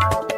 you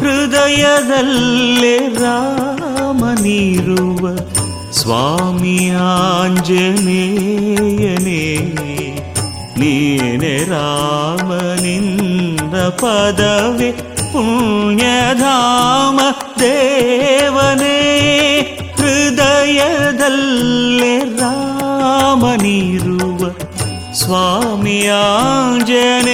ಹೃದಯದಲ್ಲೇ ರಾಮನಿರುವ ಸ್ವಾಮಿ ಆಂಜನೇಯನೇ ನೀನೆ ರಾಮನಿಂದ ಪದವೇ ಪುಣ್ಯಧಾಮ ದೇವನೇ ಹೃದಯದಲ್ಲೇ ಸ್ವಾಮಿ ಆಂಜನೇಯನೇ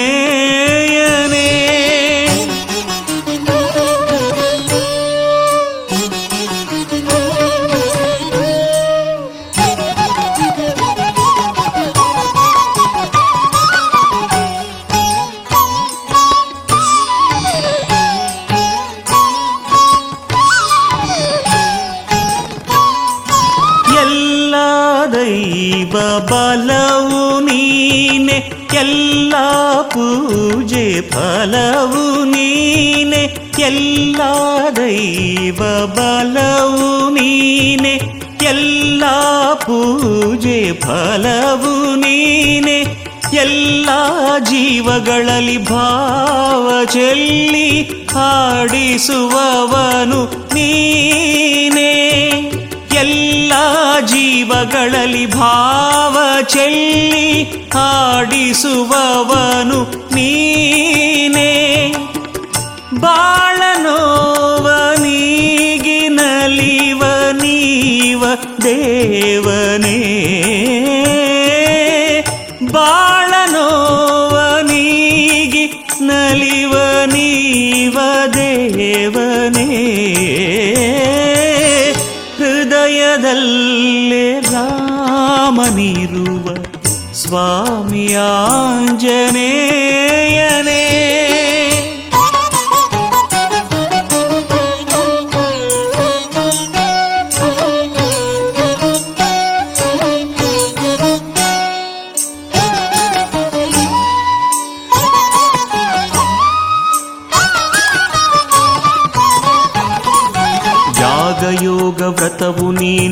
ಬಲವು ನೀನೆ ಎಲ್ಲ ಪೂಜೆ ಫಲವು ನೀನೆ, ಎಲ್ಲ ದೈವ ಬಲವು ನೀನೆ, ಎಲ್ಲ ಪೂಜೆ ಫಲವು ನೀನೆ, ಎಲ್ಲ ಜೀವಗಳಲ್ಲಿ ಭಾವ ಚೆಲ್ಲಿ ಹಾಡಿಸುವವನು ನೀನೇ. ಎಲ್ಲ ಜೀವಗಳಲ್ಲಿ ಭಾವ ಚೆಲ್ಲಿ ಹಾಡಿಸುವವನು ನೀನೇ. ಬಾಳನೋವ ನೀಗಿನಲಿವ ನೀವ ದೇವನೇ. ಬಾಳನೋವ ನೀಗಿ ನಲಿವ ನೀವ ದೇವನೇ. ಹೃದಯದಲ್ಲೇ ರಾಮನಿರುವ ಸ್ವಾಮಿ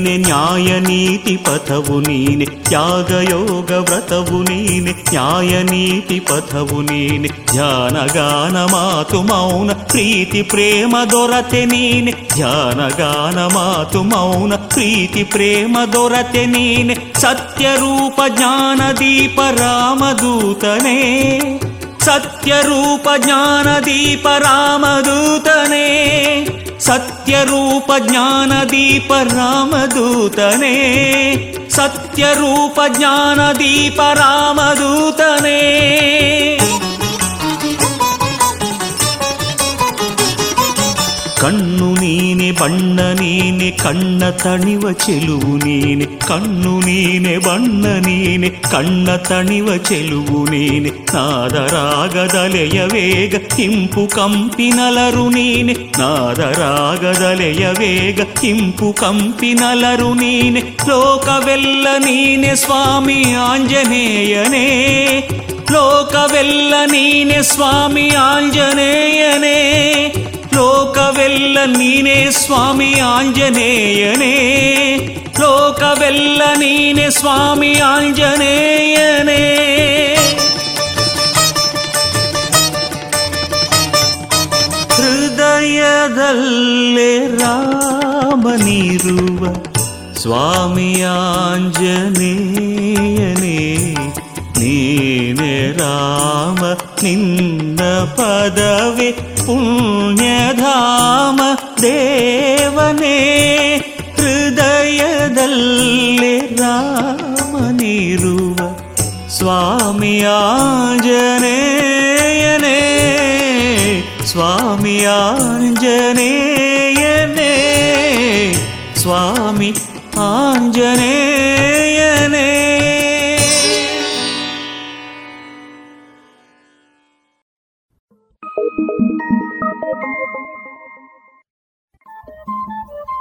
ನೀನೆ ನ್ಯಾಯ ನೀತಿ ಪಥವು ನೀನೆ ತ್ಯಾಗಯೋಗ ವ್ರತವು ನೀನೆ ನ್ಯಾಯ ನೀತಿ ಪಥವು ನೀನೆ ಧ್ಯಾನ ಗಾನ ಮಾತು ಮೌನ ಪ್ರೀತಿ ಪ್ರೇಮ ದೊರತೆ ನೀನೆ ಧ್ಯಾನ ಗಾನ ಮಾತು ಮೌನ ಪ್ರೀತಿ ಪ್ರೇಮ ದೊರತೆ ನೀನೆ ಸತ್ಯ ರೂಪ ಜ್ಞಾನ ದೀಪ ರಾಮದೂತನೇ ಸತ್ಯ ರೂಪ ಜ್ಞಾನ ದೀಪ ರಾಮದೂತನೇ ಸತ್ಯರೂಪ ಜ್ಞಾನದೀಪ ರಾಮದೂತನೇ सत्यरूप ज्ञानदीप रामदूतने सत्यरूप रामदूतने కన్ను నేనే బಣ್ణ నేనే కన్న తణివ చెలువు నేనే. కన్ను నేనే బಣ್ణ నేనే కన్న తణివ చెలువు నేనే. నాదరాగదలయ వేగ కింపు కంపినలరు నేనే. నాదరాగదలయ వేగ కింపు కంపినలరు నేనే. లోకవెల్ల నేనే స్వామి ఆంజనేయనే. లోక వెల్ల నేనే స్వామి ఆంజనేయనే. ಲೋಕವೆಲ್ಲ ನೀನೇ ಸ್ವಾಮಿ ಆಂಜನೇಯನೇ ಜಗವೆಲ್ಲ ನೀನೆ ಸ್ವಾಮಿ ಆಂಜನೇಯನೇ ಹೃದಯದಲ್ಲೇ ರಾಮನಿರುವ ಸ್ವಾಮಿ ಆಂಜನೇಯನೇ ನೀನೆ ರಾಮ ನಿನ್ನ ಪದವೇ ಪುಣ್ಯಧಾಮ ದೇವನೇ ಹೃದಯದಲ್ಲಿ ರಾಮನಿರುವ ಸ್ವಾಮಿ ಆಂಜನೇಯನೇ ಸ್ವಾಮಿ ಆಂಜನೇಯನೇ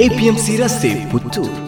APMC ರಸ್ತೆ ಪುತ್ತೂರು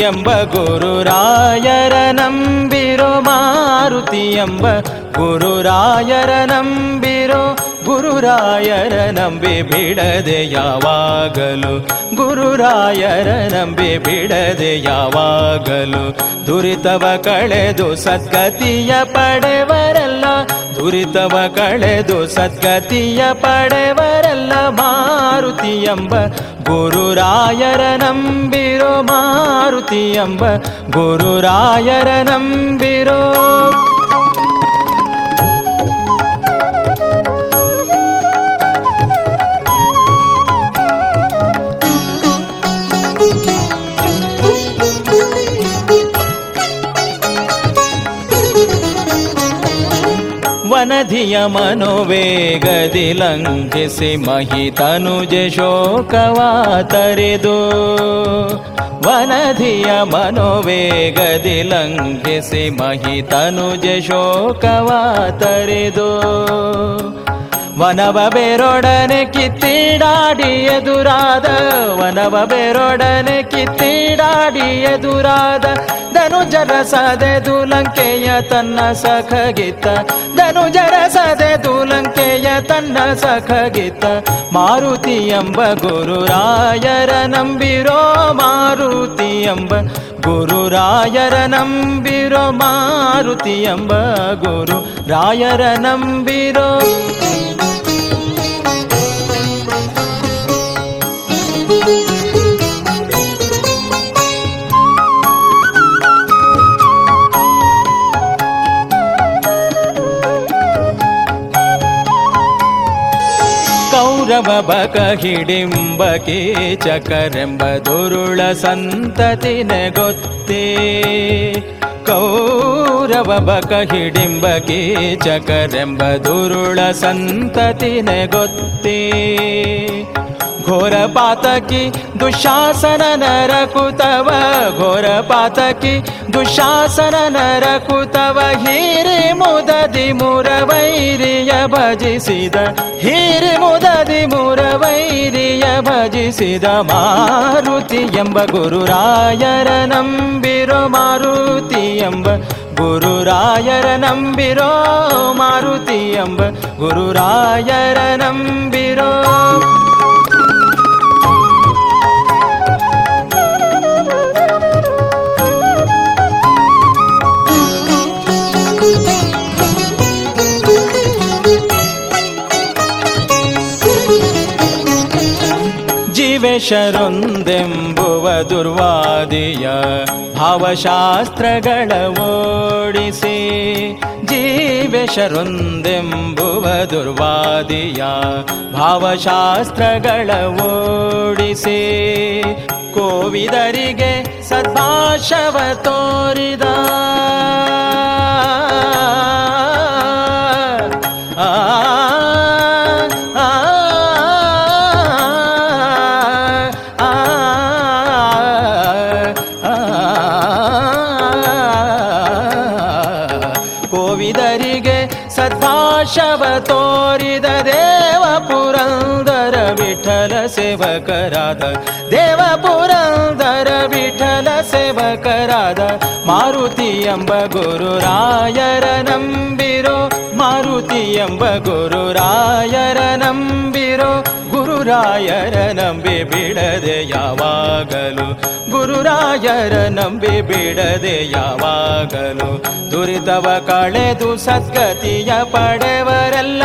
ಎಂಬ ಗುರುರಾಯರ ನಂಬಿರೋ ಮಾರುತಿ ಎಂಬ ಗುರುರಾಯರ ನಂಬಿರೋ ಗುರುರಾಯರ ನಂಬಿ ಬಿಡದೆ ಯಾವಾಗಲು, ಗುರುರಾಯರ ನಂಬಿ ಬಿಡದೆ ಯಾವಾಗಲು, ದುರಿತವ ಕಳೆದು ಸದ್ಗತಿಯ ಪಡೆವರಲ್ಲ, ದುರಿತವ ಕಳೆದು ಸದ್ಗತಿಯ ಪಡೆವರಲ್ಲ ಮಾರುತಿ ಎಂಬ ಗುರುರಾಯರ ನಂಬಿರೋ, ಮಾರುತಿ ಎಂಬ ಗುರುರಾಯರ ನಂಬಿರೋ. ವನಧಿಯ ಮನೋವೇಗದಿ ಲಂಘಿಸಿ ಮಹಿತನುಜ ಶೋಕವ ತರೆದು ವನಧಿಯ ಮನೋವೇಗದಿ ಲಂಘಿಸಿ ಮಹಿತನುಜ ಶೋಕವ ತರೆದು ವನವ ಬೇರೊಡನೆ ಕಿತ್ತಿಡಾಡಿ ಎದುರಾದ, ವನವ ಬೇರೊಡನೆ ಕಿತ್ತಿಡಾಡಿ ಎದುರಾದ ಧನುಜರ ಸದೆದು ಲಂಕೆಯ ತನ್ನ ಸಖಗಿತ. ಧನುಜರ ಸದೆದು ಲಂಕೆಯ ತನ್ನ ಸಖಗಿತ. ಮಾರುತಿ ಎಂಬ ಗುರುರಾಯರ ನಂಬಿರೋ ಮಾರುತಿ ಎಂಬ ಗುರುರಾಯರ ನಂಬಿರೋ ಮಾರುತಿ ಎಂಬ ಗುರು ರಾಯರ ನಂಬಿರೋ ಬಕ ಹಿಡಿಂಬ ಕೀಚಕರೆಂಬ ದುರುಳ ಸಂತತಿನ ಗೊತ್ತೇ ಕೌರವ ಬಕ ಹಿಡಿಂಬ ಕೀಚಕರೆಂಬ ದುರುಳ ಸಂತತಿನ ಗೊತ್ತೇ ಘೋರ ಪಾತಕಿ ದುಶಾಸನ ನರಕುತವ ಘೋರ ಪಾತಕಿ ದುಶಾಸನ ನರಕುತವ ಹೀರಿ ಮುದದಿ ಮುರವೈರಿಯ ಭಜಿಸಿದ ಹೀರಿ ಮುದದಿ ಮುರವೈರಿಯ ಭಜಿಸಿದ ಮಾರುತಿ ಎಂಬ ಗುರುರಾಯರ ನಂಬಿರೋ ಮಾರುತಿ ಎಂಬ ಗುರುರಾಯರ ನಂಬಿರೋ ಮಾರುತಿ ಎಂಬ ಗುರುರಾಯರ ನಂಬಿರೋ ಜೀವೇಶರೊಂದೆಂಬುವ ದುರ್ವಾದಿಯ ಭಾವಶಾಸ್ತ್ರಗಳ ಓಡಿಸಿ ಜೀವೇಶರೊಂದೆಂಬುವ ದುರ್ವಾದಿಯ ಭಾವಶಾಸ್ತ್ರಗಳ ಓಡಿಸಿ ಕೋವಿದರಿಗೆ ಸದ್ಭಾಷವ ತೋರಿದ ದರ ವಿಠಲ ಸೇವಕರಾದ ಮಾರುತಿ ಎಂಬ ಗುರು ರಾಯರ ನಂಬಿರೋ ಮಾರುತಿ ಎಂಬ ಗುರು ರಾಯರ ನಂಬಿರೋ ಗುರುರಾಯರ ನಂಬಿ ಬಿಡದೆ ಯಾವಾಗಲು, ಗುರುರಾಯರ ನಂಬಿ ಬಿಡದೆ ಯಾವಾಗಲು. ದುರಿತವ ಕಳೆದು ಸದ್ಗತಿಯ ಪಡೆವರೆಲ್ಲ,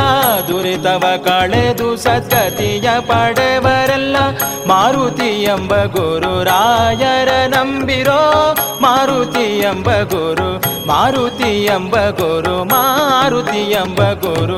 ದುರಿತವ ಕಳೆದು ಸದ್ಗತಿಯ ಪಡೆವರೆಲ್ಲ. ಮಾರುತಿ ಎಂಬ ಗುರುರಾಯರ ನಂಬಿರೋ, ಮಾರುತಿ ಎಂಬ ಗುರು, ಮಾರುತಿ ಎಂಬ ಗುರು, ಮಾರುತಿ ಎಂಬ ಗುರು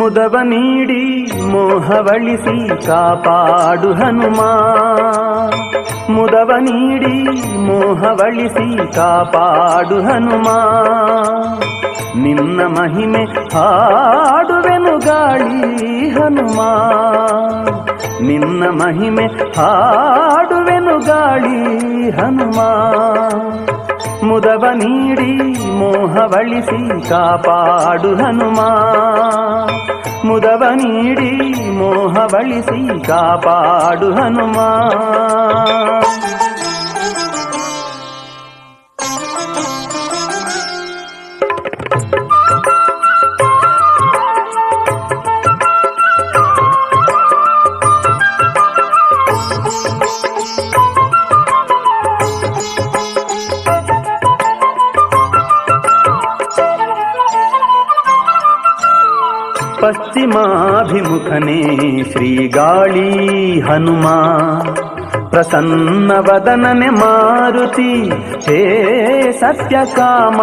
ಮುದವ ನೀಡಿ ಮೋಹವಳಿಸಿ ಕಾಪಾಡು ಹನುಮ ಮುದವ ನೀಡಿ ಮೋಹವಳಿಸಿ ಕಾಪಾಡು ಹನುಮ ನಿನ್ನ ಮಹಿಮೆ ಹಾಡುವೆನು ಗಾಳಿ ಹನುಮ ನಿನ್ನ ಮಹಿಮೆ ಹಾಡುವೆನು ಗಾಳಿ ಹನುಮ ಮುದವ ನೀಡಿ ಮೋಹವಳಿಸಿ ಕಾಪಾಡು ಹನುಮ ಮುದವ ನೀಡಿ ಮೋಹವಳಿಸಿ ಕಾಪಾಡು ಹನುಮ ಪಶ್ಚಿಮಾಭಿಮುಖನೇ ಶ್ರೀಗಾಳಿ ಹನುಮ ಪ್ರಸನ್ನ ವದನನೆ ಮಾರುತಿ ಹೇ ಸತ್ಯಕಾಮ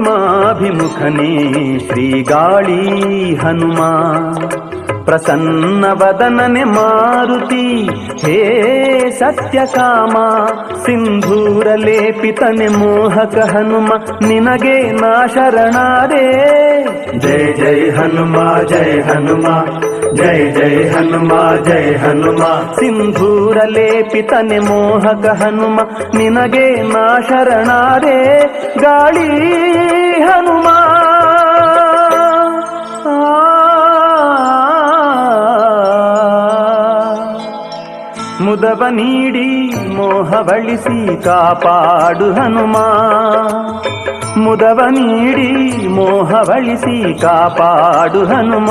ಪಶ್ಚಿಮಾಭಿಮುಖನೇ ಶ್ರೀಗಾಳಿ ಹನುಮ ಪ್ರಸನ್ನ ವದನನೆ ಮಾರುತಿ ಹೇ ಸತ್ಯಕಾಮ ಸಿಂಧೂರ ಲೇಪಿತನೆ ಮೋಹಕ ಹನುಮ ನಿನಗೆ ನಾ ಶರಣಾದೆ. ಜಯ ಜಯ ಹನುಮ ಜಯ ಹನುಮ ಜಯ ಜಯ ಹನುಮ ಜಯ ಹನುಮ. ಸಿಂಧೂರ ಲೇಪಿತನೆ ಮೋಹಕ ಹನುಮ ನಿನಗೆ ನಾ ಶರಣಾದೆ. ಗಾಳಿ ಹನುಮ. ಮುದವ ನೀಡಿ ಮೋಹವಳಿಸಿ ಕಾಪಾಡು ಹನುಮ ಮುದವ ನೀಡಿ ಮೋಹವಳಿಸಿ ಕಾಪಾಡು ಹನುಮ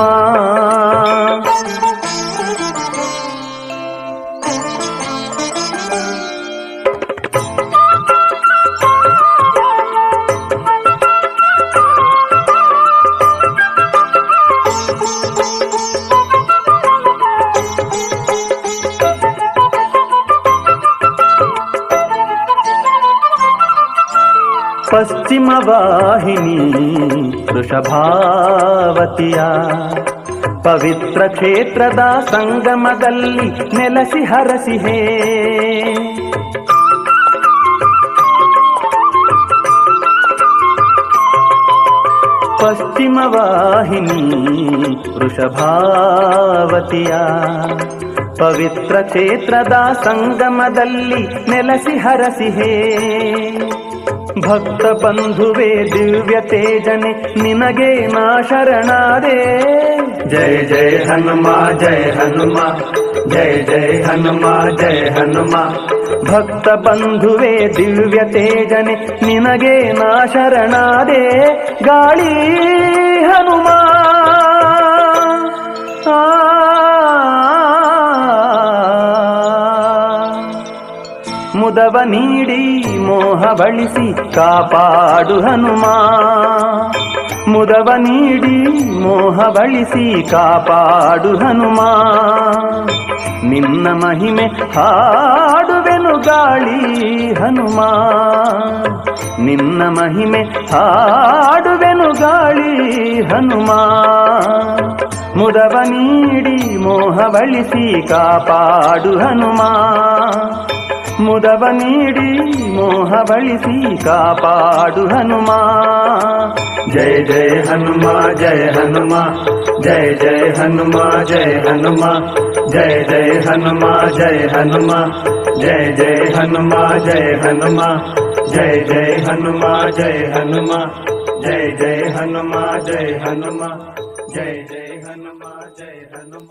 ಪಶ್ಚಿಮ ವಾಹಿನಿ ವೃಷಭಾವತಿಯ ಪವಿತ್ರ ಕ್ಷೇತ್ರದ ಸಂಗಮದಲ್ಲಿ ನೆಲಸಿ ಹರಸಿಹೇ ಪಶ್ಚಿಮ ವಾಹಿನಿ ವೃಷಭಾವತಿಯ ಪವಿತ್ರ ಕ್ಷೇತ್ರದ ಸಂಗಮದಲ್ಲಿ ನೆಲಸಿ ಹರಸಿಹೇ ಭಕ್ತ ಬಂಧುವೆ ದಿವ್ಯ ತೇಜನೆ ನಿನಗೆ ನಾ ಶರಣಾದೆ. ಜಯ ಜಯ ಹನುಮ ಜಯ ಹನುಮ ಜಯ ಜಯ ಹನುಮ ಜಯ ಹನುಮ. ಭಕ್ತ ಬಂಧುವೆ ದಿವ್ಯ ತೇಜನೆ ನಿನಗೆ ನಾ ಶರಣಾದೆ. ಗಾಳಿ ಹನುಮ. ಮುದವ ನೀಡಿ ಮೋಹ ಬಳಿಸಿ ಕಾಪಾಡು ಹನುಮ. ಮುದವ ನೀಡಿ ಮೋಹ ಬಳಿಸಿ ಕಾಪಾಡು ಹನುಮ. ನಿನ್ನ ಮಹಿಮೆ ಹಾಡುವೆನು ಗಾಳಿ ಹನುಮ. ನಿನ್ನ ಮಹಿಮೆ ಹಾಡುವೆನು ಗಾಳಿ ಹನುಮ. ಮುದವ ನೀಡಿ ಮೋಹ ಬಳಿಸಿ ಕಾಪಾಡು ಹನುಮ. ಮುದವ ನೀಡಿ ಮೋಹ ಬಳಿಸಿ ಕಾಪಾಡು ಹನುಮ ಜಯ ಜಯ ಹನುಮ ಜಯ ಹನುಮ ಜಯ ಜಯ ಹನುಮ ಜಯ ಹನುಮ ಜಯ ಜಯ ಹನುಮ ಜಯ ಹನುಮ ಜಯ ಜಯ ಹನುಮ ಜಯ ಹನುಮ ಜಯ ಜಯ ಹನುಮ ಜಯ ಹನುಮ ಜಯ ಜಯ ಹನುಮ ಜಯ ಹನುಮ ಜಯ ಜಯ ಹನುಮ ಜಯ ಹನುಮ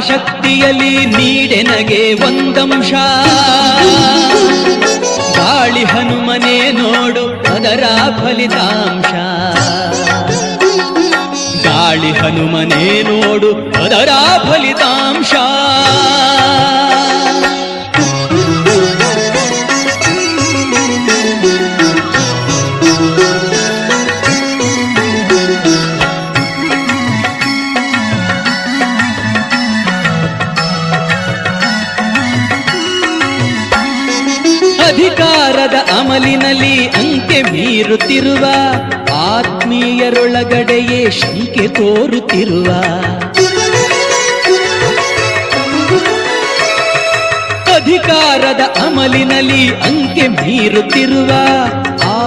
ಶಕ್ತಿಯಲ್ಲಿ ನೀಡೆನಗೆ ಒಂದಂಶ. ಗಾಳಿ ಹನುಮನೆ ನೋಡು ಅದರ ಫಲಿತಾಂಶ. ಗಾಳಿ ಹನುಮನೆ ನೋಡು ಅದರ ಫಲಿತಾಂಶ. ಅಧಿಕಾರದ ಅಮಲಿನಲ್ಲಿ ಅಂಕೆ ಮೀರುತ್ತಿರುವ ಆತ್ಮೀಯರೊಳಗಡೆಯೇ ಶಂಕೆ ತೋರುತ್ತಿರುವ. ಅಧಿಕಾರದ ಅಮಲಿನಲ್ಲಿ ಅಂಕೆ ಮೀರುತ್ತಿರುವ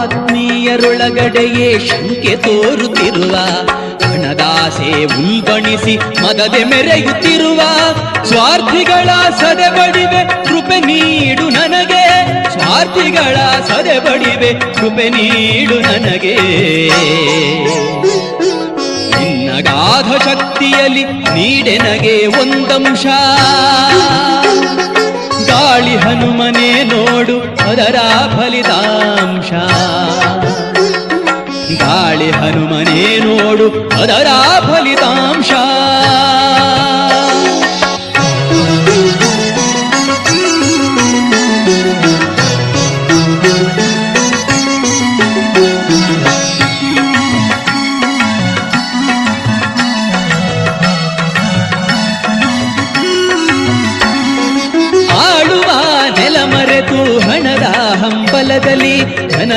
ಆತ್ಮೀಯರೊಳಗಡೆಯೇ ಶಂಕೆ ತೋರುತ್ತಿರುವ. ಹಣದಾಸೆ ಉಲ್ಬಣಿಸಿ ಮದದೆ ಮೆರೆಯುತ್ತಿರುವ ಸ್ವಾರ್ಥಿಗಳ ಸದೆಬಡಿವೆ ಕೃಪೆ ನೀಡು ನನಗೆ. ಸ್ವಾರ್ಥಿಗಳ ಸದೆಬಡಿವೆ ಕೃಪೆ ನೀಡು ನನಗೆ. ನಿನ್ನಗಾಧ ಶಕ್ತಿಯಲ್ಲಿ ನೀಡೆನಗೆ ಒಂದಂಶ. ಗಾಳಿ ಹನುಮನೆ ನೋಡು, ಅದರ ಫಲಿತಾಂಶ. ಗಾಳಿ ಹನುಮನೆ ನೋಡು, ಅದರ ಫಲಿತಾಂಶ.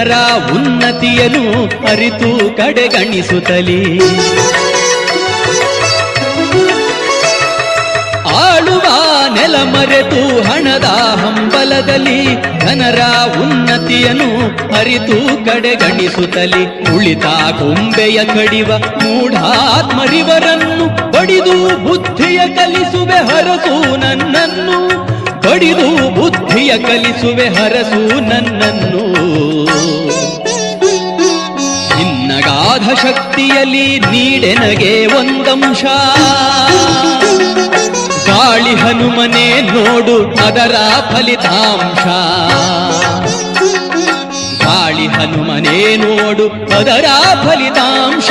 ಜನರ ಉನ್ನತಿಯನ್ನು ಅರಿತು ಕಡೆಗಣಿಸುತ್ತಲೀ. ಆಳುವ ನೆಲ ಮರೆತು ಹಣದ ಹಂಬಲದಲ್ಲಿ ಜನರ ಉನ್ನತಿಯನ್ನು ಅರಿತು ಕಡೆಗಣಿಸುತ್ತಲೀ. ಉಳಿತ ಗೊಂಬೆಯ ಕಡಿವ ಮೂಢಾತ್ಮರಿವರನ್ನು ಬಡಿದು ಬುದ್ಧಿಯ ಕಲಿಸುವೆ ಹರಸು ನನ್ನನ್ನು. ಬಡಿದು ಬುದ್ಧಿಯ ಕಲಿಸುವೆ ಹರಸು ನನ್ನನ್ನು. ನಿನ್ನಗಾಧ ಶಕ್ತಿಯಲ್ಲಿ ನೀಡೆನಗೆ ಒಂದಂಶ. ಗಾಳಿ ಹನುಮನೆ ನೋಡು ಅದರ ಫಲಿತಾಂಶ. ಗಾಳಿ ಹನುಮನೆ ನೋಡು ಅದರ ಫಲಿತಾಂಶ.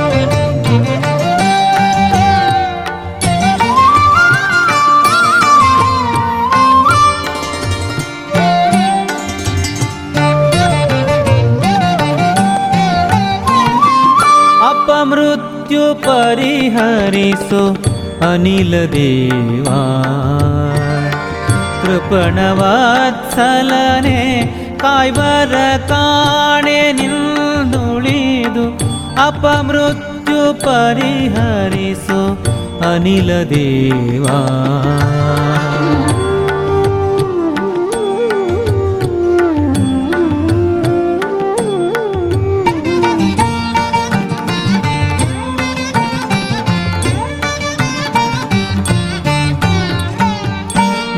परिहरिषु अनिलदेवा कृपणवत्सलने कावे निन्दुळिदु अपमृत्यु परिहरिषु अनिलदेवा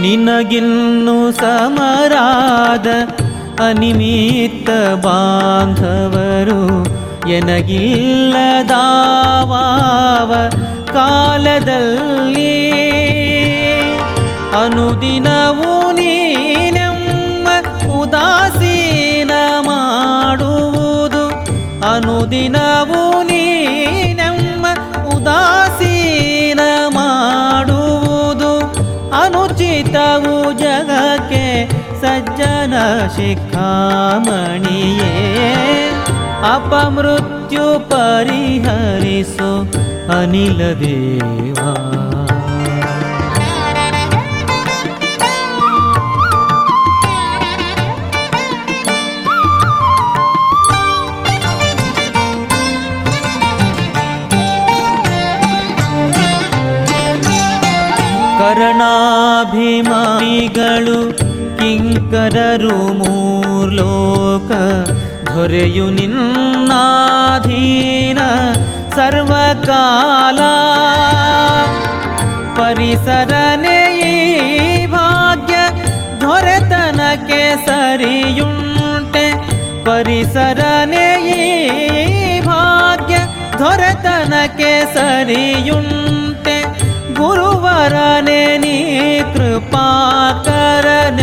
ನಿನಗಿನ್ನು ಸಮರಾದ ಅನಿಮಿತ್ತ ಬಾಂಧವರು ಎನಗಿಲ್ಲದಾವ ಕಾಲದಲ್ಲಿ. ಅನುದಿನವೂ ನೀನೆಮ್ಮ ಉದಾಸೀನ ಮಾಡುವುದು ಅನುದಿನವೂ जन शिखामणि अपमृत्यु परिहरिषु अनिलदेवा करणाभिमानिगळु ङ्करमूर्लोक धर्युनिन्नाधीन सर्वकाला। परिसरने भाग्य धोरतन केसरियुङ् परिसरने भाग्य धोरतन केसरियुङ् गुरुवरने कृपाकरने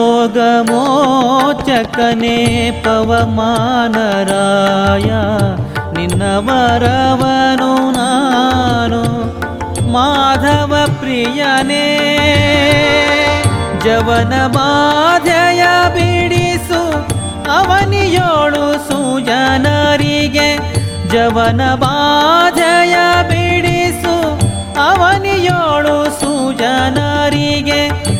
ಅನಿಲ ಪವಮಾನರಾಯ. ನಿನ್ನ ವರವನು ನಾನು, ಮಾಧವ ಪ್ರಿಯನೇ. ಜವನ ಬಾಧೆಯ ಬಿಡಿಸು ಅವನಿಯೋಳು ಸುಜನರಿಗೆ. ಜವನ ಬಾಧೆಯ ಬಿಡಿಸು ಅವನಿಯೋಳು ಸುಜನರಿಗೆ.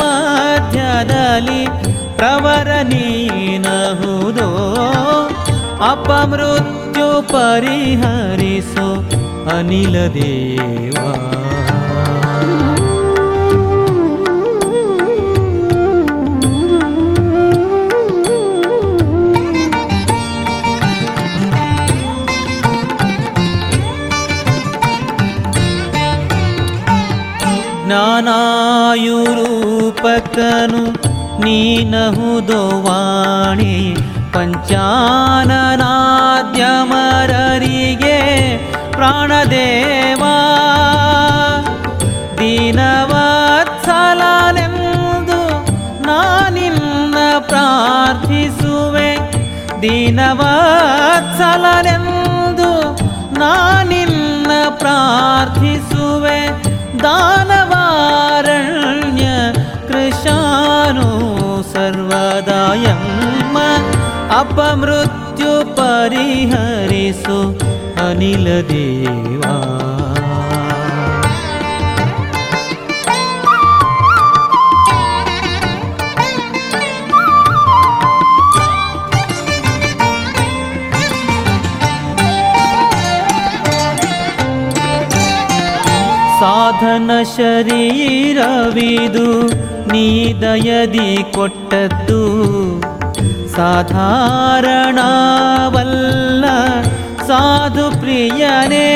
ಮಧ್ಯದಲ್ಲಿ ಪ್ರವರ ನೀನಹುದೋ ಅಪಮೃತ್ಯು ಪರಿಹರಿಸು ಅನಿಲ ದೇವಾ ನೀನಹುದು ವಾಣಿ ಪಂಚಾನನಾದ್ಯಮರರಿಗೆ ಪ್ರಾಣದೇವಾ ಅಪಮೃತ್ಯು ಪರಿಹರಿಸು ಅನಿಲ ದೇವಾ ಸಾಧನ ಶರೀರವಿದು ನೀ ದಯದಿ ಕೊಟ್ಟದ್ದು ಸಾಧಾರಣವಲ್ಲ. ಸಾಧು ಪ್ರಿಯನೇ,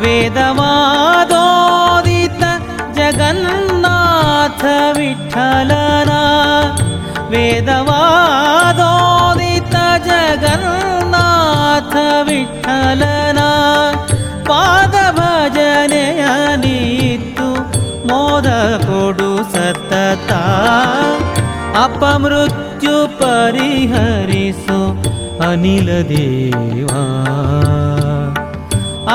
ವೇದವಾದೋದಿತ ಜಗನ್ನಾಥ ವಿಠಲನ. ವೇದವಾದೋದಿತ ಜಗನ್ನಾಥ ವಿಠಲನ. ಪಾದ ಭಜನೆಯ ನೀತು ಮೋದ ಕೊಡು ಸತತ. ಅಪಮೃತ್ಯು ಪರಿಹರಿಸು ಅನಿಲ ದೇವಾ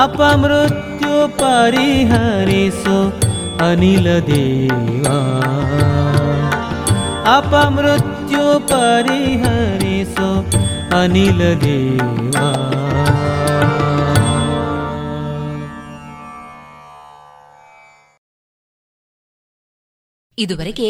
ಅಪಮೃತ್ಯು ಪರಿಹರಿಸು ಅನಿಲ ದೇವಾ ಅಪಮೃತ್ಯು ಪರಿಹರಿಸು ಅನಿಲ ದೇವಾ ಇದುವರೆಗೆ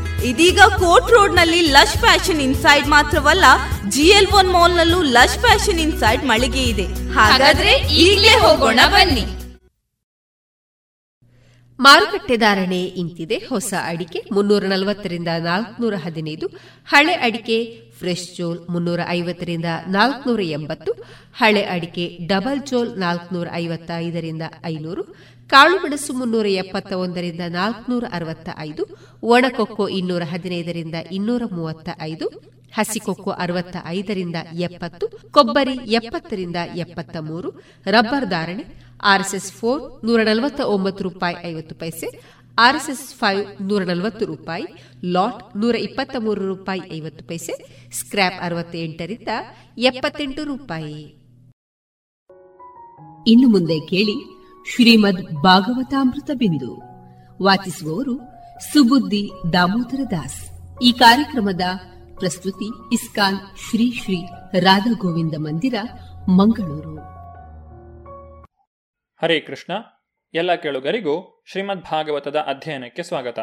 ಇದೀಗ ಕೋರ್ಟ್ ರೋಡ್ನಲ್ಲಿ ಲಶ್ ಫ್ಯಾಷನ್ ಇನ್ಸೈಡ್ ಮಾತ್ರವಲ್ಲ G L One Mall Lush Fashion inside ಮಳಿಗೆ ಇದೆ. ಹಾಗಾದ್ರೆ ಈಗಲೇ ಹೋಗೋಣ ಬನ್ನಿ. ಮಾರುಕಟ್ಟೆ ಧಾರಣೆ ಇಂತಿದೆ. ಹೊಸ ಅಡಿಕೆ ಮುನ್ನೂರ ನಲವತ್ತರಿಂದ ನಾಲ್ಕನೂರ ಹದಿನೈದು, ಹಳೆ ಅಡಿಕೆ ಫ್ರೆಶ್ ಚೋಲ್ ಮುನ್ನೂರ ಐವತ್ತರಿಂದ ನಾಲ್ಕನೂರ ಎಂಬತ್ತು, ಹಳೆ ಅಡಿಕೆ ಡಬಲ್ ಚೋಲ್ ನಾಲ್ಕನೂರ ಐವತ್ತ ಐದರಿಂದ ಐನೂರು ಕಾಳುಮೆಣಸು ಮುನ್ನೂರ ಎಪ್ಪತ್ತ ಒಂದರಿಂದ ನಾಲ್ಕನೂರ ಅರವತ್ತ ಐದು ಒಣಕೊಕ್ಕೋ ಇನ್ನೂರ ಹದಿನೈದರಿಂದ ಇನ್ನೂರ ಮೂವತ್ತ ಐದು ಹಸಿಕೊಕ್ಕೋ ಅರವತ್ತ ಐದರಿಂದ ಎಪ್ಪತ್ತು, ಕೊಬ್ಬರಿ ಎಪ್ಪತ್ತರಿಂದ ಎಪ್ಪತ್ತ ಮೂರು ರಬ್ಬರ್ ಧಾರಣೆ ಆರ್ಎಸ್ಎಸ್ ಫೋರ್ ನೂರ ನಲವತ್ತ ಒಂಬತ್ತು ರೂಪಾಯಿ ಐವತ್ತು ಪೈಸೆ, ಆರ್ಎಸ್ಎಸ್ ಫೈವ್ ನೂರ ನಲವತ್ತು ರೂಪಾಯಿ, ಲಾಟ್ ನೂರ ಇಪ್ಪತ್ತ ಮೂರು ರೂಪಾಯಿ ಐವತ್ತು ಪೈಸೆ ಸ್ಕ್ರಾಪ್ ಅರವತ್ತೆಂಟರಿಂದ ಎಪ್ಪತ್ತೆಂಟು ರೂಪಾಯಿ. ಇನ್ನು ಮುಂದೆ ಕೇಳಿ ಶ್ರೀಮದ್ ಭಾಗವತಾಮೃತ ಬಿಂದು. ವಾಚಿಸುವವರು ಸುಬುದ್ದಿ ದಾಮೋದರ ದಾಸ್. ಈ ಕಾರ್ಯಕ್ರಮದ ಪ್ರಸ್ತುತಿ ಇಸ್ಕಾನ್ ಶ್ರೀ ಶ್ರೀ ರಾಧಾ ಗೋವಿಂದ ಮಂದಿರ, ಮಂಗಳೂರು. ಹರೇ ಕೃಷ್ಣ. ಎಲ್ಲ ಕೇಳುಗರಿಗೂ ಶ್ರೀಮದ್ ಭಾಗವತದ ಅಧ್ಯಯನಕ್ಕೆ ಸ್ವಾಗತ.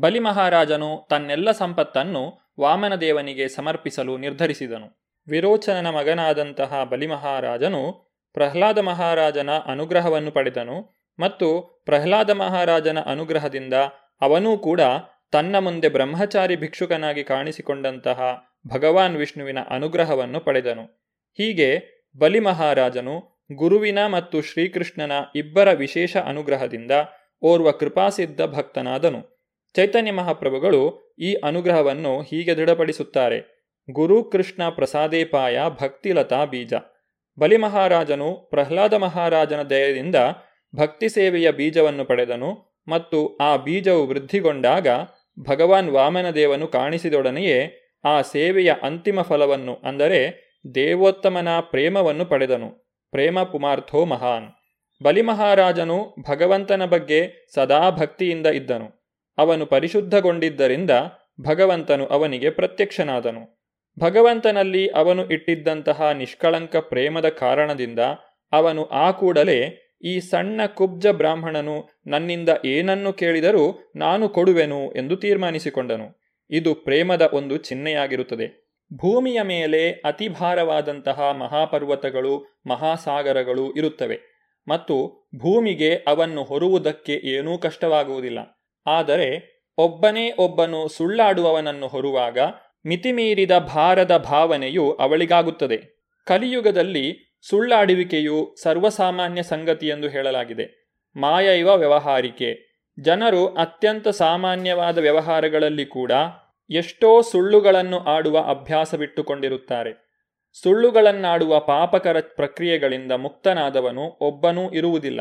ಬಲಿ ಮಹಾರಾಜನು ತನ್ನೆಲ್ಲ ಸಂಪತ್ತನ್ನು ವಾಮನದೇವನಿಗೆ ಸಮರ್ಪಿಸಲು ನಿರ್ಧರಿಸಿದನು. ವಿರೋಚನನ ಮಗನಾದಂತಹ ಬಲಿಮಹಾರಾಜನು ಪ್ರಹ್ಲಾದ ಮಹಾರಾಜನ ಅನುಗ್ರಹವನ್ನು ಪಡೆದನು ಮತ್ತು ಪ್ರಹ್ಲಾದ ಮಹಾರಾಜನ ಅನುಗ್ರಹದಿಂದ ಅವನೂ ಕೂಡ ತನ್ನ ಮುಂದೆ ಬ್ರಹ್ಮಚಾರಿ ಭಿಕ್ಷುಕನಾಗಿ ಕಾಣಿಸಿಕೊಂಡಂತಹ ಭಗವಾನ್ ವಿಷ್ಣುವಿನ ಅನುಗ್ರಹವನ್ನು ಪಡೆದನು. ಹೀಗೆ ಬಲಿ ಮಹಾರಾಜನು ಗುರುವಿನ ಮತ್ತು ಶ್ರೀಕೃಷ್ಣನ ಇಬ್ಬರ ವಿಶೇಷ ಅನುಗ್ರಹದಿಂದ ಓರ್ವ ಕೃಪಾಸಿದ್ಧ ಭಕ್ತನಾದನು. ಚೈತನ್ಯ ಮಹಾಪ್ರಭುಗಳು ಈ ಅನುಗ್ರಹವನ್ನು ಹೀಗೆ ದೃಢಪಡಿಸುತ್ತಾರೆ. ಗುರು ಕೃಷ್ಣ ಪ್ರಸಾದೇಪಾಯ ಭಕ್ತಿಲತಾ ಬೀಜ. ಬಲಿ ಮಹಾರಾಜನು ಪ್ರಹ್ಲಾದ ಮಹಾರಾಜನ ದಯದಿಂದ ಭಕ್ತಿ ಸೇವೆಯ ಬೀಜವನ್ನು ಪಡೆದನು ಮತ್ತು ಆ ಬೀಜವು ವೃದ್ಧಿಗೊಂಡಾಗ ಭಗವಾನ್ ವಾಮನದೇವನು ಕಾಣಿಸಿದೊಡನೆಯೇ ಆ ಸೇವೆಯ ಅಂತಿಮ ಫಲವನ್ನು ಅಂದರೆ ದೇವೋತ್ತಮನ ಪ್ರೇಮವನ್ನು ಪಡೆದನು. ಪ್ರೇಮ ಪುಮಾರ್ಥೋ ಮಹಾನ್. ಬಲಿಮಹಾರಾಜನು ಭಗವಂತನ ಬಗ್ಗೆ ಸದಾ ಭಕ್ತಿಯಿಂದ ಇದ್ದನು. ಅವನು ಪರಿಶುದ್ಧಗೊಂಡಿದ್ದರಿಂದ ಭಗವಂತನು ಅವನಿಗೆ ಪ್ರತ್ಯಕ್ಷನಾದನು. ಭಗವಂತನಲ್ಲಿ ಅವನು ಇಟ್ಟಿದ್ದಂತಹ ನಿಷ್ಕಳಂಕ ಪ್ರೇಮದ ಕಾರಣದಿಂದ ಅವನು ಆ ಕೂಡಲೇ ಈ ಸಣ್ಣ ಕುಬ್ಜ ಬ್ರಾಹ್ಮಣನು ನನ್ನಿಂದ ಏನನ್ನು ಕೇಳಿದರೂ ನಾನು ಕೊಡುವೆನು ಎಂದು ತೀರ್ಮಾನಿಸಿಕೊಂಡನು. ಇದು ಪ್ರೇಮದ ಒಂದು ಚಿಹ್ನೆಯಾಗಿರುತ್ತದೆ. ಭೂಮಿಯ ಮೇಲೆ ಅತಿ ಭಾರವಾದಂತಹ ಮಹಾಪರ್ವತಗಳು, ಮಹಾಸಾಗರಗಳು ಇರುತ್ತವೆ ಮತ್ತು ಭೂಮಿಗೆ ಅವನ್ನು ಹೊರುವುದಕ್ಕೆ ಏನೂ ಕಷ್ಟವಾಗುವುದಿಲ್ಲ. ಆದರೆ ಒಬ್ಬನೇ ಒಬ್ಬನು ಸುಳ್ಳಾಡುವವನನ್ನು ಹೊರುವಾಗ ಮಿತಿಮೀರಿದ ಭಾರದ ಭಾವನೆಯು ಅವಳಿಗಾಗುತ್ತದೆ. ಕಲಿಯುಗದಲ್ಲಿ ಸುಳ್ಳಾಡುವಿಕೆಯು ಸರ್ವಸಾಮಾನ್ಯ ಸಂಗತಿ ಎಂದು ಹೇಳಲಾಗಿದೆ. ಮಾಯೈವ ವ್ಯವಹಾರಿಕೆ. ಜನರು ಅತ್ಯಂತ ಸಾಮಾನ್ಯವಾದ ವ್ಯವಹಾರಗಳಲ್ಲಿ ಕೂಡ ಎಷ್ಟೋ ಸುಳ್ಳುಗಳನ್ನು ಆಡುವ ಅಭ್ಯಾಸವಿಟ್ಟುಕೊಂಡಿರುತ್ತಾರೆ. ಸುಳ್ಳುಗಳನ್ನಾಡುವ ಪಾಪಕರ ಪ್ರಕ್ರಿಯೆಗಳಿಂದ ಮುಕ್ತನಾದವನು ಒಬ್ಬನೂ ಇರುವುದಿಲ್ಲ.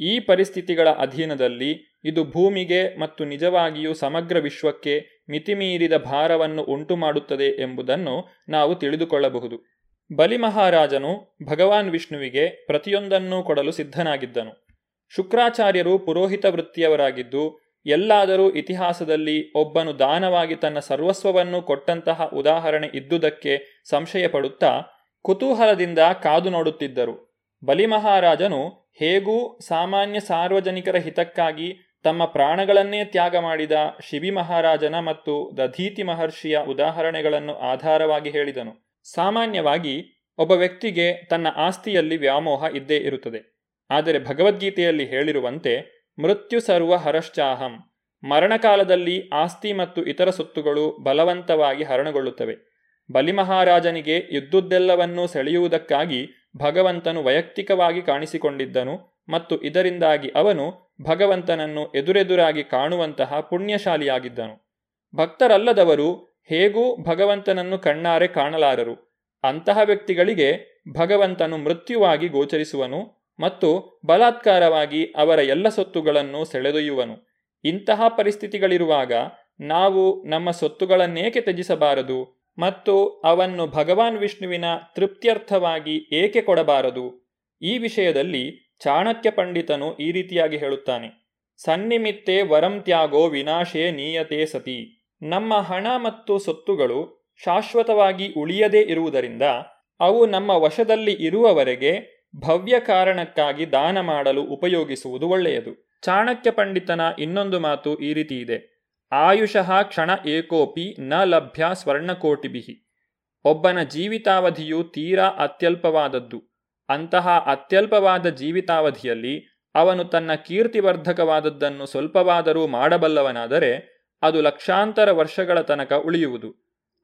ಈ ಪರಿಸ್ಥಿತಿಗಳ ಅಧೀನದಲ್ಲಿ ಇದು ಭೂಮಿಗೆ ಮತ್ತು ನಿಜವಾಗಿಯೂ ಸಮಗ್ರ ವಿಶ್ವಕ್ಕೆ ಮಿತಿಮೀರಿದ ಭಾರವನ್ನು ಉಂಟುಮಾಡುತ್ತದೆ ಎಂಬುದನ್ನು ನಾವು ತಿಳಿದುಕೊಳ್ಳಬಹುದು. ಬಲಿ ಮಹಾರಾಜನು ಭಗವಾನ್ ವಿಷ್ಣುವಿಗೆ ಪ್ರತಿಯೊಂದನ್ನೂ ಕೊಡಲು ಸಿದ್ಧನಾಗಿದ್ದನು. ಶುಕ್ರಾಚಾರ್ಯರು ಪುರೋಹಿತ ವೃತ್ತಿಯವರಾಗಿದ್ದು, ಎಲ್ಲಾದರೂ ಇತಿಹಾಸದಲ್ಲಿ ಒಬ್ಬನು ದಾನವಾಗಿ ತನ್ನ ಸರ್ವಸ್ವವನ್ನು ಕೊಟ್ಟಂತಹ ಉದಾಹರಣೆ ಇದ್ದುದಕ್ಕೆ ಸಂಶಯ ಪಡುತ್ತಾ ಕುತೂಹಲದಿಂದ ಕಾದು ನೋಡುತ್ತಿದ್ದರು. ಬಲಿಮಹಾರಾಜನು ಹೇಗೂ ಸಾಮಾನ್ಯ ಸಾರ್ವಜನಿಕರ ಹಿತಕ್ಕಾಗಿ ತಮ್ಮ ಪ್ರಾಣಗಳನ್ನೇ ತ್ಯಾಗ ಮಾಡಿದ ಶಿಬಿ ಮಹಾರಾಜನ ಮತ್ತು ದಧೀತಿ ಮಹರ್ಷಿಯ ಉದಾಹರಣೆಗಳನ್ನು ಆಧಾರವಾಗಿ ಹೇಳಿದನು. ಸಾಮಾನ್ಯವಾಗಿ ಒಬ್ಬ ವ್ಯಕ್ತಿಗೆ ತನ್ನ ಆಸ್ತಿಯಲ್ಲಿ ವ್ಯಾಮೋಹ ಇದ್ದೇ ಇರುತ್ತದೆ. ಆದರೆ ಭಗವದ್ಗೀತೆಯಲ್ಲಿ ಹೇಳಿರುವಂತೆ ಮೃತ್ಯು ಸರ್ವ ಹರಶ್ಚಾಹಂ. ಮರಣಕಾಲದಲ್ಲಿ ಆಸ್ತಿ ಮತ್ತು ಇತರ ಸೊತ್ತುಗಳು ಬಲವಂತವಾಗಿ ಹರಣಗೊಳ್ಳುತ್ತವೆ. ಬಲಿಮಹಾರಾಜನಿಗೆ ಇದ್ದುದೆಲ್ಲವನ್ನೂ ಸೆಳೆಯುವುದಕ್ಕಾಗಿ ಭಗವಂತನು ವೈಯಕ್ತಿಕವಾಗಿ ಕಾಣಿಸಿಕೊಂಡಿದ್ದನು ಮತ್ತು ಇದರಿಂದಾಗಿ ಅವನು ಭಗವಂತನನ್ನು ಎದುರೆದುರಾಗಿ ಕಾಣುವಂತಹ ಪುಣ್ಯಶಾಲಿಯಾಗಿದ್ದನು. ಭಕ್ತರಲ್ಲದವರು ಹೇಗೂ ಭಗವಂತನನ್ನು ಕಣ್ಣಾರೆ ಕಾಣಲಾರರು. ಅಂತಹ ವ್ಯಕ್ತಿಗಳಿಗೆ ಭಗವಂತನು ಮೃತ್ಯುವಾಗಿ ಗೋಚರಿಸುವನು ಮತ್ತು ಬಲಾತ್ಕಾರವಾಗಿ ಅವರ ಎಲ್ಲ ಸೊತ್ತುಗಳನ್ನು ಸೆಳೆದೊಯ್ಯುವನು. ಇಂತಹ ಪರಿಸ್ಥಿತಿಗಳಿರುವಾಗ ನಾವು ನಮ್ಮ ಸೊತ್ತುಗಳನ್ನೇಕೆ ತ್ಯಜಿಸಬಾರದು ಮತ್ತು ಅವನ್ನು ಭಗವಾನ್ ವಿಷ್ಣುವಿನ ತೃಪ್ತ್ಯರ್ಥವಾಗಿ ಏಕೆ ಕೊಡಬಾರದು? ಈ ವಿಷಯದಲ್ಲಿ ಚಾಣಕ್ಯ ಪಂಡಿತನು ಈ ರೀತಿಯಾಗಿ ಹೇಳುತ್ತಾನೆ, ಸನ್ನಿಮಿತ್ತೆ ವರಂ ತ್ಯಾಗೋ ವಿನಾಶೇ ನೀಯತೆ ಸತಿ. ನಮ್ಮ ಹಣ ಮತ್ತು ಸೊತ್ತುಗಳು ಶಾಶ್ವತವಾಗಿ ಉಳಿಯದೇ ಇರುವುದರಿಂದ ಅವು ನಮ್ಮ ವಶದಲ್ಲಿ ಇರುವವರೆಗೆ ಭವ್ಯ ಕಾರಣಕ್ಕಾಗಿ ದಾನ ಮಾಡಲು ಉಪಯೋಗಿಸುವುದು ಒಳ್ಳೆಯದು. ಚಾಣಕ್ಯ ಪಂಡಿತನ ಇನ್ನೊಂದು ಮಾತು ಈ ರೀತಿ ಇದೆ, ಆಯುಷಃ ಕ್ಷಣ ಏಕೋಪಿ ನ ಲಭ್ಯ ಸ್ವರ್ಣಕೋಟಿಬಿಹಿ ಒಬ್ಬನ ಜೀವಿತಾವಧಿಯು ತೀರಾ ಅತ್ಯಲ್ಪವಾದದ್ದು. ಅಂತಹ ಅತ್ಯಲ್ಪವಾದ ಜೀವಿತಾವಧಿಯಲ್ಲಿ ಅವನು ತನ್ನ ಕೀರ್ತಿವರ್ಧಕವಾದದ್ದನ್ನು ಸ್ವಲ್ಪವಾದರೂ ಮಾಡಬಲ್ಲವನಾದರೆ ಅದು ಲಕ್ಷಾಂತರ ವರ್ಷಗಳ ತನಕ ಉಳಿಯುವುದು.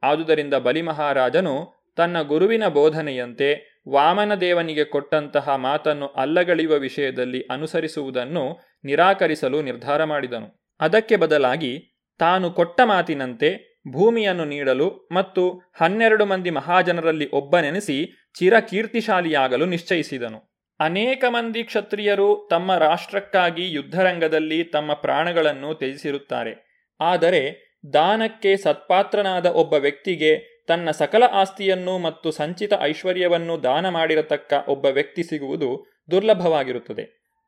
ಆದುದರಿಂದ ಬಲಿಮಹಾರಾಜನು ತನ್ನ ಗುರುವಿನ ಬೋಧನೆಯಂತೆ ವಾಮನದೇವನಿಗೆ ಕೊಟ್ಟಂತಹ ಮಾತನ್ನು ಅಲ್ಲಗಳೆಯುವ ವಿಷಯದಲ್ಲಿ ಅನುಸರಿಸುವುದನ್ನು ನಿರಾಕರಿಸಲು ನಿರ್ಧಾರ ಮಾಡಿದನು. ಅದಕ್ಕೆ ಬದಲಾಗಿ ತಾನು ಕೊಟ್ಟ ಮಾತಿನಂತೆ ಭೂಮಿಯನ್ನು ನೀಡಲು ಮತ್ತು ಹನ್ನೆರಡು ಮಂದಿ ಮಹಾಜನರಲ್ಲಿ ಒಬ್ಬನೆನಿಸಿ ಚಿರಕೀರ್ತಿಶಾಲಿಯಾಗಲು ನಿಶ್ಚಯಿಸಿದನು. ಅನೇಕ ಮಂದಿ ಕ್ಷತ್ರಿಯರು ತಮ್ಮ ರಾಷ್ಟ್ರಕ್ಕಾಗಿ ಯುದ್ಧರಂಗದಲ್ಲಿ ತಮ್ಮ ಪ್ರಾಣಗಳನ್ನು ತ್ಯಜಿಸಿರುತ್ತಾರೆ. ಆದರೆ ದಾನಕ್ಕೆ ಸತ್ಪಾತ್ರನಾದ ಒಬ್ಬ ವ್ಯಕ್ತಿಗೆ ತನ್ನ ಸಕಲ ಆಸ್ತಿಯನ್ನು ಮತ್ತು ಸಂಚಿತ ಐಶ್ವರ್ಯವನ್ನು ದಾನ ಮಾಡಿರತಕ್ಕ ಒಬ್ಬ ವ್ಯಕ್ತಿ ಸಿಗುವುದು ದುರ್ಲಭವಾಗಿರುತ್ತದೆ.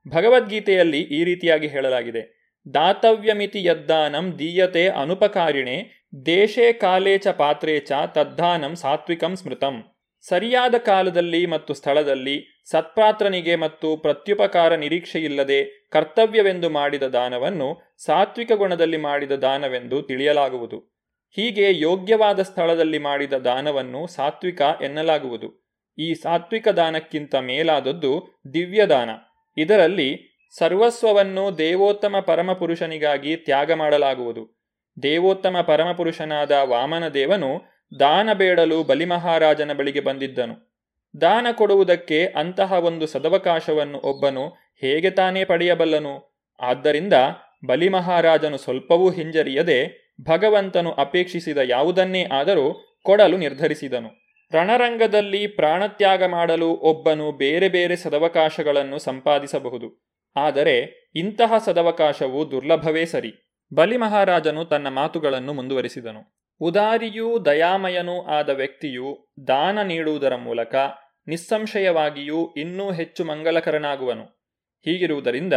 ಭಗವದ್ಗೀತೆಯಲ್ಲಿ ಈ ರೀತಿಯಾಗಿ ಹೇಳಲಾಗಿದೆ. ದಾತವ್ಯಮಿತಿ ಯದ್ದಾನಂ ದೀಯತೆ ಅನುಪಕಾರಿಣೆ ದೇಶೇ ಕಾಲೇ ಚ ಪಾತ್ರೇ ಚ ತದ್ದಾನಂ ಸಾತ್ವಿಕಂ ಸ್ಮೃತಂ. ಸರಿಯಾದ ಕಾಲದಲ್ಲಿ ಮತ್ತು ಸ್ಥಳದಲ್ಲಿ ಸತ್ಪಾತ್ರನಿಗೆ ಮತ್ತು ಪ್ರತ್ಯುಪಕಾರ ನಿರೀಕ್ಷೆಯಿಲ್ಲದೆ ಕರ್ತವ್ಯವೆಂದು ಮಾಡಿದ ದಾನವನ್ನು ಸಾತ್ವಿಕ ಗುಣದಲ್ಲಿ ಮಾಡಿದ ದಾನವೆಂದು ತಿಳಿಯಲಾಗುವುದು. ಹೀಗೆ ಯೋಗ್ಯವಾದ ಸ್ಥಳದಲ್ಲಿ ಮಾಡಿದ ದಾನವನ್ನು ಸಾತ್ವಿಕ ಎನ್ನಲಾಗುವುದು. ಈ ಸಾತ್ವಿಕ ದಾನಕ್ಕಿಂತ ಮೇಲಾದದ್ದು ದಿವ್ಯದಾನ. ಇದರಲ್ಲಿ ಸರ್ವಸ್ವವನ್ನು ದೇವೋತ್ತಮ ಪರಮಪುರುಷನಿಗಾಗಿ ತ್ಯಾಗ ಮಾಡಲಾಗುವುದು. ದೇವೋತ್ತಮ ಪರಮಪುರುಷನಾದ ವಾಮನ ದೇವನು ದಾನ ಬೇಡಲು ಬಲಿಮಹಾರಾಜನ ಬಳಿಗೆ ಬಂದಿದ್ದನು. ದಾನ ಕೊಡುವುದಕ್ಕೆ ಅಂತಹ ಒಂದು ಸದವಕಾಶವನ್ನು ಒಬ್ಬನು ಹೇಗೆ ತಾನೇ ಪಡೆಯಬಲ್ಲನು? ಆದ್ದರಿಂದ ಬಲಿಮಹಾರಾಜನು ಸ್ವಲ್ಪವೂ ಹಿಂಜರಿಯದೆ ಭಗವಂತನು ಅಪೇಕ್ಷಿಸಿದ ಯಾವುದನ್ನೇ ಆದರೂ ಕೊಡಲು ನಿರ್ಧರಿಸಿದನು. ರಣರಂಗದಲ್ಲಿ ಪ್ರಾಣತ್ಯಾಗ ಮಾಡಲು ಒಬ್ಬನು ಬೇರೆ ಬೇರೆ ಸದವಕಾಶಗಳನ್ನು ಸಂಪಾದಿಸಬಹುದು. ಆದರೆ ಇಂತಹ ಸದವಕಾಶವು ದುರ್ಲಭವೇ ಸರಿ. ಬಲಿಮಹಾರಾಜನು ತನ್ನ ಮಾತುಗಳನ್ನು ಮುಂದುವರಿಸಿದನು. ಉದಾರಿಯೂ ದಯಾಮಯನೂ ಆದ ವ್ಯಕ್ತಿಯು ದಾನ ನೀಡುವುದರ ಮೂಲಕ ನಿಸ್ಸಂಶಯವಾಗಿಯೂ ಇನ್ನೂ ಹೆಚ್ಚು ಮಂಗಲಕರನಾಗುವನು. ಹೀಗಿರುವುದರಿಂದ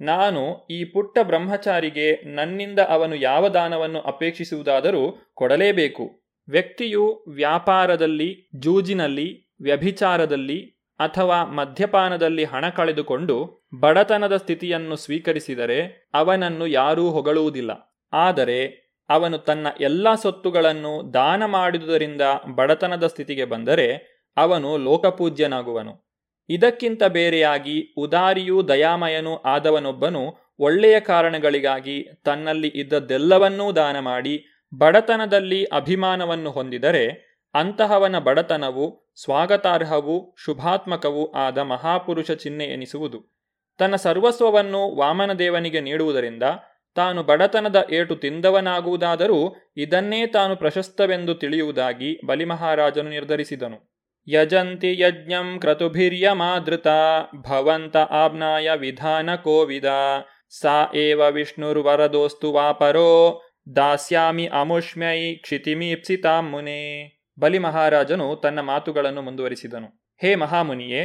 ನಾನು ಈ ಪುಟ್ಟ ಬ್ರಹ್ಮಚಾರಿಗೆ ನನ್ನಿಂದ ಅವನು ಯಾವ ದಾನವನ್ನು ಅಪೇಕ್ಷಿಸುವುದಾದರೂ ಕೊಡಲೇಬೇಕು. ವ್ಯಕ್ತಿಯು ವ್ಯಾಪಾರದಲ್ಲಿ, ಜೂಜಿನಲ್ಲಿ, ವ್ಯಭಿಚಾರದಲ್ಲಿ ಅಥವಾ ಮದ್ಯಪಾನದಲ್ಲಿ ಹಣ ಕಳೆದುಕೊಂಡು ಬಡತನದ ಸ್ಥಿತಿಯನ್ನು ಸ್ವೀಕರಿಸಿದರೆ ಅವನನ್ನು ಯಾರೂ ಹೊಗಳುವುದಿಲ್ಲ. ಆದರೆ ಅವನು ತನ್ನ ಎಲ್ಲ ಸೊತ್ತುಗಳನ್ನು ದಾನ ಮಾಡಿದುದರಿಂದ ಬಡತನದ ಸ್ಥಿತಿಗೆ ಬಂದರೆ ಅವನು ಲೋಕಪೂಜ್ಯನಾಗುವನು. ಇದಕ್ಕಿಂತ ಬೇರೆಯಾಗಿ ಉದಾರಿಯೂ ದಯಾಮಯನೂ ಆದವನೊಬ್ಬನು ಒಳ್ಳೆಯ ಕಾರಣಗಳಿಗಾಗಿ ತನ್ನಲ್ಲಿ ಇದ್ದದ್ದೆಲ್ಲವನ್ನೂ ದಾನ ಮಾಡಿ ಬಡತನದಲ್ಲಿ ಅಭಿಮಾನವನ್ನು ಹೊಂದಿದರೆ ಅಂತಹವನ ಬಡತನವು ಸ್ವಾಗತಾರ್ಹವೂ ಶುಭಾತ್ಮಕವೂ ಆದ ಮಹಾಪುರುಷ ಚಿಹ್ನೆ ಎನಿಸುವುದು. ತನ್ನ ಸರ್ವಸ್ವವನ್ನು ವಾಮನದೇವನಿಗೆ ನೀಡುವುದರಿಂದ ತಾನು ಬಡತನದ ಏಟು ತಿಂದವನಾಗುವುದಾದರೂ ಇದನ್ನೇ ತಾನು ಪ್ರಶಸ್ತವೆಂದು ತಿಳಿಯುವುದಾಗಿ ಬಲಿಮಹಾರಾಜನು ನಿರ್ಧರಿಸಿದನು. ಯಜಂತಿ ಯಜ್ಞಂ ಕ್ರತುಭಿರ್ಯಮಾದೃತ ಭವಂತ ಆಬ್ನಾಯ ವಿಧಾನ ಕೋವಿದ. ಸಾ ಏವ ವಿಷ್ಣುರ್ವರದೋಸ್ತು ವಾಪರೋ ದಾಸ್ಯಾಮಿ ಅಮುಷ್ಮ್ಯೈ ಕ್ಷಿತಿಮೀಪ್ಸಿತಾಂ ಮುನೆ. ಬಲಿ ಮಹಾರಾಜನು ತನ್ನ ಮಾತುಗಳನ್ನು ಮುಂದುವರಿಸಿದನು. ಹೇ ಮಹಾಮುನಿಯೇ,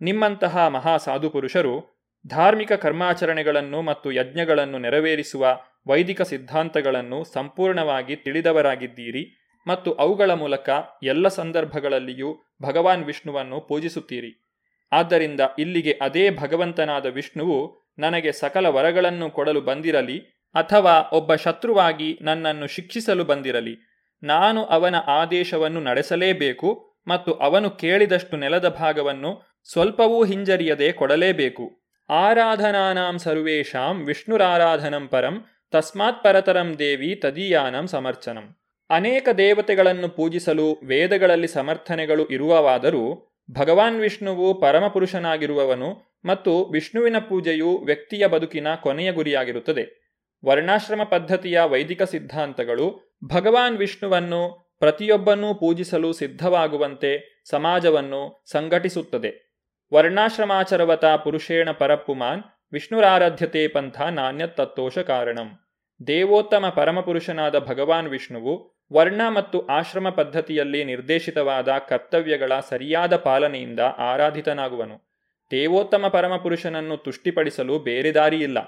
ನಿಮ್ಮಂತಹ ಮಹಾ ಸಾಧುಪುರುಷರು ಧಾರ್ಮಿಕ ಕರ್ಮಾಚರಣೆಗಳನ್ನು ಮತ್ತು ಯಜ್ಞಗಳನ್ನು ನೆರವೇರಿಸುವ ವೈದಿಕ ಸಿದ್ಧಾಂತಗಳನ್ನು ಸಂಪೂರ್ಣವಾಗಿ ತಿಳಿದವರಾಗಿದ್ದೀರಿ ಮತ್ತು ಅವುಗಳ ಮೂಲಕ ಎಲ್ಲ ಸಂದರ್ಭಗಳಲ್ಲಿಯೂ ಭಗವಾನ್ ವಿಷ್ಣುವನ್ನು ಪೂಜಿಸುತ್ತೀರಿ. ಆದ್ದರಿಂದ ಇಲ್ಲಿಗೆ ಅದೇ ಭಗವಂತನಾದ ವಿಷ್ಣುವು ನನಗೆ ಸಕಲ ವರಗಳನ್ನು ಕೊಡಲು ಬಂದಿರಲಿ ಅಥವಾ ಒಬ್ಬ ಶತ್ರುವಾಗಿ ನನ್ನನ್ನು ಶಿಕ್ಷಿಸಲು ಬಂದಿರಲಿ. ನಾನು ಅವನ ಆದೇಶವನ್ನು ನಡೆಸಲೇಬೇಕು ಮತ್ತು ಅವನು ಕೇಳಿದಷ್ಟು ನೆಲದ ಭಾಗವನ್ನು ಸ್ವಲ್ಪವೂ ಹಿಂಜರಿಯದೆ ಕೊಡಲೇಬೇಕು. ಆರಾಧನಾನಾಂ ಸರ್ವೇಷಾಂ ವಿಷ್ಣುರಾರಾಧನಂ ಪರಂ, ತಸ್ಮಾತ್ ಪರತರಂ ದೇವಿ ತದೀಯಾನಂ ಸಮರ್ಚನಂ. ಅನೇಕ ದೇವತೆಗಳನ್ನು ಪೂಜಿಸಲು ವೇದಗಳಲ್ಲಿ ಸಮರ್ಥನೆಗಳು ಇರುವವಾದರೂ, ಭಗವಾನ್ ವಿಷ್ಣುವು ಪರಮಪುರುಷನಾಗಿರುವವನು ಮತ್ತು ವಿಷ್ಣುವಿನ ಪೂಜೆಯು ವ್ಯಕ್ತಿಯ ಬದುಕಿನ ಕೊನೆಯ ಗುರಿಯಾಗಿರುತ್ತದೆ. ವರ್ಣಾಶ್ರಮ ಪದ್ಧತಿಯ ವೈದಿಕ ಸಿದ್ಧಾಂತಗಳು ಭಗವಾನ್ ವಿಷ್ಣುವನ್ನು ಪ್ರತಿಯೊಬ್ಬನೂ ಪೂಜಿಸಲು ಸಿದ್ಧವಾಗುವಂತೆ ಸಮಾಜವನ್ನು ಸಂಘಟಿಸುತ್ತದೆ. ವರ್ಣಾಶ್ರಮಾಚರವತ ಪುರುಷೇಣ ಪರಪ್ಪುಮಾನ್ ವಿಷ್ಣುರಾರಾಧ್ಯತೆ ಪಂಥ ನಾಣ್ಯತತ್ತೋಷ ಕಾರಣಂ. ದೇವೋತ್ತಮ ಪರಮಪುರುಷನಾದ ಭಗವಾನ್ ವಿಷ್ಣುವು ವರ್ಣ ಮತ್ತು ಆಶ್ರಮ ಪದ್ಧತಿಯಲ್ಲಿ ನಿರ್ದೇಶಿತವಾದ ಕರ್ತವ್ಯಗಳ ಸರಿಯಾದ ಪಾಲನೆಯಿಂದ ಆರಾಧಿತನಾಗುವನು. ದೇವೋತ್ತಮ ಪರಮಪುರುಷನನ್ನು ತುಷ್ಟಿಪಡಿಸಲು ಬೇರೆ ದಾರಿಯಿಲ್ಲ.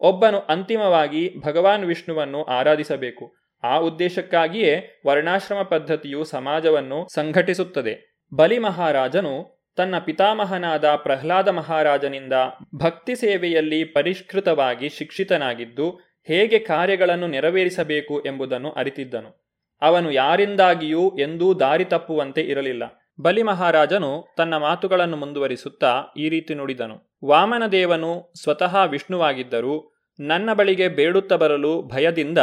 ಒಬ್ಬನು ಅಂತಿಮವಾಗಿ ಭಗವಾನ್ ವಿಷ್ಣುವನ್ನು ಆರಾಧಿಸಬೇಕು. ಆ ಉದ್ದೇಶಕ್ಕಾಗಿಯೇ ವರ್ಣಾಶ್ರಮ ಪದ್ಧತಿಯು ಸಮಾಜವನ್ನು ಸಂಘಟಿಸುತ್ತದೆ. ಬಲಿ ಮಹಾರಾಜನು ತನ್ನ ಪಿತಾಮಹನಾದ ಪ್ರಹ್ಲಾದ ಮಹಾರಾಜನಿಂದ ಭಕ್ತಿ ಸೇವೆಯಲ್ಲಿ ಪರಿಷ್ಕೃತವಾಗಿ ಶಿಕ್ಷಿತನಾಗಿದ್ದು ಹೇಗೆ ಕಾರ್ಯಗಳನ್ನು ನೆರವೇರಿಸಬೇಕು ಎಂಬುದನ್ನು ಅರಿತಿದ್ದನು. ಅವನು ಯಾರಿಂದಾಗಿಯೂ ಎಂದೂ ದಾರಿ ತಪ್ಪುವಂತೆ ಇರಲಿಲ್ಲ. ಬಲಿ ಮಹಾರಾಜನು ತನ್ನ ಮಾತುಗಳನ್ನು ಮುಂದುವರಿಸುತ್ತಾ ಈ ರೀತಿ ನುಡಿದನು. ವಾಮನದೇವನು ಸ್ವತಃ ವಿಷ್ಣುವಾಗಿದ್ದರೂ ನನ್ನ ಬಳಿಗೆ ಬೇಡುತ್ತ ಬರಲು ಭಯದಿಂದ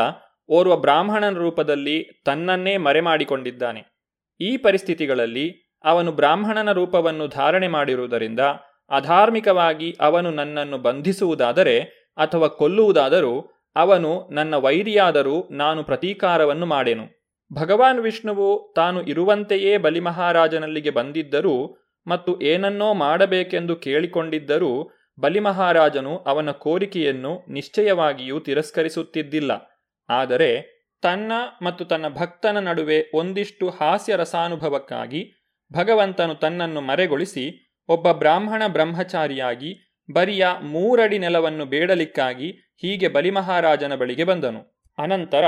ಓರ್ವ ಬ್ರಾಹ್ಮಣನ ರೂಪದಲ್ಲಿ ತನ್ನನ್ನೇ ಮರೆಮಾಡಿಕೊಂಡಿದ್ದಾನೆ. ಈ ಪರಿಸ್ಥಿತಿಗಳಲ್ಲಿ ಅವನು ಬ್ರಾಹ್ಮಣನ ರೂಪವನ್ನು ಧಾರಣೆ ಮಾಡಿರುವುದರಿಂದ ಅಧಾರ್ಮಿಕವಾಗಿ ಅವನು ನನ್ನನ್ನು ಬಂಧಿಸುವುದಾದರೆ ಅಥವಾ ಕೊಲ್ಲುವುದಾದರೂ ಅವನು ನನ್ನ ವೈರಿಯಾದರೂ ನಾನು ಪ್ರತೀಕಾರವನ್ನು ಮಾಡೆನು. ಭಗವಾನ್ ವಿಷ್ಣುವು ತಾನು ಇರುವಂತೆಯೇ ಬಲಿಮಹಾರಾಜನಲ್ಲಿಗೆ ಬಂದಿದ್ದರೂ ಮತ್ತು ಏನನ್ನೋ ಮಾಡಬೇಕೆಂದು ಕೇಳಿಕೊಂಡಿದ್ದರೂ ಬಲಿಮಹಾರಾಜನು ಅವನ ಕೋರಿಕೆಯನ್ನು ನಿಶ್ಚಯವಾಗಿಯೂ ತಿರಸ್ಕರಿಸುತ್ತಿದ್ದಿಲ್ಲ. ಆದರೆ ತನ್ನ ಮತ್ತು ತನ್ನ ಭಕ್ತನ ನಡುವೆ ಒಂದಿಷ್ಟು ಹಾಸ್ಯ ರಸಾನುಭವಕ್ಕಾಗಿ ಭಗವಂತನು ತನ್ನನ್ನು ಮರೆಗೊಳಿಸಿ ಒಬ್ಬ ಬ್ರಾಹ್ಮಣ ಬ್ರಹ್ಮಚಾರಿಯಾಗಿ ಬರಿಯ ಮೂರಡಿ ನೆಲವನ್ನು ಬೇಡಲಿಕ್ಕಾಗಿ ಹೀಗೆ ಬಲಿಮಹಾರಾಜನ ಬಳಿಗೆ ಬಂದನು. ಅನಂತರ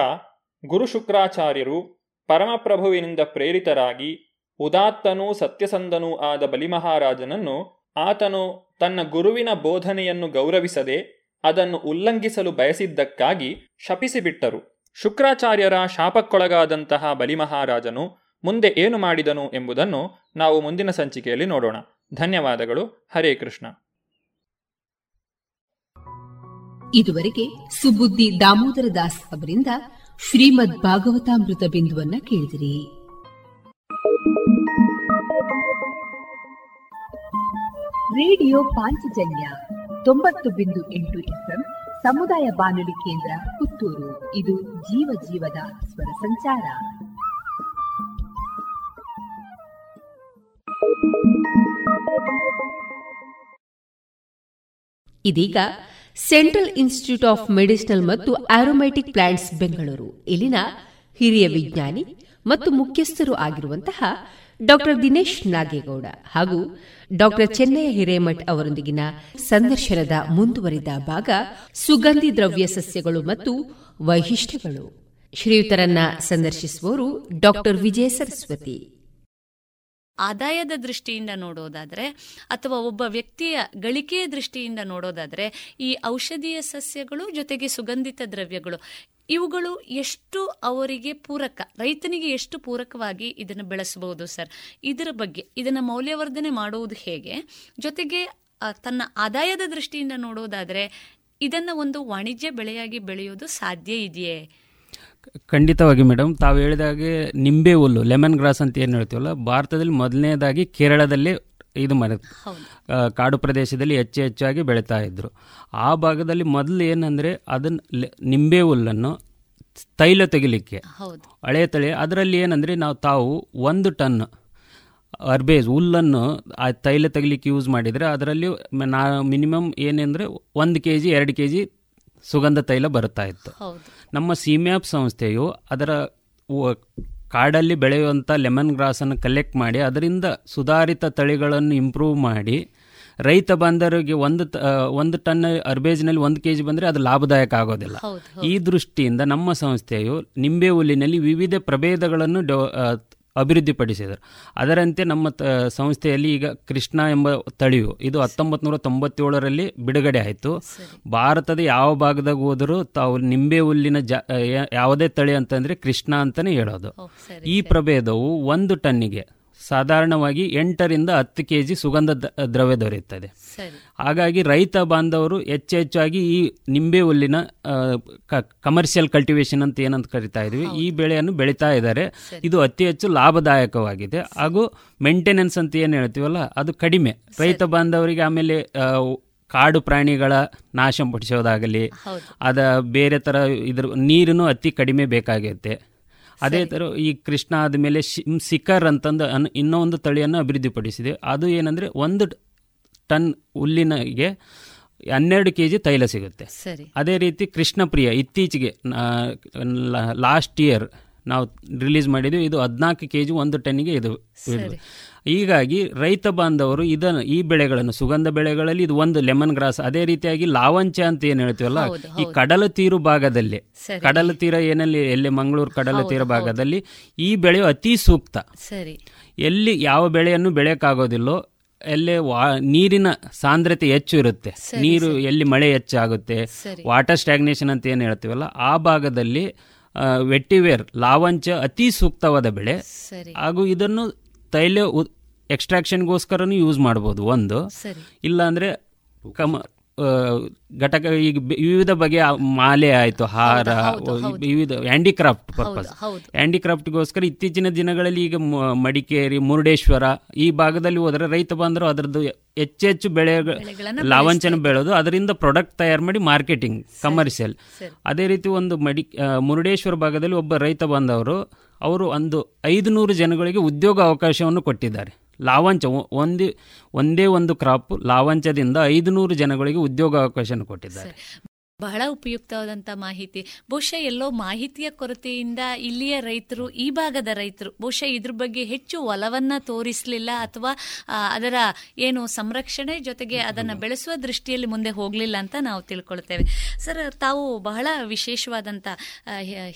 ಗುರು ಶುಕ್ರಾಚಾರ್ಯರು ಪರಮಪ್ರಭುವಿನಿಂದ ಪ್ರೇರಿತರಾಗಿ ಉದಾತ್ತನೂ ಸತ್ಯಸಂಧನೂ ಆದ ಬಲಿಮಹಾರಾಜನನ್ನು ಆತನು ತನ್ನ ಗುರುವಿನ ಬೋಧನೆಯನ್ನು ಗೌರವಿಸದೆ ಅದನ್ನು ಉಲ್ಲಂಘಿಸಲು ಬಯಸಿದ್ದಕ್ಕಾಗಿ ಶಪಿಸಿಬಿಟ್ಟರು. ಶುಕ್ರಾಚಾರ್ಯರ ಶಾಪಕ್ಕೊಳಗಾದಂತಹ ಬಲಿಮಹಾರಾಜನು ಮುಂದೆ ಏನು ಮಾಡಿದನು ಎಂಬುದನ್ನು ನಾವು ಮುಂದಿನ ಸಂಚಿಕೆಯಲ್ಲಿ ನೋಡೋಣ. ಧನ್ಯವಾದಗಳು. ಹರೇ ಕೃಷ್ಣ. ಇದುವರೆಗೆ ಸುಬುದ್ದಿ ದಾಮೋದರ ದಾಸ್ ಅವರಿಂದ ಶ್ರೀಮದ್ ಭಾಗವತಾಮೃತ ಬಿಂದುವನ್ನ ಕೇಳಿದಿರಿ. ರೇಡಿಯೋ ಪಾಂಚಜನ್ಯ ತೊಂಬತ್ತು ಬಿಂದು ಎಂಟು ಎಫ್ಎಂ ಸಮುದಾಯ ಬಾನುಲಿ ಕೇಂದ್ರ ಪುತ್ತೂರು. ಇದು ಜೀವ ಜೀವದ ಸ್ವರ ಸಂಚಾರ. ಇದೀಗ ಸೆಂಟ್ರಲ್ ಇನ್ಸ್ಟಿಟ್ಯೂಟ್ ಆಫ್ ಮೆಡಿಸಿನಲ್ ಮತ್ತು ಆರೋಮ್ಯಾಟಿಕ್ ಪ್ಲಾಂಟ್ಸ್ ಬೆಂಗಳೂರು. ಇಲ್ಲಿನ ಹಿರಿಯ ವಿಜ್ಞಾನಿ ಮತ್ತು ಮುಖ್ಯಸ್ಥರು ಆಗಿರುವಂತಹ ಡಾಕ್ಟರ್ ದಿನೇಶ್ ನಾಗೇಗೌಡ ಹಾಗೂ ಡಾಕ್ಟರ್ ಚೆನ್ನಯ್ಯ ಹಿರೇಮಠ್ ಅವರೊಂದಿಗಿನ ಸಂದರ್ಶನದ ಮುಂದುವರಿದ ಭಾಗ ಸುಗಂಧಿ ದ್ರವ್ಯ ಸಸ್ಯಗಳು ಮತ್ತು ವೈಶಿಷ್ಟ್ಯಗಳು. ಶ್ರೀಯುತರನ್ನ ಸಂದರ್ಶಿಸುವವರು ಡಾಕ್ಟರ್ ವಿಜಯ ಸರಸ್ವತಿ. ಆದಾಯದ ದೃಷ್ಟಿಯಿಂದ ನೋಡೋದಾದರೆ ಅಥವಾ ಒಬ್ಬ ವ್ಯಕ್ತಿಯ ಗಳಿಕೆಯ ದೃಷ್ಟಿಯಿಂದ ನೋಡೋದಾದರೆ ಈ ಔಷಧೀಯ ಸಸ್ಯಗಳು ಜೊತೆಗೆ ಸುಗಂಧಿತ ದ್ರವ್ಯಗಳು, ಇವುಗಳು ಎಷ್ಟು ಅವರಿಗೆ ಪೂರಕ, ರೈತನಿಗೆ ಎಷ್ಟು ಪೂರಕವಾಗಿ ಇದನ್ನು ಬೆಳೆಸಬಹುದು ಸರ್? ಇದರ ಬಗ್ಗೆ, ಇದನ್ನು ಮೌಲ್ಯವರ್ಧನೆ ಮಾಡುವುದು ಹೇಗೆ? ಜೊತೆಗೆ ತನ್ನ ಆದಾಯದ ದೃಷ್ಟಿಯಿಂದ ನೋಡೋದಾದರೆ ಇದನ್ನು ಒಂದು ವಾಣಿಜ್ಯ ಬೆಳೆಯಾಗಿ ಬೆಳೆಯೋದು ಸಾಧ್ಯ ಇದೆಯೇ? ಖಂಡಿತವಾಗಿ ಮೇಡಮ್ ತಾವು ಹೇಳಿದಾಗೆ ನಿಂಬೆ ಹುಲ್ಲು ಲೆಮನ್ ಗ್ರಾಸ್ ಅಂತ ಏನು ಹೇಳ್ತೀವಲ್ಲ ಭಾರತದಲ್ಲಿ ಮೊದಲನೇದಾಗಿ ಕೇರಳದಲ್ಲಿ ಇದು ಮರ ಕಾಡು ಪ್ರದೇಶದಲ್ಲಿ ಹೆಚ್ಚು ಹೆಚ್ಚಾಗಿ ಬೆಳೀತಾ ಇದ್ರು. ಆ ಭಾಗದಲ್ಲಿ ಮೊದಲು ಏನಂದರೆ ಅದನ್ನು ನಿಂಬೆ ಹುಲ್ಲನ್ನು ತೈಲ ತೆಗಿಲಿಕ್ಕೆ. ಹಳೆ ತಳಿ. ಅದರಲ್ಲಿ ಏನಂದರೆ ನಾವು ತಾವು ಒಂದು ಟನ್ ಅರ್ಬೇಜ್ ಹುಲ್ಲನ್ನು ಆ ತೈಲ ತೆಗಿಲಿಕ್ಕೆ ಯೂಸ್ ಮಾಡಿದರೆ ಅದರಲ್ಲಿ ನಾ ಮಿನಿಮಮ್ ಏನಂದರೆ ಒಂದು ಕೆ ಜಿ ಎರಡು ಕೆ ಜಿ ಸುಗಂಧ ತೈಲ ಬರುತ್ತಾ ಇತ್ತು. ನಮ್ಮ ಸಿಮ್ಯಾಪ್ ಸಂಸ್ಥೆಯು ಅದರ ಕಾಡಲ್ಲಿ ಬೆಳೆಯುವಂಥ ಲೆಮನ್ ಗ್ರಾಸನ್ನು ಕಲೆಕ್ಟ್ ಮಾಡಿ ಅದರಿಂದ ಸುಧಾರಿತ ತಳಿಗಳನ್ನು ಇಂಪ್ರೂವ್ ಮಾಡಿ ರೈತ ಬಂದರಿಗೆ ಒಂದು ಒಂದು ಟನ್ ಅರ್ಬೇಜ್ನಲ್ಲಿ ಒಂದು ಕೆ ಜಿ ಬಂದರೆ ಅದು ಲಾಭದಾಯಕ ಆಗೋದಿಲ್ಲ. ಈ ದೃಷ್ಟಿಯಿಂದ ನಮ್ಮ ಸಂಸ್ಥೆಯು ನಿಂಬೆ ಹುಲ್ಲಿನಲ್ಲಿ ವಿವಿಧ ಪ್ರಭೇದಗಳನ್ನು ಅಭಿವೃದ್ಧಿಪಡಿಸಿದರು. ಅದರಂತೆ ನಮ್ಮ ಸಂಸ್ಥೆಯಲ್ಲಿ ಈಗ ಕೃಷ್ಣ ಎಂಬ ತಳಿಯು ಇದು ಹತ್ತೊಂಬತ್ತು ನೂರ ತೊಂಬತ್ತೇಳರಲ್ಲಿ ಬಿಡುಗಡೆ ಆಯಿತು. ಭಾರತದ ಯಾವ ಭಾಗದಾಗ ಹೋದರೂ ತಾವು ನಿಂಬೆ ಹುಲ್ಲಿನ ಜ ಯಾವುದೇ ತಳಿ ಅಂತಂದರೆ ಕೃಷ್ಣ ಅಂತಲೇ ಹೇಳೋದು. ಈ ಪ್ರಭೇದವು ಒಂದು ಟನ್ನಿಗೆ ಸಾಧಾರಣವಾಗಿ ಎಂಟರಿಂದ ಹತ್ತು ಕೆ ಜಿ ಸುಗಂಧ ದ್ರವ್ಯ ದೊರೆಯುತ್ತದೆ. ಹಾಗಾಗಿ ರೈತ ಬಾಂಧವರು ಹೆಚ್ಚೆಚ್ಚಾಗಿ ಈ ನಿಂಬೆ ಹುಲ್ಲಿನ ಕಮರ್ಷಿಯಲ್ ಕಲ್ಟಿವೇಶನ್ ಅಂತ ಏನಂತ ಕರಿತಾ ಇದ್ದೀವಿ ಈ ಬೆಳೆಯನ್ನು ಬೆಳೀತಾ ಇದ್ದಾರೆ. ಇದು ಅತಿ ಹೆಚ್ಚು ಲಾಭದಾಯಕವಾಗಿದೆ. ಹಾಗೂ ಮೇಂಟೆನೆನ್ಸ್ ಅಂತ ಏನು ಹೇಳ್ತೀವಲ್ಲ ಅದು ಕಡಿಮೆ. ರೈತ ಬಾಂಧವರಿಗೆ ಆಮೇಲೆ ಕಾಡು ಪ್ರಾಣಿಗಳ ನಾಶ ಪಡಿಸೋದಾಗಲಿ ಅದ ಬೇರೆ ಥರ ಇದ್ರ ನೀರನ್ನು ಅತಿ ಕಡಿಮೆ ಬೇಕಾಗುತ್ತೆ ಅದೇ ಥರ ಈ ಕೃಷ್ಣ ಆದಮೇಲೆ ಸಿಕರ್ ಅಂತಂದು ಅನ್ ಇನ್ನೂ ಒಂದು ತಳಿಯನ್ನು ಅಭಿವೃದ್ಧಿಪಡಿಸಿದೆ. ಅದು ಏನಂದರೆ ಒಂದು ಟನ್ ಹುಲ್ಲಿನಗೆ ಹನ್ನೆರಡು ಕೆ ಜಿ ತೈಲ ಸಿಗುತ್ತೆ. ಅದೇ ರೀತಿ ಕೃಷ್ಣಪ್ರಿಯ ಇತ್ತೀಚೆಗೆ ಲಾಸ್ಟ್ ಇಯರ್ ನಾವು ರಿಲೀಸ್ ಮಾಡಿದ್ವಿ ಇದು ಹದಿನಾಲ್ಕು ಕೆ ಜಿ ಒಂದು ಟನ್ನಿಗೆ ಇದು ಹೀಗಾಗಿ ರೈತ ಬಾಂಧವರು ಇದನ್ನು ಈ ಬೆಳೆಗಳನ್ನು ಸುಗಂಧ ಬೆಳೆಗಳಲ್ಲಿ ಇದು ಒಂದು ಲೆಮನ್ ಗ್ರಾಸ್ ಅದೇ ರೀತಿಯಾಗಿ ಲಾವಂಚ ಅಂತ ಏನು ಹೇಳ್ತೀವಲ್ಲ? ಈ ಕಡಲ ತೀರು ಭಾಗದಲ್ಲಿ ಕಡಲ ತೀರ ಏನಲ್ಲಿ ಎಲ್ಲಿ ಮಂಗಳೂರು ಕಡಲ ತೀರ ಭಾಗದಲ್ಲಿ ಈ ಬೆಳೆಯು ಅತಿ ಸೂಕ್ತ. ಸರಿ. ಎಲ್ಲಿ ಯಾವ ಬೆಳೆಯನ್ನು ಬೆಳೆಯಕ್ಕಾಗೋದಿಲ್ಲೋ ಎಲ್ಲೇ ವಾ ನೀರಿನ ಸಾಂದ್ರತೆ ಹೆಚ್ಚು ಇರುತ್ತೆ. ನೀರು ಎಲ್ಲಿ ಮಳೆ ಹೆಚ್ಚಾಗುತ್ತೆ ವಾಟರ್ ಸ್ಟ್ಯಾಗ್ನೇಷನ್ ಅಂತ ಏನು ಹೇಳ್ತೀವಲ್ಲ ಆ ಭಾಗದಲ್ಲಿ ವೆಟ್ಟಿವೇರ್ ಲಾವಂಚ ಅತಿ ಸೂಕ್ತವಾದ ಬೆಳೆ. ಹಾಗೂ ಇದನ್ನು ತೈಲ ಎಕ್ಸ್ಟ್ರಾಕ್ಷನ್ಗೋಸ್ಕರನೂ ಯೂಸ್ ಮಾಡ್ಬೋದು ಒಂದು. ಇಲ್ಲ ಅಂದರೆ ಕಮ ಘಟಕ ಈಗ ವಿವಿಧ ಬಗೆಯ ಮಾಲೆ ಆಯಿತು ಹಾರ ವಿವಿಧ ಹ್ಯಾಂಡಿಕ್ರಾಫ್ಟ್ ಪರ್ಪಸ್ ಹ್ಯಾಂಡಿಕ್ರಾಫ್ಟ್ಗೋಸ್ಕರ ಇತ್ತೀಚಿನ ದಿನಗಳಲ್ಲಿ ಈಗ ಮಡಿಕೇರಿ ಮುರುಡೇಶ್ವರ ಈ ಭಾಗದಲ್ಲಿ ಹೋದರೆ ರೈತ ಬಂದರು ಅದರದ್ದು ಹೆಚ್ಚೆಚ್ಚು ಬೆಳೆ ಲಾವಂಚನ ಬೆಳೆದು ಅದರಿಂದ ಪ್ರಾಡಕ್ಟ್ ತಯಾರು ಮಾಡಿ ಮಾರ್ಕೆಟಿಂಗ್ ಕಮರ್ಷಿಯಲ್ ಅದೇ ರೀತಿ ಒಂದು ಮಡಿ ಮುರುಡೇಶ್ವರ ಭಾಗದಲ್ಲಿ ಒಬ್ಬ ರೈತ ಬಂದವರು ಅವರು ಒಂದು ಐದು ನೂರು ಜನಗಳಿಗೆ ಉದ್ಯೋಗ ಅವಕಾಶವನ್ನು ಕೊಟ್ಟಿದ್ದಾರೆ. ಲಾವಂಚ ಒಂದೇ ಒಂದೇ ಒಂದು ಕ್ರಾಪ್ ಲಾವಂಚದಿಂದ ಐದುನೂರು ಜನಗಳಿಗೆ ಉದ್ಯೋಗಾವಕಾಶ ಕೊಟ್ಟಿದ್ದಾರೆ. ಬಹಳ ಉಪಯುಕ್ತವಾದಂಥ ಮಾಹಿತಿ. ಬಹುಶಃ ಎಲ್ಲೋ ಮಾಹಿತಿಯ ಕೊರತೆಯಿಂದ ಇಲ್ಲಿಯ ರೈತರು ಈ ಭಾಗದ ರೈತರು ಬಹುಶಃ ಇದ್ರ ಬಗ್ಗೆ ಹೆಚ್ಚು ಒಲವನ್ನು ತೋರಿಸಲಿಲ್ಲ ಅಥವಾ ಅದರ ಏನು ಸಂರಕ್ಷಣೆ ಜೊತೆಗೆ ಅದನ್ನು ಬೆಳೆಸುವ ದೃಷ್ಟಿಯಲ್ಲಿ ಮುಂದೆ ಹೋಗಲಿಲ್ಲ ಅಂತ ನಾವು ತಿಳ್ಕೊಳ್ತೇವೆ. ಸರ್ ತಾವು ಬಹಳ ವಿಶೇಷವಾದಂಥ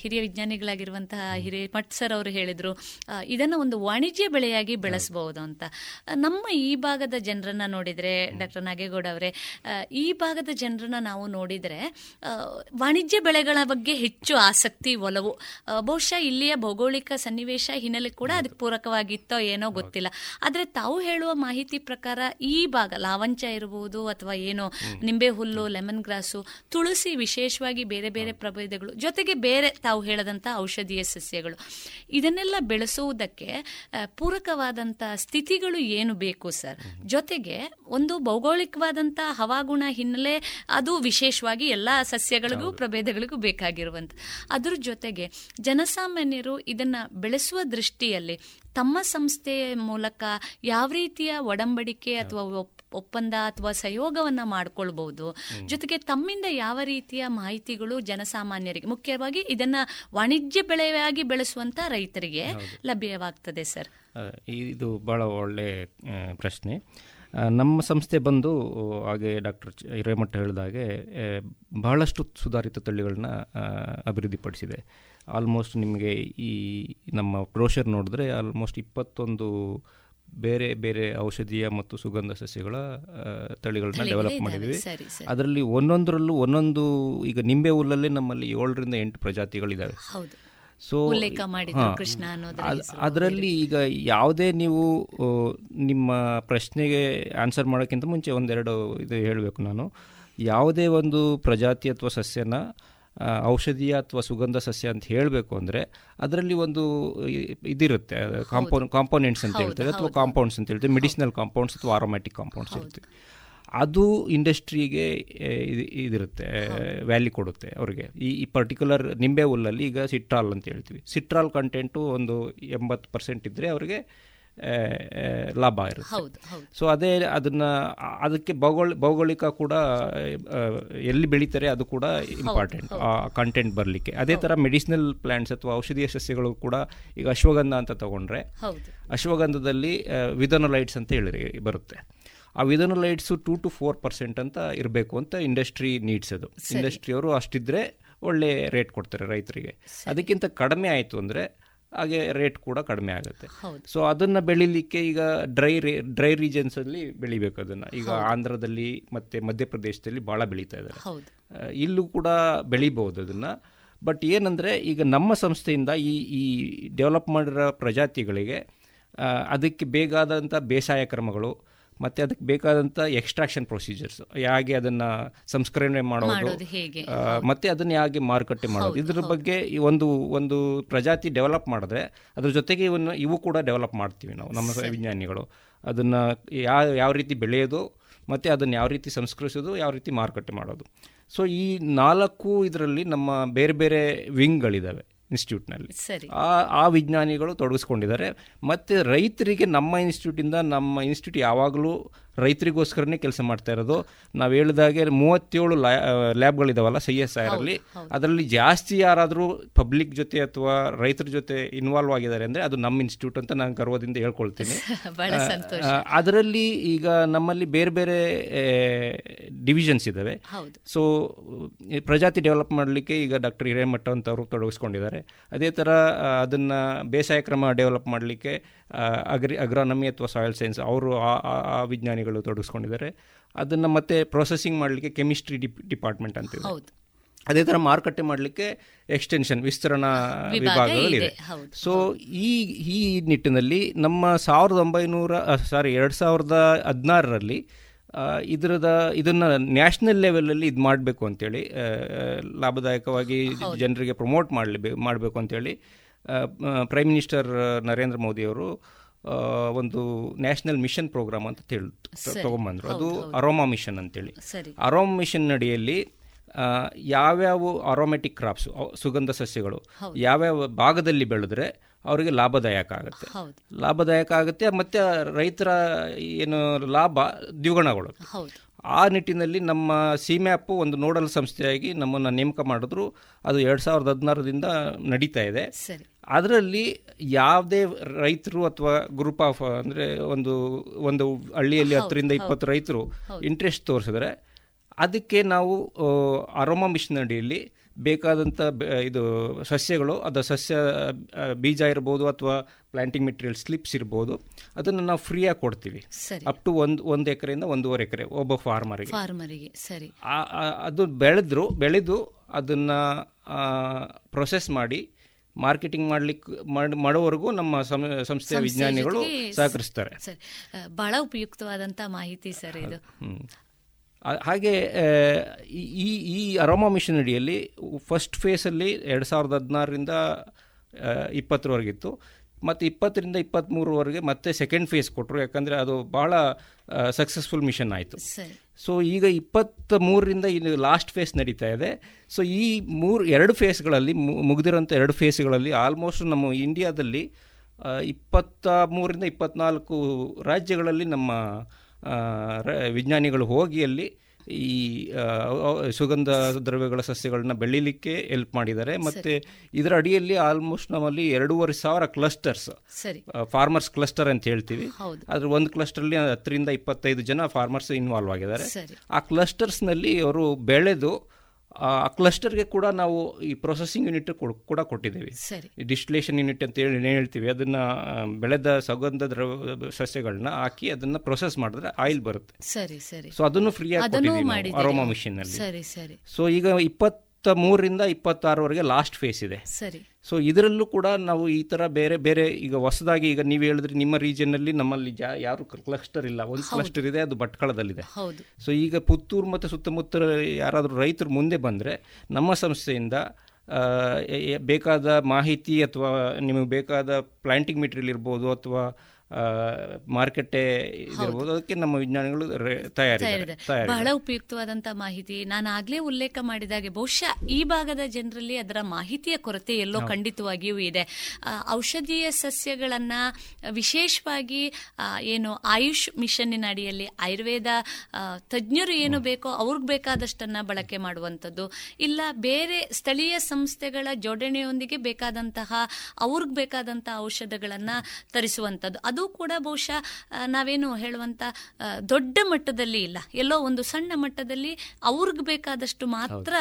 ಹಿರಿಯ ವಿಜ್ಞಾನಿಗಳಾಗಿರುವಂತಹ ಹಿರಿಯ ಮಠ್ ಸರ್ ಅವರು ಹೇಳಿದರು ಇದನ್ನು ಒಂದು ವಾಣಿಜ್ಯ ಬೆಳೆಯಾಗಿ ಬೆಳೆಸಬಹುದು ಅಂತ. ನಮ್ಮ ಈ ಭಾಗದ ಜನರನ್ನ ನೋಡಿದರೆ ಡಾಕ್ಟರ್ ನಾಗೇಗೌಡ ಅವರೇ ಈ ಭಾಗದ ಜನರನ್ನ ನಾವು ನೋಡಿದರೆ ವಾಣಿಜ್ಯ ಬೆಳೆಗಳ ಬಗ್ಗೆ ಹೆಚ್ಚು ಆಸಕ್ತಿ ಒಲವು. ಬಹುಶಃ ಇಲ್ಲಿಯ ಭೌಗೋಳಿಕ ಸನ್ನಿವೇಶ ಹಿನ್ನೆಲೆ ಕೂಡ ಅದಕ್ಕೆ ಪೂರಕವಾಗಿತ್ತೋ ಏನೋ ಗೊತ್ತಿಲ್ಲ. ಆದರೆ ತಾವು ಹೇಳುವ ಮಾಹಿತಿ ಪ್ರಕಾರ ಈ ಭಾಗ ಲಾವಂಚ ಇರಬಹುದು ಅಥವಾ ಏನೋ ನಿಂಬೆ ಹುಲ್ಲು ಲೆಮನ್ ಗ್ರಾಸು ತುಳಸಿ ವಿಶೇಷವಾಗಿ ಬೇರೆ ಬೇರೆ ಪ್ರಭೇದಗಳು ಜೊತೆಗೆ ಬೇರೆ ತಾವು ಹೇಳದಂತ ಔಷಧೀಯ ಸಸ್ಯಗಳು. ಇದನ್ನೆಲ್ಲ ಬೆಳೆಸುವುದಕ್ಕೆ ಪೂರಕವಾದಂತ ಸ್ಥಿತಿಗಳು ಏನು ಬೇಕು ಸರ್? ಜೊತೆಗೆ ಒಂದು ಭೌಗೋಳಿಕವಾದಂಥ ಹವಾಗುಣ ಹಿನ್ನೆಲೆ ಅದು ವಿಶೇಷವಾಗಿ ಎಲ್ಲಾ ಸಸ್ಯಗಳಿಗೂ ಪ್ರಭೇದಗಳಿಗೂ ಬೇಕಾಗಿರುವಂತ. ಅದ್ರ ಜೊತೆಗೆ ಜನಸಾಮಾನ್ಯರು ಇದನ್ನ ಬೆಳೆಸುವ ದೃಷ್ಟಿಯಲ್ಲಿ ತಮ್ಮ ಸಂಸ್ಥೆಯ ಮೂಲಕ ಯಾವ ರೀತಿಯ ಒಡಂಬಡಿಕೆ ಅಥವಾ ಒಪ್ಪಂದ ಅಥವಾ ಸಹಯೋಗವನ್ನ ಮಾಡಿಕೊಳ್ಬಹುದು. ಜೊತೆಗೆ ತಮ್ಮಿಂದ ಯಾವ ರೀತಿಯ ಮಾಹಿತಿಗಳು ಜನಸಾಮಾನ್ಯರಿಗೆ ಮುಖ್ಯವಾಗಿ ಇದನ್ನ ವಾಣಿಜ್ಯ ಬೆಳೆಯಾಗಿ ಬೆಳೆಸುವಂತ ರೈತರಿಗೆ ಲಭ್ಯವಾಗ್ತದೆ ಸರ್. ಇದು ಬಹಳ ಒಳ್ಳೆ ಪ್ರಶ್ನೆ. ನಮ್ಮ ಸಂಸ್ಥೆ ಬಂದು ಹಾಗೆ ಡಾಕ್ಟರ್ ಹಿರೇಮಠ ಹೇಳಿದ ಹಾಗೆ ಬಹಳಷ್ಟು ಸುಧಾರಿತ ತಳಿಗಳನ್ನ ಅಭಿವೃದ್ಧಿಪಡಿಸಿದೆ ಆಲ್ಮೋಸ್ಟ್ ನಿಮಗೆ ಈ ನಮ್ಮ ಬ್ರೋಷರ್ ನೋಡಿದ್ರೆ ಆಲ್ಮೋಸ್ಟ್ ಇಪ್ಪತ್ತೊಂದು ಬೇರೆ ಬೇರೆ ಔಷಧೀಯ ಮತ್ತು ಸುಗಂಧ ಸಸ್ಯಗಳ ತಳಿಗಳನ್ನ ತಳಿಗಳೇ ಡೆವಲಪ್. ಮಾಡಿದ್ವಿ. ಅದರಲ್ಲಿ ಒಂದೊಂದರಲ್ಲೂ ಒಂದೊಂದು ಈಗ ನಿಂಬೆ ಹುಲ್ಲಲ್ಲೇ ನಮ್ಮಲ್ಲಿ ಏಳರಿಂದ ಎಂಟು ಪ್ರಜಾತಿಗಳಿದ್ದಾವೆ ಸೊ ಕೃಷ್ಣ ಅದರಲ್ಲಿ ಈಗ ಯಾವುದೇ ನೀವು ನಿಮ್ಮ ಪ್ರಶ್ನೆಗೆ ಆನ್ಸರ್ ಮಾಡೋಕ್ಕಿಂತ ಮುಂಚೆ ಒಂದೆರಡು ಇದು ಹೇಳಬೇಕು ನಾನು. ಯಾವುದೇ ಒಂದು ಪ್ರಜಾತಿ ಅಥವಾ ಸಸ್ಯನ ಔಷಧೀಯ ಅಥವಾ ಸುಗಂಧ ಸಸ್ಯ ಅಂತ ಹೇಳಬೇಕು ಅಂದರೆ ಅದರಲ್ಲಿ ಒಂದು ಇದಿರುತ್ತೆ. ಕಾಂಪೌಂಡ್ ಕಾಂಪೋನೆಂಟ್ಸ್ ಅಂತ ಹೇಳ್ತಾರೆ ಅಥವಾ ಕಾಂಪೌಂಡ್ಸ್ ಅಂತ ಹೇಳ್ತೀವಿ ಮೆಡಿಸಿನಲ್ ಕಾಂಪೌಂಡ್ಸ್ ಅಥವಾ ಆರೋಮ್ಯಾಟಿಕ್ ಕಾಂಪೌಂಡ್ಸ್ ಇರ್ತೀವಿ ಅದು ಇಂಡಸ್ಟ್ರಿಗೆ ಇದಿರುತ್ತೆ ವ್ಯಾಲ್ಯೂ ಕೊಡುತ್ತೆ ಅವರಿಗೆ. ಈ ಈ ಪರ್ಟಿಕ್ಯುಲರ್ ನಿಂಬೆ ಹುಲ್ಲಲ್ಲಿ ಈಗ ಸಿಟ್ರಾಲ್ ಅಂತ ಹೇಳ್ತೀವಿ. ಸಿಟ್ರಾಲ್ ಕಂಟೆಂಟು ಒಂದು ಎಂಬತ್ತು ಪರ್ಸೆಂಟ್ ಇದ್ದರೆ ಅವರಿಗೆ ಲಾಭ ಇರುತ್ತೆ. ಸೊ ಅದೇ ಅದನ್ನ ಅದಕ್ಕೆ ಭೌಗೋಳ ಭೌಗೋಳಿಕ ಕೂಡ ಎಲ್ಲಿ ಬೆಳೀತಾರೆ ಅದು ಕೂಡ ಇಂಪಾರ್ಟೆಂಟ್ ಆ ಕಂಟೆಂಟ್ ಬರಲಿಕ್ಕೆ. ಅದೇ ಥರ ಮೆಡಿಸಿನಲ್ ಪ್ಲಾಂಟ್ಸ್ ಅಥವಾ ಔಷಧೀಯ ಸಸ್ಯಗಳು ಕೂಡ ಈಗ ಅಶ್ವಗಂಧ ಅಂತ ತಗೊಂಡ್ರೆ ಅಶ್ವಗಂಧದಲ್ಲಿ ವಿಧನೊಲೈಟ್ಸ್ ಅಂತ ಹೇಳಿ ಬರುತ್ತೆ. ಆ ವಿಧನೊಲೈಟ್ಸು ಟೂ ಟು ಫೋರ್ ಪರ್ಸೆಂಟ್ ಅಂತ ಇರಬೇಕು ಅಂತ ಇಂಡಸ್ಟ್ರಿ ನೀಡ್ಸ್ ಅದು. ಇಂಡಸ್ಟ್ರಿಯವರು ಅಷ್ಟಿದ್ರೆ ಒಳ್ಳೆ ರೇಟ್ ಕೊಡ್ತಾರೆ ರೈತರಿಗೆ. ಅದಕ್ಕಿಂತ ಕಡಿಮೆ ಆಯಿತು ಅಂದರೆ ಹಾಗೆ ರೇಟ್ ಕೂಡ ಕಡಿಮೆ ಆಗುತ್ತೆ. ಸೊ ಅದನ್ನು ಬೆಳಿಲಿಕ್ಕೆ ಈಗ ಡ್ರೈ ರೇ ಡ್ರೈ ರೀಜನ್ಸಲ್ಲಿ ಬೆಳಿಬೇಕು ಅದನ್ನು. ಈಗ ಆಂಧ್ರದಲ್ಲಿ ಮತ್ತು ಮಧ್ಯಪ್ರದೇಶದಲ್ಲಿ ಭಾಳ ಬೆಳೀತಾ ಇದ್ದಾರೆ ಇಲ್ಲೂ ಕೂಡ ಬೆಳಿಬೋದು ಅದನ್ನು. ಬಟ್ ಏನಂದರೆ ಈಗ ನಮ್ಮ ಸಂಸ್ಥೆಯಿಂದ ಈ ಈ ಡೆವಲಪ್ ಮಾಡಿರೋ ಪ್ರಜಾತಿಗಳಿಗೆ ಅದಕ್ಕೆ ಬೇಕಾದಂಥ ಬೇಸಾಯ ಕ್ರಮಗಳು ಮತ್ತು ಅದಕ್ಕೆ ಬೇಕಾದಂಥ ಎಕ್ಸ್ಟ್ರಾಕ್ಷನ್ ಪ್ರೊಸೀಜರ್ಸ್ ಹೇಗೆ ಅದನ್ನು ಸಂಸ್ಕರಣೆ ಮಾಡೋದು? ಮತ್ತೆ ಅದನ್ನು ಹೇಗೆ ಮಾರುಕಟ್ಟೆ ಮಾಡೋದು. ಇದ್ರ ಬಗ್ಗೆ ಈ ಒಂದು ಒಂದು ಪ್ರಜಾತಿ ಡೆವಲಪ್ ಮಾಡಿದ್ರೆ ಅದ್ರ ಜೊತೆಗೆ ಇವನ್ನ ಇವು ಕೂಡ ಡೆವಲಪ್ ಮಾಡ್ತೀವಿ ನಾವು ನಮ್ಮ ವಿಜ್ಞಾನಿಗಳು. ಅದನ್ನು ಯಾವ ಯಾವ ರೀತಿ ಬೆಳೆಯೋದು ಮತ್ತು ಅದನ್ನು ಯಾವ ರೀತಿ ಸಂಸ್ಕರಿಸೋದು ಯಾವ ರೀತಿ ಮಾರುಕಟ್ಟೆ ಮಾಡೋದು. ಸೊ ಈ ನಾಲ್ಕು ಇದರಲ್ಲಿ ನಮ್ಮ ಬೇರೆ ಬೇರೆ ವಿಂಗ್ಗಳಿದ್ದಾವೆ ಇನ್ಸ್ಟಿಟ್ಯೂಟ್ನಲ್ಲಿ. ಆ ಆ ವಿಜ್ಞಾನಿಗಳು ತೊಡಗಿಸ್ಕೊಂಡಿದ್ದಾರೆ. ಮತ್ತು ರೈತರಿಗೆ ನಮ್ಮ ಇನ್ಸ್ಟಿಟ್ಯೂಟಿಂದ ನಮ್ಮ ಇನ್ಸ್ಟಿಟ್ಯೂಟ್ ಯಾವಾಗಲೂ ರೈತರಿಗೋಸ್ಕರನೇ ಕೆಲಸ ಮಾಡ್ತಾ ಇರೋದು. ನಾವು ಹೇಳಿದಾಗೆ ಮೂವತ್ತೇಳು ಲ್ಯಾಬ್ಗಳಿದಾವಲ್ಲ ಸಿ ಎಸ್ ಅಲ್ಲಿ ಅದರಲ್ಲಿ ಜಾಸ್ತಿ ಯಾರಾದರೂ ಪಬ್ಲಿಕ್ ಜೊತೆ ಅಥವಾ ರೈತರ ಜೊತೆ ಇನ್ವಾಲ್ವ್ ಆಗಿದ್ದಾರೆ ಅಂದರೆ ಅದು ನಮ್ಮ ಇನ್ಸ್ಟಿಟ್ಯೂಟ್ ಅಂತ ನಾನು ಗರ್ವದಿಂದ ಹೇಳ್ಕೊಳ್ತೀನಿ. ಅದರಲ್ಲಿ ಈಗ ನಮ್ಮಲ್ಲಿ ಬೇರೆ ಬೇರೆ ಡಿವಿಷನ್ಸ್ ಇದ್ದಾವೆ ಸೊ ಪ್ರಜಾತಿ ಡೆವಲಪ್ ಮಾಡಲಿಕ್ಕೆ ಈಗ ಡಾಕ್ಟರ್ ಹಿರೇಮಠ ಅಂತ ಅವರು ತೊಡಗಿಸ್ಕೊಂಡಿದ್ದಾರೆ. ಅದೇ ಥರ ಅದನ್ನು ಬೇಸಾಯ ಕ್ರಮ ಡೆವಲಪ್ ಮಾಡಲಿಕ್ಕೆ ಅಗ್ರಿ ಅಗ್ರಾನಮಿ ಅಥವಾ ಸಾಯಿಲ್ ಸೈನ್ಸ್ ಅವರು ಆ- ಆ- ವಿಜ್ಞಾನಿಗಳು ತೊಡಗಿಸ್ಕೊಂಡಿದ್ದಾರೆ. ಅದನ್ನು ಮತ್ತೆ ಪ್ರೊಸೆಸಿಂಗ್ ಮಾಡಲಿಕ್ಕೆ ಕೆಮಿಸ್ಟ್ರಿ ಡಿಪ್ ಡಿಪಾರ್ಟ್ಮೆಂಟ್ ಅಂತ ಹೌದು. ಅದೇ ಥರ ಮಾರುಕಟ್ಟೆ ಮಾಡಲಿಕ್ಕೆ ಎಕ್ಸ್ಟೆನ್ಷನ್ ವಿಸ್ತರಣಾ ವಿಭಾಗ ವಿಭಾಗಗಳಿದೆ ಸೊ ಈ ಈ ನಿಟ್ಟಿನಲ್ಲಿ ನಮ್ಮ ಸಾವಿರದ ಒಂಬೈನೂರ ಸಾರಿ ಎರಡು ಸಾವಿರದ ಹದಿನಾರರಲ್ಲಿ ಇದರದ ಇದನ್ನು ನ್ಯಾಷನಲ್ ಲೆವೆಲಲ್ಲಿ ಇದು ಮಾಡಬೇಕು ಅಂತೇಳಿ ಲಾಭದಾಯಕವಾಗಿ ಜನರಿಗೆ ಪ್ರಮೋಟ್ ಮಾಡಲಿ ಮಾಡಬೇಕು ಅಂತೇಳಿ ಪ್ರೈಮ್ ಮಿನಿಸ್ಟರ್ ನರೇಂದ್ರ ಮೋದಿಯವರು ಒಂದು ನ್ಯಾಷನಲ್ ಮಿಷನ್ ಪ್ರೋಗ್ರಾಮ್ ಅಂತ ಹೇಳಿ ತಗೊಂಬಂದ್ರು. ಅದು. ಅರೋಮಾ ಮಿಷನ್ ಅಂತೇಳಿ. ಅರೋಮ ಮಿಷನ್ ಅಡಿಯಲ್ಲಿ ಆ, ಯಾವ್ಯಾವ ಅರೋಮೆಟಿಕ್ ಕ್ರಾಪ್ಸ್ ಸುಗಂಧ ಸಸ್ಯಗಳು. ಯಾವ್ಯಾವ ಭಾಗದಲ್ಲಿ ಬೆಳೆದ್ರೆ ಅವರಿಗೆ ಲಾಭದಾಯಕ ಆಗುತ್ತೆ. ಲಾಭದಾಯಕ ಆಗುತ್ತೆ ಮತ್ತು ರೈತರ ಏನು ಲಾಭ ದ್ವಿಗುಣಗಳು ಆ ನಿಟ್ಟಿನಲ್ಲಿ ನಮ್ಮ ಸಿಮ್ಯಾಪು ಒಂದು ನೋಡಲ್ ಸಂಸ್ಥೆಯಾಗಿ ನಮ್ಮನ್ನು ನೇಮಕ ಮಾಡಿದ್ರು. ಅದು ಎರಡು ಸಾವಿರದ ಹದಿನಾರರಿಂದ ನಡೀತಾ ಇದೆ. ಅದರಲ್ಲಿ ಯಾವುದೇ ರೈತರು ಅಥವಾ ಗ್ರೂಪ್ ಆಫ್ ಅಂದರೆ ಒಂದು ಒಂದು ಹಳ್ಳಿಯಲ್ಲಿ ಹತ್ತರಿಂದ ಇಪ್ಪತ್ತು ರೈತರು ಇಂಟ್ರೆಸ್ಟ್ ತೋರಿಸಿದ್ರೆ ಅದಕ್ಕೆ ನಾವು ಅರೋಮಾ ಮಿಷನ್ ಅಡಿಯಲ್ಲಿ ಬೇಕಾದಂಥ ಇದು ಸಸ್ಯಗಳು ಅದು ಸಸ್ಯ ಬೀಜ ಇರ್ಬೋದು ಅಥವಾ ಪ್ಲಾಂಟಿಂಗ್ ಮೆಟೀರಿಯಲ್ ಸ್ಲಿಪ್ಸ್ ಇರ್ಬೋದು ಅದನ್ನು ನಾವು ಫ್ರೀಯಾಗಿ ಕೊಡ್ತೀವಿ. ಅಪ್ ಟು ಒಂದು ಒಂದು ಎಕರೆಯಿಂದ ಒಂದೂವರೆ ಎಕರೆ ಒಬ್ಬ ಫಾರ್ಮರಿಗೆ ಫಾರ್ಮರಿಗೆ ಸರಿ. ಅದು ಬೆಳೆದ್ರು ಬೆಳೆದು ಅದನ್ನು ಪ್ರೊಸೆಸ್ ಮಾಡಿ ಮಾರ್ಕೆಟಿಂಗ್ ಮಾಡ್ಲಿಕ್ಕೆ ಮಾಡುವವರೆಗೂ ಮಾಡೋವರೆಗೂ ನಮ್ಮ ಸಂಸ್ಥೆಯ ವಿಜ್ಞಾನಿಗಳು ಸಹಕರಿಸ್ತಾರೆ. ಸರ್. ಬಹಳ ಉಪಯುಕ್ತವಾದಂತ ಮಾಹಿತಿ ಸರ್ ಇದು. ಹಾಗೆ ಈ- ಈ ಅರೋಮಾ ಮಿಷನ್ ಅಡಿಯಲ್ಲಿ ಫಸ್ಟ್ ಫೇಸಲ್ಲಿ ಎರಡು ಸಾವಿರದ ಹದಿನಾರರಿಂದ ಇಪ್ಪತ್ತರವರೆಗಿತ್ತು. ಮತ್ತು ಇಪ್ಪತ್ತರಿಂದ ಇಪ್ಪತ್ತ್ಮೂರವರೆಗೆ ಮತ್ತೆ ಸೆಕೆಂಡ್ ಫೇಸ್ ಕೊಟ್ಟರು ಯಾಕಂದರೆ ಅದು ಭಾಳ ಸಕ್ಸಸ್ಫುಲ್ ಮಿಷನ್ ಆಯಿತು. ಸೊ ಈಗ ಇಪ್ಪತ್ತ ಮೂರರಿಂದ ಇದು ಲಾಸ್ಟ್ ಫೇಸ್ ನಡೀತಾ ಇದೆ. ಸೊ ಈ ಮೂರು, ಎರಡು ಫೇಸ್ಗಳಲ್ಲಿ ಮುಗಿದಿರೋಂಥ ಎರಡು ಫೇಸ್ಗಳಲ್ಲಿ ಆಲ್ಮೋಸ್ಟ್ ನಮ್ಮ ಇಂಡಿಯಾದಲ್ಲಿ ಇಪ್ಪತ್ತ ಮೂರರಿಂದ ಇಪ್ಪತ್ನಾಲ್ಕು ರಾಜ್ಯಗಳಲ್ಲಿ ನಮ್ಮ ವಿಜ್ಞಾನಿಗಳು ಹೋಗಿ ಅಲ್ಲಿ ಈ ಸುಗಂಧ ದ್ರವ್ಯಗಳ ಸಸ್ಯಗಳನ್ನ ಬೆಳೀಲಿಕ್ಕೆ ಹೆಲ್ಪ್ ಮಾಡಿದ್ದಾರೆ. ಮತ್ತೆ ಇದರ ಅಡಿಯಲ್ಲಿ ಆಲ್ಮೋಸ್ಟ್ ನಮ್ಮಲ್ಲಿ ಎರಡೂವರೆ ಸಾವಿರ ಕ್ಲಸ್ಟರ್ಸ್ ಫಾರ್ಮರ್ಸ್ ಕ್ಲಸ್ಟರ್ ಅಂತ ಹೇಳ್ತೀವಿ. ಅದ್ರ ಒಂದು ಅಲ್ಲಿ ಹತ್ತರಿಂದ ಇಪ್ಪತ್ತೈದು ಜನ ಫಾರ್ಮರ್ಸ್ ಇನ್ವಾಲ್ವ್ ಆಗಿದ್ದಾರೆ. ಆ ಕ್ಲಸ್ಟರ್ಸ್ನಲ್ಲಿ ಅವರು ಬೆಳೆದು ಆ ಕ್ಲಸ್ಟರ್ಗೆ ಕೂಡ ನಾವು ಈ ಪ್ರೊಸೆಸಿಂಗ್ ಯೂನಿಟ್ ಕೂಡ ಕೊಟ್ಟಿದ್ದೀವಿ. ಸರಿ. ಡಿಸ್ಟಿಲೇಷನ್ ಯೂನಿಟ್ ಅಂತ ಹೇಳಿ ಏನು ಹೇಳ್ತೀವಿ? ಅದನ್ನ ಬೆಳೆದ ಸುಗಂಧ ದ್ರವ ಸಸ್ಯಗಳನ್ನ ಹಾಕಿ ಅದನ್ನ ಪ್ರೊಸೆಸ್ ಮಾಡಿದ್ರೆ ಆಯಿಲ್ ಬರುತ್ತೆ. ಸರಿ ಸರಿ. ಸೊ ಅದನ್ನು ಫ್ರೀ ಆಗಿ ಕೊಟ್ಟಿದ್ದೀವಿ ಅರೋಮಾ ಮಿಷಿನ್ ಅಲ್ಲಿ. ಸರಿ ಸರಿ. ಸೊ ಈಗ ಇಪ್ಪತ್ತ ಮೂರರಿಂದ ಇಪ್ಪತ್ತಾರವರೆಗೆ ಲಾಸ್ಟ್ ಫೇಸ್ ಇದೆ. ಸರಿ. ಸೊ ಇದರಲ್ಲೂ ಕೂಡ ನಾವು ಈ ಥರ ಬೇರೆ ಬೇರೆ ಈಗ ಹೊಸದಾಗಿ ಈಗ ನೀವು ಹೇಳಿದ್ರಿ ನಿಮ್ಮ ರೀಜನ್ನಲ್ಲಿ ನಮ್ಮಲ್ಲಿ ಜಾ ಯಾರು ಕ್ಲಸ್ಟರ್ ಇಲ್ಲ. ಒಂದು. ಕ್ಲಸ್ಟರ್ ಇದೆ ಅದು ಭಟ್ಕಳದಲ್ಲಿದೆ. ಹೌದು. ಸೊ ಈಗ ಪುತ್ತೂರು ಮತ್ತು ಸುತ್ತಮುತ್ತ ಯಾರಾದರೂ ರೈತರು ಮುಂದೆ ಬಂದರೆ ನಮ್ಮ ಸಂಸ್ಥೆಯಿಂದ ಬೇಕಾದ ಮಾಹಿತಿ ಅಥವಾ ನಿಮಗೆ ಬೇಕಾದ ಪ್ಲಾಂಟಿಂಗ್ ಮೆಟೀರಿಯಲ್ ಇರ್ಬೋದು ಅಥವಾ ಮಾರ್ಕೆಟೆ ಇರಬಹುದು ಅದಕ್ಕೆ ನಮ್ಮ ವಿಜ್ಞಾನಿಗಳು ತಯಾರಿದ್ದಾರೆ. ತಯಾರಿದೆ ಬಹಳ ಉಪಯುಕ್ತವಾದಂತಹ ಮಾಹಿತಿ. ನಾನು ಆಗ್ಲೇ ಉಲ್ಲೇಖ ಮಾಡಿದಾಗೆ ಬಹುಶಃ ಈ ಭಾಗದ ಜನರಲ್ಲಿ ಅದರ ಮಾಹಿತಿಯ ಕೊರತೆ ಎಲ್ಲೋ ಖಂಡಿತವಾಗಿಯೂ ಇದೆ. ಔಷಧೀಯ ಸಸ್ಯಗಳನ್ನ ವಿಶೇಷವಾಗಿ ಏನು ಆಯುಷ್ ಮಿಷನ್ನಿನ ಅಡಿಯಲ್ಲಿ ಆಯುರ್ವೇದ ತಜ್ಞರು ಏನು ಬೇಕೋ ಅವ್ರಿಗೆ ಬೇಕಾದಷ್ಟನ್ನ ಬಳಕೆ ಮಾಡುವಂಥದ್ದು. ಇಲ್ಲ ಬೇರೆ ಸ್ಥಳೀಯ ಸಂಸ್ಥೆಗಳ ಜೋಡಣೆಯೊಂದಿಗೆ ಬೇಕಾದಂತಹ ಅವ್ರಿಗೆ ಬೇಕಾದಂತಹ ಔಷಧಗಳನ್ನ ತರಿಸುವಂಥದ್ದು. ಅದು ಕೂಡ ಬಹುಶಃ ನಾವೇನು ಹೇಳುವಂತ ಆ, ದೊಡ್ಡ ಮಟ್ಟದಲ್ಲಿ ಇಲ್ಲ. ಎಲ್ಲೋ ಒಂದು ಸಣ್ಣ ಮಟ್ಟದಲ್ಲಿ ಅವ್ರಿಗೆ ಬೇಕಾದಷ್ಟು ಮಾತ್ರ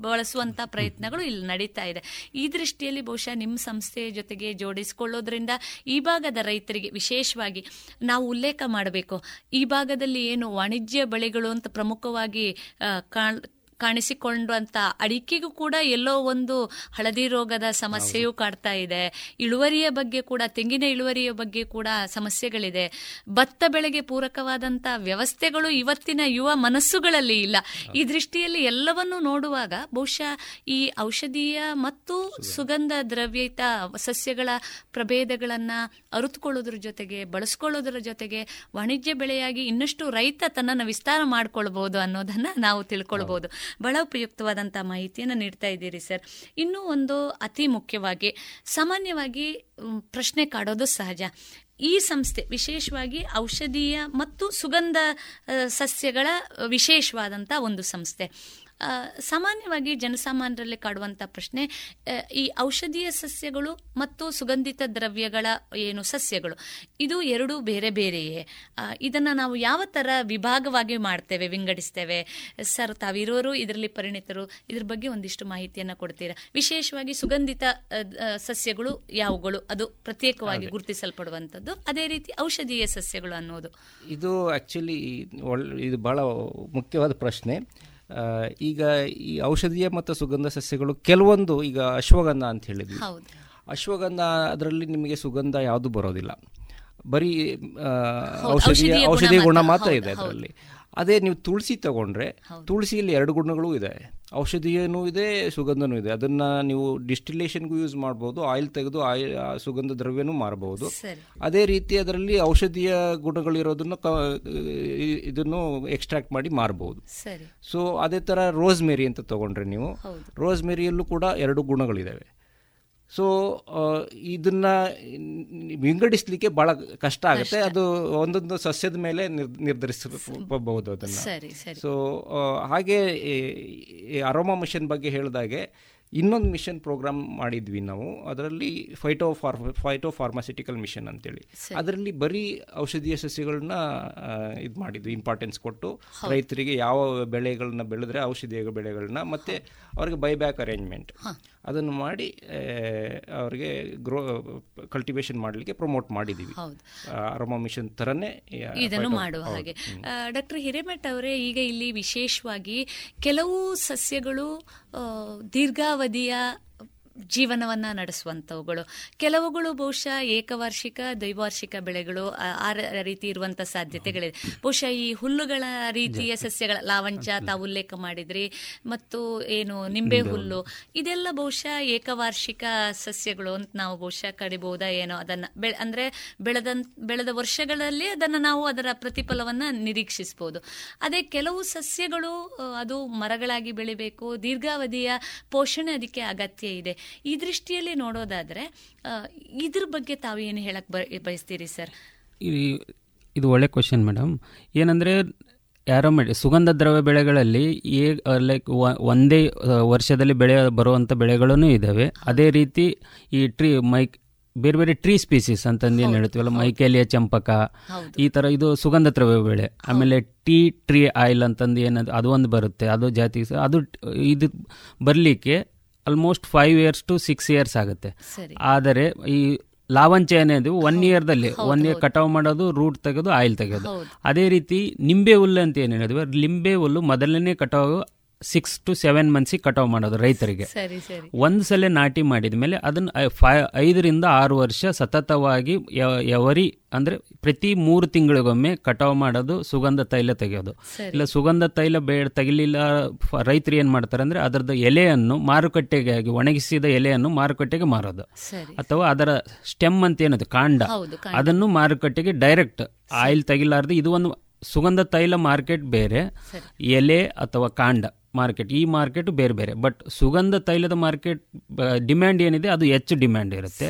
ಬಳಸುವಂತ ಪ್ರಯತ್ನಗಳು ಇಲ್ಲಿ ನಡೀತಾ ಇದೆ. ಈ ದೃಷ್ಟಿಯಲ್ಲಿ ಬಹುಶಃ ನಿಮ್ಮ ಸಂಸ್ಥೆಯ ಜೊತೆಗೆ ಜೋಡಿಸಿಕೊಳ್ಳೋದ್ರಿಂದ ಈ ಭಾಗದ ರೈತರಿಗೆ ವಿಶೇಷವಾಗಿ ನಾವು ಉಲ್ಲೇಖ ಮಾಡಬೇಕು. ಈ ಭಾಗದಲ್ಲಿ ಏನು ವಾಣಿಜ್ಯ ಬೆಳೆಗಳು ಅಂತ ಪ್ರಮುಖವಾಗಿ ಕಾಣಿಸಿಕೊಂಡಂತ ಅಡಿಕೆಗೂ ಕೂಡ ಎಲ್ಲೋ ಒಂದು ಹಳದಿ ರೋಗದ ಸಮಸ್ಯೆಯೂ ಕಾಡ್ತಾ ಇದೆ. ಇಳುವರಿಯ ಬಗ್ಗೆ ಕೂಡ ತೆಂಗಿನ ಇಳುವರಿಯ ಬಗ್ಗೆ ಕೂಡ ಸಮಸ್ಯೆಗಳಿದೆ. ಭತ್ತ ಬೆಳೆಗೆ ಪೂರಕವಾದಂತ ವ್ಯವಸ್ಥೆಗಳು ಇವತ್ತಿನ ಯುವ ಮನಸ್ಸುಗಳಲ್ಲಿ ಇಲ್ಲ. ಈ ದೃಷ್ಟಿಯಲ್ಲಿ ಎಲ್ಲವನ್ನೂ ನೋಡುವಾಗ ಬಹುಶಃ ಈ ಔಷಧೀಯ ಮತ್ತು ಸುಗಂಧ. ದ್ರವ್ಯಯುತ ಸಸ್ಯಗಳ ಪ್ರಭೇದಗಳನ್ನ ಅರಿತುಕೊಳ್ಳೋದ್ರ ಜೊತೆಗೆ ಬಳಸ್ಕೊಳ್ಳೋದ್ರ ಜೊತೆಗೆ ವಾಣಿಜ್ಯ ಬೆಳೆಯಾಗಿ ಇನ್ನಷ್ಟು ರೈತ ತನ್ನನ್ನು ವಿಸ್ತಾರ ಮಾಡ್ಕೊಳ್ಬಹುದು ಅನ್ನೋದನ್ನ ನಾವು ತಿಳ್ಕೊಳ್ಬಹುದು ಬಹಳ ಉಪಯುಕ್ತವಾದಂತಹ ಮಾಹಿತಿಯನ್ನು ನೀಡ್ತಾ ಇದ್ದೀರಿ ಸರ್ ಇನ್ನೂ ಒಂದು ಅತಿ ಮುಖ್ಯವಾಗಿ ಸಾಮಾನ್ಯವಾಗಿ ಪ್ರಶ್ನೆ ಕಾಡೋದು ಸಹಜ. ಈ ಸಂಸ್ಥೆ ವಿಶೇಷವಾಗಿ ಔಷಧೀಯ ಮತ್ತು ಸುಗಂಧ ಸಸ್ಯಗಳ ವಿಶೇಷವಾದಂಥ ಒಂದು ಸಂಸ್ಥೆ. ಸಾಮಾನ್ಯವಾಗಿ ಜನಸಾಮಾನ್ಯರಲ್ಲಿ ಕಾಡುವಂಥ ಪ್ರಶ್ನೆ ಈ ಔಷಧೀಯ ಸಸ್ಯಗಳು ಮತ್ತು ಸುಗಂಧಿತ ದ್ರವ್ಯಗಳ ಏನು ಸಸ್ಯಗಳು ಇದು ಎರಡು ಬೇರೆ ಬೇರೆಯೇ? ಇದನ್ನ ನಾವು ಯಾವ ಥರ ವಿಭಾಗವಾಗಿ ಮಾಡ್ತೇವೆ ವಿಂಗಡಿಸ್ತೇವೆ? ಸರ್ ತಾವಿರೋರು ಇದರಲ್ಲಿ ಪರಿಣಿತರು ಇದ್ರ ಬಗ್ಗೆ ಒಂದಿಷ್ಟು ಮಾಹಿತಿಯನ್ನು ಕೊಡ್ತೀರಾ? ವಿಶೇಷವಾಗಿ ಸುಗಂಧಿತ ಸಸ್ಯಗಳು ಯಾವುಗಳು? ಅದು ಪ್ರತ್ಯೇಕವಾಗಿ ಗುರುತಿಸಲ್ಪಡುವಂಥದ್ದು ಅದೇ ರೀತಿ ಔಷಧೀಯ ಸಸ್ಯಗಳು ಅನ್ನೋದು. ಇದು ಆಕ್ಚುಲಿ ಒಳ್ಳೆ ಇದು ಬಹಳ ಮುಖ್ಯವಾದ ಪ್ರಶ್ನೆ. ಈಗ ಈ ಔಷಧೀಯ ಮತ್ತು ಸುಗಂಧ ಸಸ್ಯಗಳು ಕೆಲವೊಂದು ಈಗ ಅಶ್ವಗಂಧ ಅಂತ ಹೇಳಿದ್ವಿ. ಅಶ್ವಗಂಧ ಅದರಲ್ಲಿ ನಿಮಗೆ ಸುಗಂಧ ಯಾವುದು ಬರೋದಿಲ್ಲ. ಬರೀ ಔಷಧೀಯ ಔಷಧೀಯ ಗುಣ. ಮಾತ್ರ. ಇದೆ ಅದರಲ್ಲಿ. ಅದೇ ನೀವು ತುಳಸಿ ತಗೊಂಡ್ರೆ ತುಳಸಿಯಲ್ಲಿ ಎರಡು ಗುಣಗಳು ಇದೆ. ಔಷಧೀಯನೂ ಇದೆ ಸುಗಂಧನೂ ಇದೆ. ಅದನ್ನ ನೀವು ಡಿಸ್ಟಿಲೇಷನ್ಗೂ ಯೂಸ್ ಮಾಡ್ಬೋದು ಆಯಿಲ್ ತೆಗೆದು ಆಯಿಲ್ ಸುಗಂಧ ದ್ರವ್ಯನೂ ಮಾರಬಹುದು ಅದೇ ರೀತಿ ಅದರಲ್ಲಿ ಔಷಧೀಯ ಗುಣಗಳಿರೋದನ್ನು ಇದನ್ನು ಎಕ್ಸ್ಟ್ರಾಕ್ಟ್ ಮಾಡಿ ಮಾರಬಹುದು ಸೊ ಅದೇ ಥರ ರೋಸ್ ಮೇರಿ ಅಂತ ತಗೊಂಡ್ರೆ ನೀವು. ರೋಸ್ ಮೇರಿಯಲ್ಲೂ ಕೂಡ ಎರಡು ಗುಣಗಳಿದ್ದಾವೆ ಸೊ ಇದನ್ನ ವಿಂಗಡಿಸ್ಲಿಕ್ಕೆ ಬಹಳ ಕಷ್ಟ ಆಗುತ್ತೆ. ಅದು ಒಂದೊಂದು ಸಸ್ಯದ ಮೇಲೆ ನಿರ್ ನಿರ್ಧರಿಸಬಹುದು ಅದನ್ನ. ಸೊ ಹಾಗೆ ಅರೋಮಾ ಮಿಷನ್ ಬಗ್ಗೆ ಹೇಳಿದಾಗೆ ಇನ್ನೊಂದು ಮಿಷನ್ ಪ್ರೋಗ್ರಾಮ್ ಮಾಡಿದ್ವಿ ನಾವು. ಅದರಲ್ಲಿ phyto for phyto pharmaceutical mission ಅಂತೇಳಿ. ಅದರಲ್ಲಿ ಬರೀ ಔಷಧೀಯ ಸಸ್ಯಗಳನ್ನ ಇದು ಮಾಡಿದ್ವಿ ಇಂಪಾರ್ಟೆನ್ಸ್ ಕೊಟ್ಟು ರೈತರಿಗೆ ಯಾವ ಬೆಳೆಗಳನ್ನ ಬೆಳೆದ್ರೆ ಔಷಧೀಯ ಬೆಳೆಗಳನ್ನ ಮತ್ತೆ ಅವ್ರಿಗೆ ಬೈಬ್ಯಾಕ್ ಅರೇಂಜ್ಮೆಂಟ್ ಅದನ್ನು ಮಾಡಿ ಅವರಿಗೆ ಗ್ರೋ ಕಲ್ಟಿವೇಶನ್ ಮಾಡಲಿಕ್ಕೆ ಪ್ರಮೋಟ್ ಮಾಡಿದ್ದೀವಿ. ಅರೋಮಾ ಮಿಷನ್ ಥರನೇ ಇದನ್ನು ಮಾಡುವ. ಹಾಗೆ ಡಾಕ್ಟರ್ ಹಿರೇಮಠ್ ಅವರೇ ಈಗ ಇಲ್ಲಿ ವಿಶೇಷವಾಗಿ ಕೆಲವು ಸಸ್ಯಗಳು ದೀರ್ಘಾವಧಿಯ ಜೀವನವನ್ನ ನಡೆಸುವಂಥವುಗಳು ಕೆಲವುಗಳು ಬಹುಶಃ ಏಕವಾರ್ಷಿಕ ದ್ವೈವಾರ್ಷಿಕ ಬೆಳೆಗಳು ಆ- ರೀತಿ ಇರುವಂತ ಸಾಧ್ಯತೆಗಳಿದೆ. ಬಹುಶಃ ಈ ಹುಲ್ಲುಗಳ ರೀತಿಯ ಸಸ್ಯಗಳ ಲಾವಂಚ ತಾವು ಉಲ್ಲೇಖ ಮಾಡಿದ್ರಿ. ಮತ್ತು ಏನು ನಿಂಬೆ ಹುಲ್ಲು. ಇದೆಲ್ಲ ಬಹುಶಃ ಏಕವಾರ್ಷಿಕ ಸಸ್ಯಗಳು ಅಂತ ನಾವು ಬಹುಶಃ ಕಡಿಬಹುದಾ ಏನೋ ಅದನ್ನ ಬೆಳೆ ಅಂದ್ರೆ ಬೆಳೆದ ಬೆಳೆದ ವರ್ಷಗಳಲ್ಲಿ ಅದನ್ನ ನಾವು ಅದರ ಪ್ರತಿಫಲವನ್ನ ನಿರೀಕ್ಷಿಸಬಹುದು ಅದೇ ಕೆಲವು ಸಸ್ಯಗಳು ಅದು ಮರಗಳಾಗಿ ಬೆಳಿಬೇಕು ದೀರ್ಘಾವಧಿಯ ಪೋಷಣೆ ಅದಕ್ಕೆ ಅಗತ್ಯ ಇದೆ. ಈ ದೃಷ್ಟಿಯಲ್ಲಿ ನೋಡೋದಾದ್ರೆ ಇದ್ರ ಬಗ್ಗೆ ತಾವು ಏನು ಹೇಳಕ್ ಬ- ಬಯಸ್ತೀರಿ ಸರ್? ಇದು ಒಳ್ಳೆ ಕ್ವಶನ್ ಮೇಡಮ್ ಏನಂದರೆ ಯಾರೋಮೆಡಿ ಸುಗಂಧ ದ್ರವ್ಯ ಬೆಳೆಗಳಲ್ಲಿ ಏ ಲೈಕ್ ಒಂದೇ ವರ್ಷದಲ್ಲಿ ಬೆಳೆ ಬರುವಂಥ ಬೆಳೆಗಳೂ ಇದ್ದಾವೆ ಅದೇ ರೀತಿ ಈ ಟ್ರೀ ಮೈಕ್ ಬೇರೆ ಬೇರೆ ಟ್ರೀ ಸ್ಪೀಸೀಸ್ ಅಂತಂದು ಏನು ಹೇಳ್ತೀವಲ್ಲ ಮೈಕೇಲಿಯ ಚಂಪಕ ಈ ಥರ ಇದು ಸುಗಂಧ ದ್ರವ್ಯ ಬೆಳೆ. ಆಮೇಲೆ ಟೀ ಟ್ರೀ ಆಯಿಲ್ ಅಂತಂದು ಏನದು ಅದು ಒಂದು ಬರುತ್ತೆ. ಅದು ಜಾತಿ ಅದು ಇದು ಬರಲಿಕ್ಕೆ almost five years to six years ಆಗುತ್ತೆ. ಆದರೆ ಈ ಲಾವಂಚ ಏನಿದೆ ಒನ್ ಇಯರ್ದಲ್ಲಿ ಒನ್ ಇಯರ್ ಕಟಾವು ಮಾಡೋದು ರೂಟ್ ತೆಗೆದು ಆಯಿಲ್ ತೆಗೆದು. ಅದೇ ರೀತಿ ನಿಂಬೆ ಹುಲ್ಲು ಅಂತ ಏನು ಹೇಳಿದ್ವಿ? ಲಿಂಬೆ ಹುಲ್ಲು ಮೊದಲನೇ ಕಟಾವು ಸಿಕ್ಸ್ ಟು ಸೆವೆನ್ ಮಂತ್ಸಿಗೆ ಕಟಾವು ಮಾಡೋದು ರೈತರಿಗೆ. ಒಂದು ಸಲ ನಾಟಿ ಮಾಡಿದ ಮೇಲೆ ಅದನ್ನು ಫೈ ಐದರಿಂದ ಆರು ವರ್ಷ ಸತತವಾಗಿ ಎವರಿ ಅಂದ್ರೆ ಅಂದರೆ ಪ್ರತಿ ಮೂರು ತಿಂಗಳಿಗೊಮ್ಮೆ ಕಟಾವು ಮಾಡೋದು ಸುಗಂಧ ತೈಲ ತೆಗೆಯೋದು. ಇಲ್ಲ ಸುಗಂಧ ತೈಲ ಬೇ ತೆಗಿಲಿಲ್ಲ ರೈತರು ಏನು ಮಾಡ್ತಾರೆ ಅಂದರೆ ಅದರದ್ದು ಎಲೆಯನ್ನು ಮಾರುಕಟ್ಟೆಗೆ ಆಗಿ ಒಣಗಿಸಿದ ಎಲೆಯನ್ನು ಮಾರುಕಟ್ಟೆಗೆ ಮಾರೋದು. ಅಥವಾ ಅದರ ಸ್ಟೆಮ್ ಅಂತ ಏನದು ಕಾಂಡ. ಅದನ್ನು ಮಾರುಕಟ್ಟೆಗೆ ಡೈರೆಕ್ಟ್ ಆಯಿಲ್ ತೆಗಿಲಾರ್ದು ಇದು ಒಂದು ಸುಗಂಧ ತೈಲ ಮಾರ್ಕೆಟ್ ಬೇರೆ. ಎಲೆ ಅಥವಾ ಕಾಂಡ. ಮಾರ್ಕೆಟ್ ಈ ಮಾರ್ಕೆಟ್ ಬೇರೆ ಬೇರೆ. ಬಟ್ ಸುಗಂಧ ತೈಲದ ಮಾರ್ಕೆಟ್ ಡಿಮ್ಯಾಂಡ್ ಏನಿದೆ ಅದು ಹೆಚ್ಚು ಡಿಮ್ಯಾಂಡ್ ಇರುತ್ತೆ.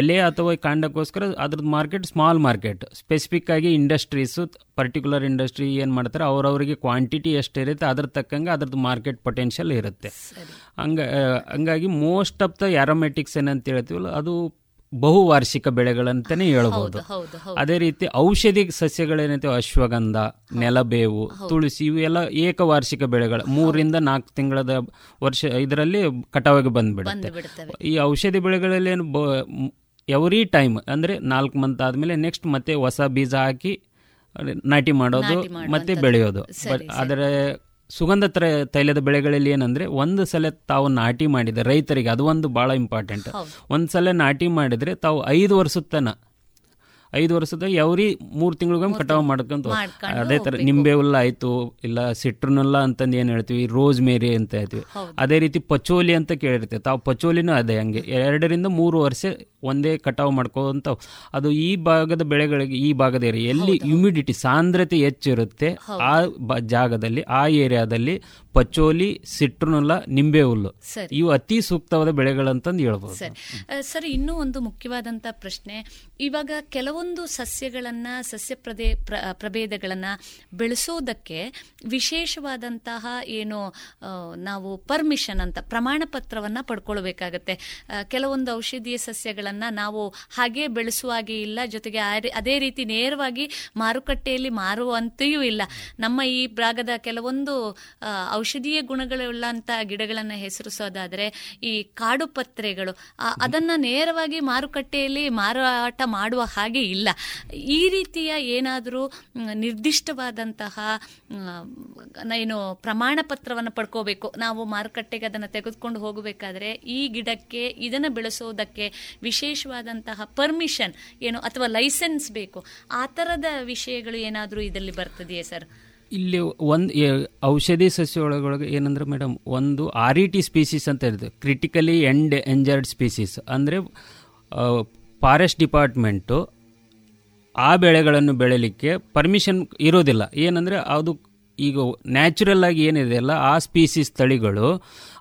ಎಲೆ ಅಥವಾ ಕಾಂಡಕ್ಕೋಸ್ಕರ ಅದ್ರದ್ದು ಮಾರ್ಕೆಟ್ ಸ್ಮಾಲ್ ಮಾರ್ಕೆಟ್ ಸ್ಪೆಸಿಫಿಕ್ ಆಗಿ ಇಂಡಸ್ಟ್ರೀಸು ಪರ್ಟಿಕ್ಯುಲರ್ ಇಂಡಸ್ಟ್ರಿ ಏನು ಮಾಡ್ತಾರೆ ಅವರವರಿಗೆ ಕ್ವಾಂಟಿಟಿ ಎಷ್ಟು ಇರುತ್ತೆ ಅದ್ರ ತಕ್ಕಂಗೆ ಅದ್ರದ್ದು ಮಾರ್ಕೆಟ್ ಪೊಟೆನ್ಷಿಯಲ್ ಇರುತ್ತೆ. ಹಂಗ ಹಂಗಾಗಿ ಮೋಸ್ಟ್ ಆಫ್ ದ ಆರೋಮೆಟಿಕ್ಸ್ ಏನಂತ ಹೇಳ್ತೀವಲ್ಲ ಅದು ಬಹುವಾರ್ಷಿಕ ಬೆಳೆಗಳಂತಾನೆ ಹೇಳ್ಬೋದು. ಹೌದು, ಹೌದು. ಅದೇ ರೀತಿ ಔಷಧಿ ಸಸ್ಯಗಳೇನೈತೆ ಅಶ್ವಗಂಧ ನೆಲಬೇವು ತುಳಸಿ ಇವೆಲ್ಲ ಏಕವಾರ್ಷಿಕ ಬೆಳೆಗಳು. ಮೂರಿಂದ ನಾಲ್ಕು ತಿಂಗಳದ ವರ್ಷ ಇದರಲ್ಲಿ ಕಟಾವಿಗೆ ಬಂದ್ಬಿಡುತ್ತೆ. ಈ ಔಷಧಿ ಬೆಳೆಗಳಲ್ಲಿ ಏನು ಎವ್ರಿ ಟೈಮ್ ಅಂದ್ರೆ ನಾಲ್ಕು ಮಂತ್ ಆದ್ಮೇಲೆ ನೆಕ್ಸ್ಟ್ ಮತ್ತೆ ಹೊಸ ಬೀಜ ಹಾಕಿ ನಾಟಿ ಮಾಡೋದು ಮತ್ತೆ ಬೆಳೆಯೋದು. ಆದರೆ ಸುಗಂಧ ತ್ರ- ತೈಲದ ಬೆಳೆಗಳಲ್ಲಿ ಏನಂದ್ರೆ ಒಂದು ಸಲ ತಾವು ನಾಟಿ ಮಾಡಿದ ರೈತರಿಗೆ ಅದು ಒಂದು ಬಹಳ ಇಂಪಾರ್ಟೆಂಟ್ ಒಂದು ಸಲ ನಾಟಿ ಮಾಡಿದ್ರೆ ತಾವು ಐದು ವರ್ಷದ ತನ ಐದು ವರ್ಷದ ಯಾವ್ರಿ ಮೂರು ತಿಂಗಳಿಗೊಮ್ಮೆ ಕಟಾವ್ ಮಾಡ್ಕೊಂತ ಅದೇ ತರ ನಿಂಬೆ ಹುಲ್ಲ ಆಯ್ತು ಇಲ್ಲ ಸಿಟ್ರನಲ್ಲ ಅಂತಂದು ಏನ್ ಹೇಳ್ತೀವಿ ರೋಸ್ ಮೇರಿ ಅಂತ ಹೇಳ್ತೀವಿ. ಅದೇ ರೀತಿ ಪಚೋಲಿ ಅಂತ ಕೇಳಿರ್ತೀವಿ. ತಾವು ಪಚೋಲಿನೂ ಅದೇ ಹಂಗೆ. ಎರಡರಿಂದ ಮೂರು ವರ್ಷ ಒಂದೇ ಕಟಾವ್ ಮಾಡ್ಕೊಂತ ಅದು ಈ ಭಾಗದ ಬೆಳೆಗಳಿಗೆ ಈ ಭಾಗದ ಏರಿಯಾ ಎಲ್ಲಿ ಹ್ಯುಮಿಡಿಟಿ ಸಾಂದ್ರತೆ ಹೆಚ್ಚಿರುತ್ತೆ ಆ ಜಾಗದಲ್ಲಿ ಆ ಏರಿಯಾದಲ್ಲಿ ಪಚೋಲಿ ಸಿಟ್ರನುಲ್ಲ ನಿಂಬೆ ಹುಲ್ಲು. ಇವು ಅತಿ ಸೂಕ್ತವಾದ ಬೆಳೆಗಳಂತಂದು ಹೇಳ್ಬೋದು. ಸರಿ. ಇನ್ನೂ ಒಂದು ಮುಖ್ಯವಾದಂತ ಪ್ರಶ್ನೆ. ಇವಾಗ ಕೆಲವೊಂದು ಸಸ್ಯಗಳನ್ನ, ಸಸ್ಯ ಪ್ರದೇ, ಪ್ರ- ಪ್ರಭೇದಗಳನ್ನ ಬೆಳೆಸೋದಕ್ಕೆ ವಿಶೇಷವಾದಂತಹ ಏನು ನಾವು ಪರ್ಮಿಷನ್ ಅಂತ ಪ್ರಮಾಣ ಪತ್ರವನ್ನ ಪಡ್ಕೊಳ್ಬೇಕಾಗತ್ತೆ ಕೆಲವೊಂದು ಔಷಧೀಯ ಸಸ್ಯಗಳನ್ನ ನಾವು ಹಾಗೆ ಬೆಳೆಸುವಾಗೆ ಇಲ್ಲ, ಜೊತೆಗೆ ಅದೇ ರೀತಿ ನೇರವಾಗಿ ಮಾರುಕಟ್ಟೆಯಲ್ಲಿ ಮಾರುವಂತೆಯೂ ಇಲ್ಲ. ನಮ್ಮ ಈ ಭಾಗದ ಕೆಲವೊಂದು ಔಷಧೀಯ ಗುಣಗಳುಳ್ಳಂತ ಗಿಡಗಳನ್ನ ಹೆಸರಿಸೋದಾದ್ರೆ ಈ ಕಾಡು ಪತ್ರೆಗಳು ಅದನ್ನ ನೇರವಾಗಿ ಮಾರುಕಟ್ಟೆಯಲ್ಲಿ ಮಾರಾಟ ಮಾಡುವ ಹಾಗೆ ಇಲ್ಲ. ಈ ರೀತಿಯ ಏನಾದರೂ ನಿರ್ದಿಷ್ಟವಾದಂತಹ ಏನು ಪ್ರಮಾಣ ಪತ್ರವನ್ನು ಪಡ್ಕೋಬೇಕು. ನಾವು ಮಾರುಕಟ್ಟೆಗೆ ಅದನ್ನು ತೆಗೆದುಕೊಂಡು ಹೋಗಬೇಕಾದ್ರೆ ಈ ಗಿಡಕ್ಕೆ, ಇದನ್ನು ಬೆಳೆಸೋದಕ್ಕೆ ವಿಶೇಷವಾದಂತಹ ಪರ್ಮಿಷನ್ ಏನು ಅಥವಾ ಲೈಸೆನ್ಸ್ ಬೇಕು. ಆ ಥರದ ವಿಷಯಗಳು ಏನಾದರೂ ಇದರಲ್ಲಿ ಬರ್ತದೆಯೇ ಸರ್? ಇಲ್ಲಿ ಒಂದು ಔಷಧಿ ಸಸ್ಯ ಒಳಗೊಳಗೆ ಏನಂದ್ರೆ ಮೇಡಮ್, ಒಂದು ಆರ್ ಇ ಟಿ ಸ್ಪೀಸೀಸ್ ಅಂತ ಇರುತ್ತೆ ಕ್ರಿಟಿಕಲಿ ಎಂಡ್ ಎಂಜರ್ಡ್ ಸ್ಪೀಸೀಸ್ ಅಂದರೆ ಫಾರೆಸ್ಟ್ ಡಿಪಾರ್ಟ್ಮೆಂಟು ಆ ಬೆಳೆಗಳನ್ನು ಬೆಳೆಯಲಿಕ್ಕೆ ಪರ್ಮಿಷನ್ ಇರೋದಿಲ್ಲ. ಏನಂದರೆ ಅದು ಈಗ ನ್ಯಾಚುರಲ್ ಆಗಿ ಏನಿದೆ ಅಲ್ಲ ಆ ಸ್ಪೀಸೀಸ್ ತಳಿಗಳು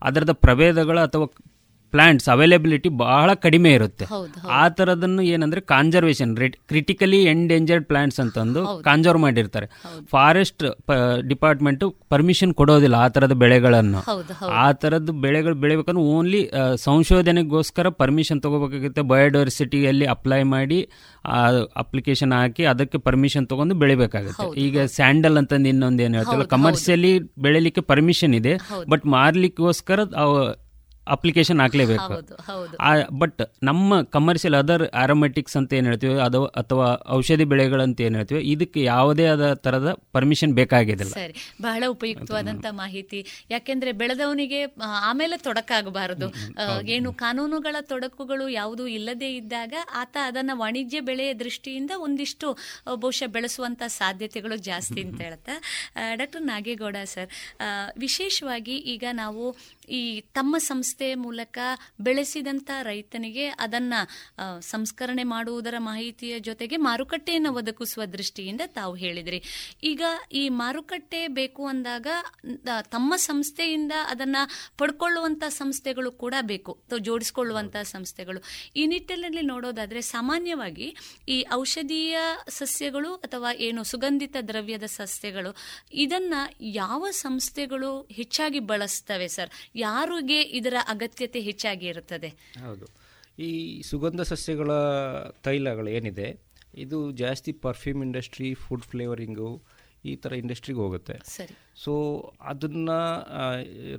ಅದರದ ಪ್ರಭೇದಗಳು ಅಥವಾ ಪ್ಲಾಂಟ್ಸ್ ಅವೈಲಬಿಲಿಟಿ ಬಹಳ ಕಡಿಮೆ ಇರುತ್ತೆ. ಆ ತರದನ್ನು ಏನಂದ್ರೆ ಕಾನ್ಸರ್ವೇಷನ್ ಕ್ರಿಟಿಕಲಿ ಎಂಡೇಂಜರ್ಡ್ ಪ್ಲಾಂಟ್ಸ್ ಅಂತಂದು ಕಾನ್ಸರ್ವ್ ಮಾಡಿರ್ತಾರೆ. ಫಾರೆಸ್ಟ್ ಡಿಪಾರ್ಟ್ಮೆಂಟ್ ಪರ್ಮಿಷನ್ ಕೊಡೋದಿಲ್ಲ ಆ ತರದ ಬೆಳೆಗಳನ್ನು. ಆ ತರದ ಬೆಳೆಗಳು ಬೆಳಿಬೇಕಂದ್ರೆ ಓನ್ಲಿ ಸಂಶೋಧನೆಗೋಸ್ಕರ ಪರ್ಮಿಷನ್ ತಗೋಬೇಕಾಗುತ್ತೆ. ಬಯೋಡೈವರ್ಸಿಟಿಯಲ್ಲಿ ಅಪ್ಲೈ ಮಾಡಿ ಅಪ್ಲಿಕೇಶನ್ ಹಾಕಿ ಅದಕ್ಕೆ ಪರ್ಮಿಷನ್ ತಗೊಂಡು ಬೆಳಿಬೇಕಾಗುತ್ತೆ. ಈಗ ಸ್ಯಾಂಡಲ್ ಅಂತಂದು ಇನ್ನೊಂದು ಏನು ಹೇಳ್ತಾರೆ ಕಮರ್ಷಿಯಲಿ ಬೆಳಿಲಿಕ್ಕೆ ಪರ್ಮಿಷನ್ ಇದೆ. ಬಟ್ ಮಾರ್ಲಿಕ್ಕೋಸ್ಕರ ಅಪ್ಲಿಕೇಶನ್ ಹಾಕ್ಲೇಬೇಕು. ಬಟ್ ನಮ್ಮ ಕಮರ್ಷಿಯಲ್ ಅದರ್ ಆರೋಮೆಟಿಕ್ಸ್ ಅಂತ ಏನು ಹೇಳ್ತೀವಿ ಅದು ಅಥವಾ ಔಷಧಿ ಬೆಳೆಗಳಂತ ಏನು ಹೇಳ್ತೀವಿ ಇದಕ್ಕೆ ಯಾವುದೇ ಆದ ತರದ ಪರ್ಮಿಷನ್ ಬೇಕಾಗಿದ್ದಿಲ್ಲ. ಸರಿ. ಬಹಳ ಉಪಯುಕ್ತವಾದಂತ ಮಾಹಿತಿ. ಯಾಕೆಂದ್ರೆ ಬೆಳೆದವನಿಗೆ ಆಮೇಲೆ ತೊಡಕಾಗಬಾರದು. ಏನು ಕಾನೂನುಗಳ ತೊಡಕುಗಳು ಯಾವುದು ಇಲ್ಲದೇ ಇದ್ದಾಗ ಆತ ಅದನ್ನ ವಾಣಿಜ್ಯ ಬೆಳೆಯ ದೃಷ್ಟಿಯಿಂದ ಒಂದಿಷ್ಟು ಬಹುಶಃ ಬೆಳೆಸುವಂತ ಸಾಧ್ಯತೆಗಳು ಜಾಸ್ತಿ ಅಂತ ಹೇಳ್ತಾ ಡಾಕ್ಟರ್ ನಾಗೇಗೌಡ ಸರ್ ವಿಶೇಷವಾಗಿ ಈಗ ನಾವು ಈ ತಮ್ಮ ಸಂಸ್ಥೆ ಮೂಲಕ ಬೆಳೆಸಿದಂತ ರೈತನಿಗೆ ಅದನ್ನ ಸಂಸ್ಕರಣೆ ಮಾಡುವುದರ ಮಾಹಿತಿಯ ಜೊತೆಗೆ ಮಾರುಕಟ್ಟೆಯನ್ನು ಒದಗಿಸುವ ದೃಷ್ಟಿಯಿಂದ ತಾವು ಹೇಳಿದ್ರಿ. ಈಗ ಈ ಮಾರುಕಟ್ಟೆ ಬೇಕು ಅಂದಾಗ ತಮ್ಮ ಸಂಸ್ಥೆಯಿಂದ ಅದನ್ನ ಪಡ್ಕೊಳ್ಳುವಂತ ಸಂಸ್ಥೆಗಳು ಕೂಡ ಬೇಕು. ಜೋಡಿಸಿಕೊಳ್ಳುವಂತ ಜೋಡಿಸ್ಕೊಳ್ಳುವಂತ ಸಂಸ್ಥೆಗಳು. ಈ ನಿಟ್ಟಿನಲ್ಲಿ ನೋಡೋದಾದ್ರೆ ಸಾಮಾನ್ಯವಾಗಿ ಈ ಔಷಧೀಯ ಸಸ್ಯಗಳು ಅಥವಾ ಏನು ಸುಗಂಧಿತ ದ್ರವ್ಯದ ಸಸ್ಯಗಳು ಇದನ್ನ ಯಾವ ಸಂಸ್ಥೆಗಳು ಹೆಚ್ಚಾಗಿ ಬಳಸ್ತವೆ ಸರ್? ಯಾರಿಗೆ ಇದರ ಅಗತ್ಯತೆ ಹೆಚ್ಚಾಗಿ ಇರುತ್ತದೆ? ಹೌದು. ಈ ಸುಗಂಧ ಸಸ್ಯಗಳ ತೈಲಗಳು ಏನಿದೆ ಇದು ಜಾಸ್ತಿ ಪರ್ಫ್ಯೂಮ್ ಇಂಡಸ್ಟ್ರಿ ಫುಡ್ ಫ್ಲೇವರಿಂಗು ಈ ಥರ ಇಂಡಸ್ಟ್ರಿಗೆ ಹೋಗುತ್ತೆ. ಸರಿ. ಸೊ ಅದನ್ನು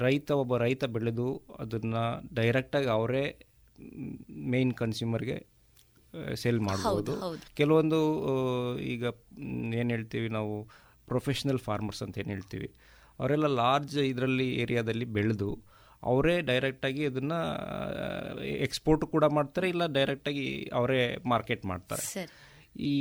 ರೈತ ಒಬ್ಬ ರೈತ ಬೆಳೆದು ಅದನ್ನು ಡೈರೆಕ್ಟಾಗಿ ಅವರೇ ಮೇನ್ ಕನ್ಸ್ಯೂಮರ್ಗೆ ಸೇಲ್ ಮಾಡ್ಬೋದು. ಕೆಲವೊಂದು ಈಗ ಏನು ಹೇಳ್ತೀವಿ ನಾವು ಪ್ರೊಫೆಷ್ನಲ್ ಫಾರ್ಮರ್ಸ್ ಅಂತ ಏನು ಹೇಳ್ತೀವಿ ಅವರೆಲ್ಲ ಲಾರ್ಜ್ ಇದರಲ್ಲಿ ಏರಿಯಾದಲ್ಲಿ ಬೆಳೆದು ಅವರೇ ಡೈರೆಕ್ಟಾಗಿ ಅದನ್ನು ಎಕ್ಸ್ಪೋರ್ಟ್ ಕೂಡ ಮಾಡ್ತಾರೆ ಇಲ್ಲ ಡೈರೆಕ್ಟಾಗಿ ಅವರೇ ಮಾರ್ಕೆಟ್ ಮಾಡ್ತಾರೆ. ಈ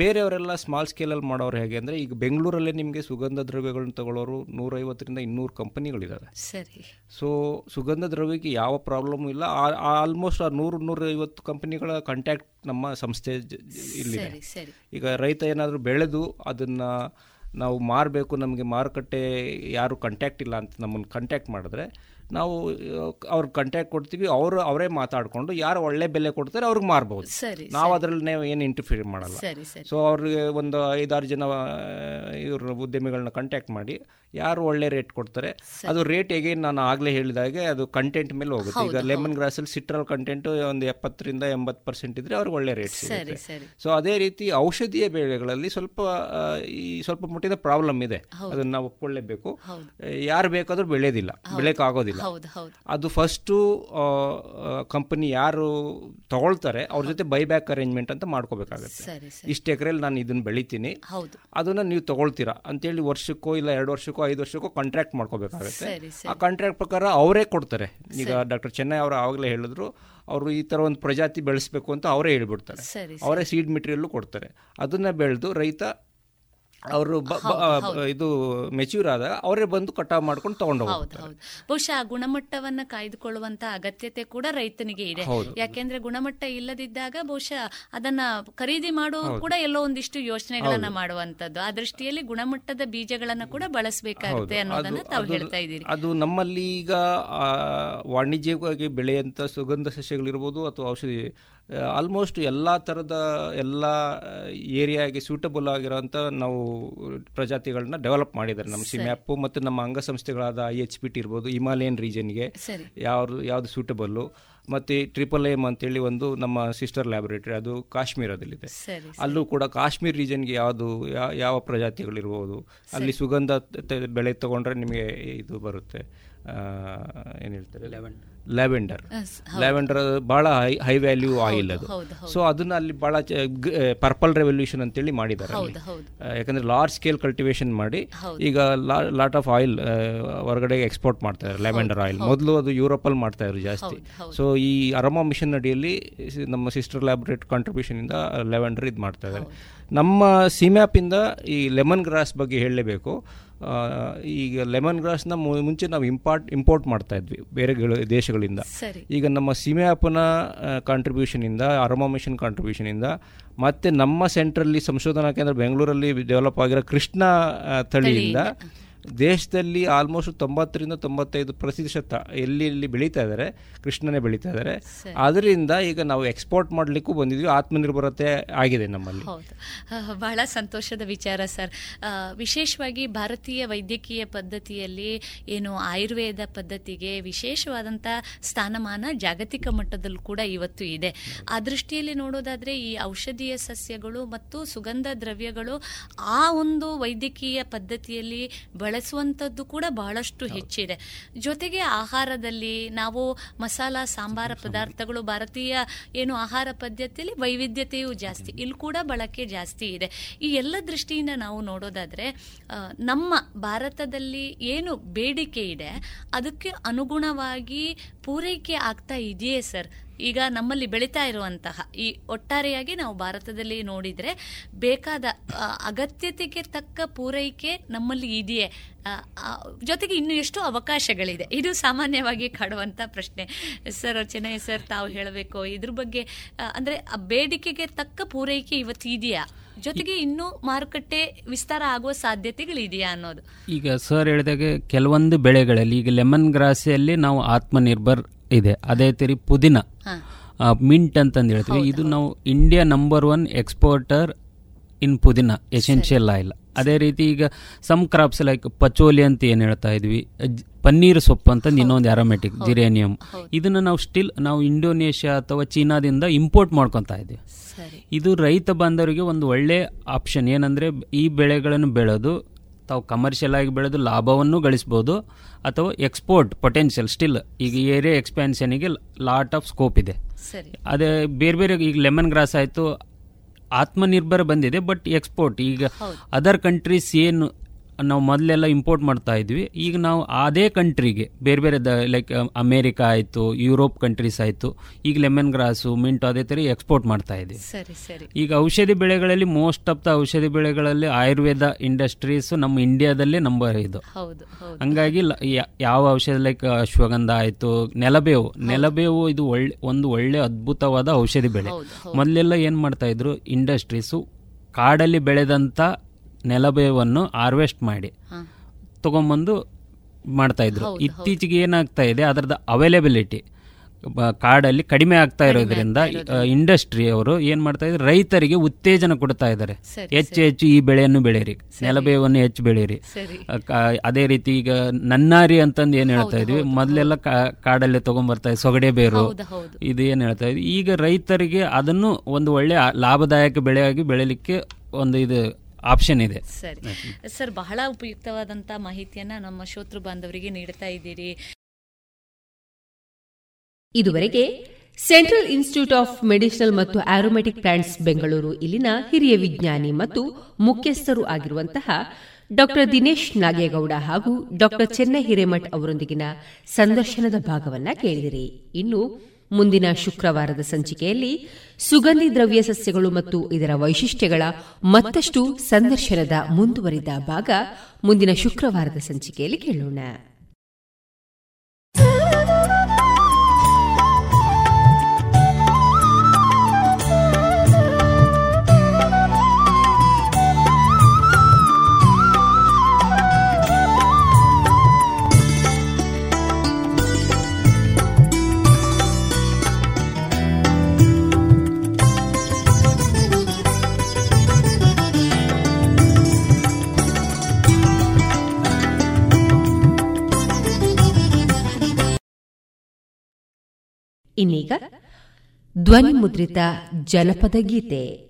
ಬೇರೆಯವರೆಲ್ಲ ಸ್ಮಾಲ್ ಸ್ಕೇಲಲ್ಲಿ ಮಾಡೋರು ಹೇಗೆ ಅಂದರೆ ಈಗ ಬೆಂಗಳೂರಲ್ಲೇ ನಿಮಗೆ ಸುಗಂಧ ದ್ರವ್ಯಗಳನ್ನ ತಗೊಳ್ಳೋರು ನೂರೈವತ್ತರಿಂದ ಇನ್ನೂರು ಕಂಪನಿಗಳಿದ್ದಾವೆ ಸರಿ. ಸೊ ಸುಗಂಧ ದ್ರವ್ಯಕ್ಕೆ ಯಾವ ಪ್ರಾಬ್ಲಮ್ ಇಲ್ಲ. ಆಲ್ಮೋಸ್ಟ್ ಆ ನೂರು ನೂರೈವತ್ತು ಕಂಪನಿಗಳ ಕಾಂಟ್ಯಾಕ್ಟ್ ನಮ್ಮ ಸಂಸ್ಥೆ ಇಲ್ಲಿದೆ. ಈಗ ರೈತ ಏನಾದರೂ ಬೆಳೆದು ಅದನ್ನು ನಾವು ಮಾರಬೇಕು ನಮಗೆ ಮಾರುಕಟ್ಟೆ ಯಾರು ಕಂಟ್ಯಾಕ್ಟ್ ಇಲ್ಲ ಅಂತ ನಮ್ಮನ್ನು ಕಂಟ್ಯಾಕ್ಟ್ ಮಾಡಿದ್ರೆ ನಾವು ಅವ್ರಿಗೆ ಕಂಟ್ಯಾಕ್ಟ್ ಕೊಡ್ತೀವಿ ಅವರು ಅವರೇ ಮಾತಾಡಿಕೊಂಡು ಯಾರು ಒಳ್ಳೆ ಬೆಲೆ ಕೊಡ್ತಾರೆ ಅವ್ರಿಗೆ ಮಾರ್ಬೋದು. ನಾವು ಅದರಲ್ಲಿ ನಾವು ಏನು ಇಂಟರ್ಫಿಯರ್ ಮಾಡಲ್ಲ. ಸೊ ಅವ್ರಿಗೆ ಒಂದು ಐದಾರು ಜನ ಇವ್ರ ಉದ್ಯಮಿಗಳನ್ನ ಕಾಂಟ್ಯಾಕ್ಟ್ ಮಾಡಿ ಯಾರು ಒಳ್ಳೆ ರೇಟ್ ಕೊಡ್ತಾರೆ. ಅದು ರೇಟ್ ಹೇಗೆ ನಾನು ಆಗಲೇ ಹೇಳಿದಾಗೆ ಅದು ಕಂಟೆಂಟ್ ಮೇಲೆ ಹೋಗುತ್ತೆ. ಈಗ ಲೆಮನ್ ಗ್ರಾಸಲ್ಲಿ ಸಿಟ್ರಲ್ ಕಂಟೆಂಟ್ ಒಂದು ಎಪ್ಪತ್ತರಿಂದ ಎಂಬತ್ತು ಪರ್ಸೆಂಟ್ ಇದ್ರೆ ಅವ್ರಿಗೆ ಒಳ್ಳೆ ರೇಟ್ ಸಿಗುತ್ತೆ. ಸೊ ಅದೇ ರೀತಿ ಔಷಧೀಯ ಬೆಳೆಗಳಲ್ಲಿ ಸ್ವಲ್ಪ ಈ ಸ್ವಲ್ಪ ಮಟ್ಟಿನ ಪ್ರಾಬ್ಲಮ್ ಇದೆ. ಅದನ್ನ ನಾವು ಒಪ್ಕೊಳ್ಳೇಬೇಕು. ಯಾರು ಬೇಕಾದ್ರೂ ಬೆಳೆಯೋದಿಲ್ಲ ಬೆಳೆಯೋಕ್ಕಾಗೋದಿಲ್ಲ ಅದು ಫಸ್ಟು ಕಂಪನಿ ಯಾರು ತಗೊಳ್ತಾರೆ ಅವ್ರ ಜೊತೆ ಬೈಬ್ಯಾಕ್ ಅರೇಂಜ್ಮೆಂಟ್ ಅಂತ ಮಾಡ್ಕೋಬೇಕಾಗುತ್ತೆ. ಇಷ್ಟು ಎಕರೆಯಲ್ಲಿ ನಾನು ಇದನ್ನ ಬೆಳಿತೀನಿ. ಅದನ್ನ ನೀವು ತಗೊಳ್ತೀರಾ? ಅಂತೇಳಿ ವರ್ಷಕ್ಕೋ ಇಲ್ಲ ಎರಡು ವರ್ಷಕ್ಕೋ ಐದು ವರ್ಷಕ್ಕೂ ಕಾಂಟ್ರಾಕ್ಟ್ ಮಾಡ್ಕೋಬೇಕಾಗುತ್ತೆ. ಆ ಕಾಂಟ್ರಾಕ್ಟ್ ಪ್ರಕಾರ ಅವರೇ ಕೊಡ್ತಾರೆ. ಈಗ ಡಾಕ್ಟರ್ ಚೆನ್ನೈ ಅವರು ಆವಾಗಲೇ ಹೇಳಿದ್ರು ಅವರು ಈ ಥರ ಒಂದು ಪ್ರಜಾತಿ ಬೆಳೆಸಬೇಕು ಅಂತ ಅವರೇ ಹೇಳ್ಬಿಡ್ತಾರೆ. ಅವರೇ ಸೀಡ್ ಮೆಟೀರಿಯಲ್ಲು ಕೊಡ್ತಾರೆ. ಅದನ್ನ ಬೆಳೆದು ರೈತ ಅವರು ಇದು ಮೆಚ್ಯೂರ್ ಆದಾಗ ಅವರೇ ಬಂದು ಕಟಾವು ಮಾಡ್ಕೊಂಡು ತಗೊಂಡು ಹೌದು ಬಹುಶಃ ಗುಣಮಟ್ಟವನ್ನ ಕಾಯ್ದುಕೊಳ್ಳುವಂತ ಅಗತ್ಯತೆ ಕೂಡ ರೈತನಿಗೆ ಇದೆ. ಯಾಕೆಂದ್ರೆ ಗುಣಮಟ್ಟ ಇಲ್ಲದಿದ್ದಾಗ ಬಹುಶಃ ಅದನ್ನ ಖರೀದಿ ಮಾಡೋ ಕೂಡ ಎಲ್ಲೋ ಒಂದಿಷ್ಟು ಯೋಚನೆಗಳನ್ನ ಮಾಡುವಂತದ್ದು ಆ ದೃಷ್ಟಿಯಲ್ಲಿ ಗುಣಮಟ್ಟದ ಬೀಜಗಳನ್ನ ಕೂಡ ಬಳಸಬೇಕಾಗುತ್ತೆ ಅನ್ನೋದನ್ನ ತಾವು ಹೇಳ್ತಾ ಇದ್ದೀರಿ. ಅದು ನಮ್ಮಲ್ಲಿ ಈಗ ಆ, ಬೆಳೆಯಂತ ಸುಗಂಧ ಸಸ್ಯಗಳಿರ್ಬೋದು ಅಥವಾ ಔಷಧಿ ಆಲ್ಮೋಸ್ಟ್ ಎಲ್ಲ ಥರದ ಎಲ್ಲ ಏರಿಯಾಗೆ ಸೂಟಬಲ್ ಆಗಿರೋಂಥ ನಾವು ಪ್ರಜಾತಿಗಳನ್ನ ಡೆವಲಪ್ ಮಾಡಿದ್ದಾರೆ. ನಮ್ಮ ಸಿಮ್ಯಾಪು ಮತ್ತು ನಮ್ಮ ಅಂಗಸಂಸ್ಥೆಗಳಾದ ಐ ಎಚ್ ಪಿ ಟಿ ಇರ್ಬೋದು ಹಿಮಾಲಯನ್ ರೀಜನ್ಗೆ ಯಾವ್ದು ಯಾವುದು ಸೂಟಬಲ್ಲು ಮತ್ತು ಟ್ರಿಪಲ್ ಎಂ ಅಂತೇಳಿ ಒಂದು ನಮ್ಮ ಸಿಸ್ಟರ್ ಲ್ಯಾಬೊರೇಟರಿ ಅದು ಕಾಶ್ಮೀರದಲ್ಲಿದೆ. ಅಲ್ಲೂ ಕೂಡ ಕಾಶ್ಮೀರ್ ರೀಜನ್ಗೆ ಯಾವುದು ಯಾವ ಪ್ರಜಾತಿಗಳಿರ್ಬೋದು ಅಲ್ಲಿ ಸುಗಂಧ ಬೆಳೆ ತಗೊಂಡ್ರೆ ನಿಮಗೆ ಇದು ಬರುತ್ತೆ. ಏನು ಹೇಳ್ತಾರೆ? ಲ್ಯಾವೆಂಡರ್. ಲ್ಯಾವೆಂಡರ್ ಬಹಳ ಹೈ ಹೈ ವ್ಯಾಲ್ಯೂ ಆಯಿಲ್ ಅದು. ಸೊ ಅದನ್ನ ಅಲ್ಲಿ ಬಹಳ ಪರ್ಪಲ್ ರೆವಲ್ಯೂಷನ್ ಅಂತೇಳಿ ಮಾಡಿದ್ದಾರೆ ಯಾಕಂದ್ರೆ ಲಾರ್ಜ್ ಸ್ಕೇಲ್ ಕಲ್ಟಿವೇಶನ್ ಮಾಡಿ. ಈಗ ಲಾಟ್ ಆಫ್ ಆಯಿಲ್ ಹೊರಗಡೆ ಎಕ್ಸ್ಪೋರ್ಟ್ ಮಾಡ್ತಾರೆ ಲ್ಯಾವೆಂಡರ್ ಆಯಿಲ್. ಮೊದಲು ಅದು ಯುರೋಪಲ್ಲಿ ಮಾಡ್ತಾ ಇದ್ರು ಜಾಸ್ತಿ. ಸೊ ಈ ಅರಮಾ ಮಿಷನ್ ಅಡಿಯಲ್ಲಿ ನಮ್ಮ ಸಿಸ್ಟರ್ ಲ್ಯಾಬ್ರೇಟ್ ಕಾಂಟ್ರಿಬ್ಯೂಷನ್ ಇಂದ ಲ್ಯಾವೆಂಡರ್ ಇದು ಮಾಡ್ತಾ ಇದ್ದಾರೆ. ನಮ್ಮ ಸಿಮ್ಯಾಪಿಂದ ಈ ಲೆಮನ್ ಗ್ರಾಸ್ ಬಗ್ಗೆ ಹೇಳಲೇಬೇಕು. ಈಗ ಲೆಮನ್ ಗ್ರಾಸ್ನ ಮುಂಚೆ ನಾವು ಇಂಪಾರ್ಟ್ ಇಂಪೋರ್ಟ್ ಮಾಡ್ತಾ ಇದ್ವಿ ಬೇರೆ ದೇಶಗಳಿಂದ. ಈಗ ನಮ್ಮ ಸೀಮೆ ಆ್ಯಪ್ನ ಕಾಂಟ್ರಿಬ್ಯೂಷನಿಂದ ಅರಮಾ ಮಿಷನ್ ಕಾಂಟ್ರಿಬ್ಯೂಷನಿಂದ ಮತ್ತು ನಮ್ಮ ಸೆಂಟ್ರಲ್ಲಿ ಸಂಶೋಧನಾ ಕೇಂದ್ರ ಬೆಂಗಳೂರಲ್ಲಿ ಡೆವಲಪ್ ಆಗಿರೋ ಕೃಷ್ಣ ತಳಿಯಿಂದ. ದೇಶದಲ್ಲಿ ಆಲ್ಮೋಸ್ಟ್ ತೊಂಬತ್ತರಿಂದ ತೊಂಬತ್ತೈದು ಪ್ರತಿಶತ ಎಲ್ಲಿ ಎಲ್ಲಿ ಬೆಳೀತಾ ಇದ್ದಾರೆ ಕೃಷ್ಣನೇ ಬೆಳೀತಾ ಇದ್ದಾರೆ. ಅದರಿಂದ ಈಗ ನಾವು ಎಕ್ಸ್ಪೋರ್ಟ್ ಮಾಡಲಿಕ್ಕೂ ಬಂದಿದ್ವಿ ಆತ್ಮನಿರ್ಭರತೆ ಆಗಿದೆ ನಮ್ಮಲ್ಲಿ. ಬಹಳ ಸಂತೋಷದ ವಿಚಾರ ಸರ್. ವಿಶೇಷವಾಗಿ ಭಾರತೀಯ ವೈದ್ಯಕೀಯ ಪದ್ಧತಿಯಲ್ಲಿ ಏನು ಆಯುರ್ವೇದ ಪದ್ಧತಿಗೆ ವಿಶೇಷವಾದಂಥ ಸ್ಥಾನಮಾನ ಜಾಗತಿಕ ಮಟ್ಟದಲ್ಲೂ ಕೂಡ ಇವತ್ತು ಇದೆ. ಆ ದೃಷ್ಟಿಯಲ್ಲಿ ನೋಡೋದಾದ್ರೆ ಈ ಔಷಧೀಯ ಸಸ್ಯಗಳು ಮತ್ತು ಸುಗಂಧ ದ್ರವ್ಯಗಳು ಆ ಒಂದು ವೈದ್ಯಕೀಯ ಪದ್ಧತಿಯಲ್ಲಿ ಬಳಸುವಂಥದ್ದು ಕೂಡ ಬಹಳಷ್ಟು ಹೆಚ್ಚಿದೆ. ಜೊತೆಗೆ ಆಹಾರದಲ್ಲಿ ನಾವು ಮಸಾಲ ಸಾಂಬಾರ ಪದಾರ್ಥಗಳು ಭಾರತೀಯ ಏನು ಆಹಾರ ಪದ್ಧತಿಯಲ್ಲಿ ವೈವಿಧ್ಯತೆಯೂ ಜಾಸ್ತಿ. ಇಲ್ಲಿ ಕೂಡ ಬಳಕೆ ಜಾಸ್ತಿ ಇದೆ. ಈ ಎಲ್ಲ ದೃಷ್ಟಿಯಿಂದ ನಾವು ನೋಡೋದಾದರೆ ನಮ್ಮ ಭಾರತದಲ್ಲಿ ಏನು ಬೇಡಿಕೆ ಇದೆ ಅದಕ್ಕೆ ಅನುಗುಣವಾಗಿ ಪೂರೈಕೆ ಆಗ್ತಾ ಇದೆಯೇ ಸರ್? ಈಗ ನಮ್ಮಲ್ಲಿ ಬೆಳೀತಾ ಇರುವಂತಹ ಈ ಒಟ್ಟಾರೆಯಾಗಿ ನಾವು ಭಾರತದಲ್ಲಿ ನೋಡಿದ್ರೆ ಬೇಕಾದ ಅಗತ್ಯತೆಗೆ ತಕ್ಕ ಪೂರೈಕೆ ನಮ್ಮಲ್ಲಿ ಇದೆಯೇ? ಜೊತೆಗೆ ಇನ್ನು ಎಷ್ಟು ಅವಕಾಶಗಳಿದೆ? ಇದು ಸಾಮಾನ್ಯವಾಗಿ ಕಾಡುವಂಥ ಪ್ರಶ್ನೆ. ಸರ್ ಚೆನ್ನೈ ಸರ್, ತಾವು ಹೇಳಬೇಕು. ಇದ್ರ ಬಗ್ಗೆ ಅಂದರೆ ಬೇಡಿಕೆಗೆ ತಕ್ಕ ಪೂರೈಕೆ ಇವತ್ತು ಇದೆಯಾ? ಜೊತೆಗೆ ಇನ್ನೂ ಮಾರುಕಟ್ಟೆ ವಿಸ್ತಾರ ಆಗುವ ಸಾಧ್ಯತೆಗಳಿದೆಯಾ ಅನ್ನೋದು. ಈಗ ಸರ್ ಹೇಳಿದಾಗ ಕೆಲವೊಂದು ಬೆಳೆಗಳಲ್ಲಿ ಈಗ ಲೆಮನ್ ಗ್ರಾಸಿಯಲ್ಲಿ ನಾವು ಆತ್ಮನಿರ್ಭರ್ ಇದೆ. ಅದೇ ತೀರಿ ಪುದೀನ. ಮಿಂಟ್ ಅಂತಂದು ಹೇಳ್ತೀವಿ. ಇದು ನಾವು India number one exporter in pudina essential oil ಅದೇ ರೀತಿ ಈಗ ಸಮ್ ಕ್ರಾಪ್ಸ್ ಲೈಕ್ ಪಚೋಲಿ ಅಂತ ಏನು ಹೇಳ್ತಾ ಇದ್ವಿ. ಪನ್ನೀರ್ ಸೊಪ್ಪು ಅಂತ ಇನ್ನೊಂದು ಆರೋಮೆಟಿಕ್ ಜಿರೇನಿಯಂ ಇದನ್ನು ನಾವು ಸ್ಟಿಲ್ ನಾವು ಇಂಡೋನೇಷ್ಯಾ ಅಥವಾ ಚೀನಾದಿಂದ ಇಂಪೋರ್ಟ್ ಮಾಡ್ಕೊತಾ ಇದ್ದೀವಿ. ಇದು ರೈತ ಬಾಂಧವರಿಗೆ ಒಂದು ಒಳ್ಳೆ ಆಪ್ಷನ್ ಏನಂದರೆ ಈ ಬೆಳೆಗಳನ್ನು ಬೆಳೆದು ತಾವು ಕಮರ್ಷಿಯಲ್ ಆಗಿ ಬೆಳೆದು ಲಾಭವನ್ನು ಗಳಿಸ್ಬೋದು ಅಥವಾ ಎಕ್ಸ್ಪೋರ್ಟ್ ಪೊಟೆನ್ಷಿಯಲ್ ಸ್ಟಿಲ್ ಈಗ ಏರಿಯಾ ಎಕ್ಸ್ಪ್ಯಾನ್ಷನಿಗೆ ಲಾಟ್ ಆಫ್ ಸ್ಕೋಪ್ ಇದೆ. ಅದೇ ಬೇರೆ ಬೇರೆ ಈಗ ಲೆಮನ್ ಗ್ರಾಸ್ ಆಯಿತು ಆತ್ಮನಿರ್ಭರ ಬಂದಿದೆ ಬಟ್ ಎಕ್ಸ್ಪೋರ್ಟ್ ಈಗ ಅದರ್ ಕಂಟ್ರೀಸ್ ಏನು ನಾವು ಮೊದಲೆಲ್ಲ ಇಂಪೋರ್ಟ್ ಮಾಡ್ತಾ ಇದ್ವಿ. ಈಗ ನಾವು ಅದೇ ಕಂಟ್ರಿಗೆ ಬೇರೆ ಬೇರೆ ಲೈಕ್ ಅಮೇರಿಕಾ ಆಯಿತು ಯುರೋಪ್ ಕಂಟ್ರೀಸ್ ಆಯಿತು ಈಗ ಲೆಮನ್ ಗ್ರಾಸು ಮಿಂಟು ಅದೇ ಥರ ಎಕ್ಸ್ಪೋರ್ಟ್ ಮಾಡ್ತಾ ಇದ್ವಿ ಸರಿ ಸರಿ. ಈಗ ಔಷಧಿ ಬೆಳೆಗಳಲ್ಲಿ ಮೋಸ್ಟ್ ಆಫ್ ದ ಔಷಧಿ ಬೆಳೆಗಳಲ್ಲಿ ಆಯುರ್ವೇದ ಇಂಡಸ್ಟ್ರೀಸ್ ನಮ್ಮ ಇಂಡಿಯಾದಲ್ಲೇ ನಂಬರ್ ಇದು ಹಂಗಾಗಿ ಯಾವ ಔಷಧಿ ಲೈಕ್ ಅಶ್ವಗಂಧ ಆಯಿತು ನೆಲಬೇವು. ನೆಲಬೇವು ಇದು ಒಳ್ಳೆ ಒಂದು ಒಳ್ಳೆ ಅದ್ಭುತವಾದ ಔಷಧಿ ಬೆಳೆ. ಮೊದಲೆಲ್ಲ ಏನು ಮಾಡ್ತಾ ಇದ್ರು ಇಂಡಸ್ಟ್ರೀಸು ಕಾಡಲ್ಲಿ ಬೆಳೆದಂಥ ನೆಲಬೇವನ್ನು ಹಾರ್ವೆಸ್ಟ್ ಮಾಡಿ. ತಗೊಂಬಂದು ಮಾಡ್ತಾ ಇದ್ರು. ಇತ್ತೀಚೆಗೆ ಏನಾಗ್ತಾ ಇದೆ ಅದರದ ಅವೈಲೇಬಿಲಿಟಿ ಕಾಡಲ್ಲಿ ಕಡಿಮೆ ಆಗ್ತಾ ಇರೋದ್ರಿಂದ ಇಂಡಸ್ಟ್ರಿ ಅವರು ಏನ್ ಮಾಡ್ತಾ ಇದ್ದಾರೆ ರೈತರಿಗೆ ಉತ್ತೇಜನ ಕೊಡ್ತಾ ಇದ್ದಾರೆ. ಹೆಚ್ಚು ಹೆಚ್ಚು ಈ ಬೆಳೆಯನ್ನು ಬೆಳೆಯಿರಿ ನೆಲಬೇವನ್ನು ಹೆಚ್ಚು ಬೆಳೆಯಿರಿ. ಅದೇ ರೀತಿ ಈಗ ನನ್ನಾರಿ ಅಂತಂದು ಏನ್ ಹೇಳ್ತಾ ಇದ್ವಿ ಮೊದಲೆಲ್ಲ ಕಾಡಲ್ಲೇ ತಗೊಂಡ್ಬರ್ತಾ ಇದೆ ಸೊಗಡೆ ಬೇರು. ಇದು ಏನ್ ಹೇಳ್ತಾ ಇದ್ವಿ. ಈಗ ರೈತರಿಗೆ ಅದನ್ನು ಒಂದು ಒಳ್ಳೆ ಲಾಭದಾಯಕ ಬೆಳೆಯಾಗಿ ಬೆಳೆಯಲಿಕ್ಕೆ ಒಂದು ಇದು ಆಪ್ಷನ್ ಇದೆ. ಸರಿ. ಸರ್ ಬಹಳ ಉಪಯುಕ್ತವಾದಂತಹ ಮಾಹಿತಿಯನ್ನ ನಮ್ಮ ಶೋತೃ ಬಾಂಧವರಿಗೆ ನೀಡ್ತಾ ಇದ್ದೀರಿ. ಇದುವರೆಗೆ ಸೆಂಟ್ರಲ್ ಇನ್ಸ್ಟಿಟ್ಯೂಟ್ ಆಫ್ ಮೆಡಿಸಿನಲ್ ಮತ್ತು ಆರೋಮೆಟಿಕ್ ಪ್ಲಾಂಟ್ಸ್ ಬೆಂಗಳೂರು ಇಲ್ಲಿನ ಹಿರಿಯ ವಿಜ್ಞಾನಿ ಮತ್ತು ಮುಖ್ಯಸ್ಥರು ಆಗಿರುವಂತಹ ಡಾಕ್ಟರ್ ದಿನೇಶ್ ನಾಗೇಗೌಡ ಹಾಗೂ ಡಾಕ್ಟರ್ ಚೆನ್ನೈ ಹಿರೇಮಠ್ ಅವರೊಂದಿಗಿನ ಸಂದರ್ಶನದ ಭಾಗವನ್ನ ಕೇಳಿದಿರಿ. ಇನ್ನು ಮುಂದಿನ ಶುಕ್ರವಾರದ ಸಂಚಿಕೆಯಲ್ಲಿ ಸುಗಂಧಿ ದ್ರವ್ಯ ಸಸ್ಯಗಳು ಮತ್ತು ಇದರ ವೈಶಿಷ್ಟ್ಯಗಳ ಮತ್ತಷ್ಟು ಸಂದರ್ಶನದ ಮುಂದುವರಿದ ಭಾಗ ಮುಂದಿನ ಶುಕ್ರವಾರದ ಸಂಚಿಕೆಯಲ್ಲಿ ಕೇಳೋಣ. ಇನ್ನೀಗ ಧ್ವನಿ ಮುದ್ರಿತ ಜನಪದ ಗೀತೆ.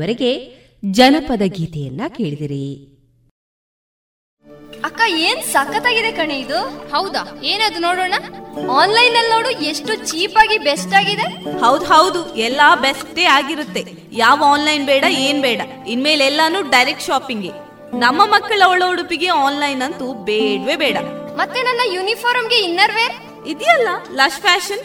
ಇದುವರೆಗೆ ಜನಪದ ಗೀತೆಯನ್ನ ಕೇಳಿದಿರಿ. ಅಕ್ಕ ಏನ್ ಸಖತ್ತಾಗಿದೆ ಕಣೆ ಇದು? ಹೌದಾ? ಏನದು ನೋಡೋಣ? ಆನ್ಲೈನ್ ಅಲ್ಲಿ ನೋಡು ಎಷ್ಟು ಚೀಪ್ ಆಗಿ ಬೆಸ್ಟ್ ಆಗಿದೆ. ಹೌದ್ ಹೌದು ಎಲ್ಲಾ ಬೆಸ್ಟೇ ಆಗಿರುತ್ತೆ. ಯಾವ ಆನ್ಲೈನ್ ಬೇಡ ಏನ್ ಬೇಡ. ಇನ್ಮೇಲೆ ಎಲ್ಲಾನು ಡೈರೆಕ್ಟ್ ಶಾಪಿಂಗ್. ನಮ್ಮ ಮಕ್ಕಳ ಒಳ ಉಡುಪಿಗೆ ಆನ್ಲೈನ್ ಅಂತೂ ಬೇಡವೇ ಬೇಡ. ಮತ್ತೆ ನನ್ನ ಯೂನಿಫಾರ್ಮ್ಗೆ ಇನ್ನರ್ ವೇರ್ ಇದೆಯಲ್ಲ ಲಶ್ ಫ್ಯಾಷನ್?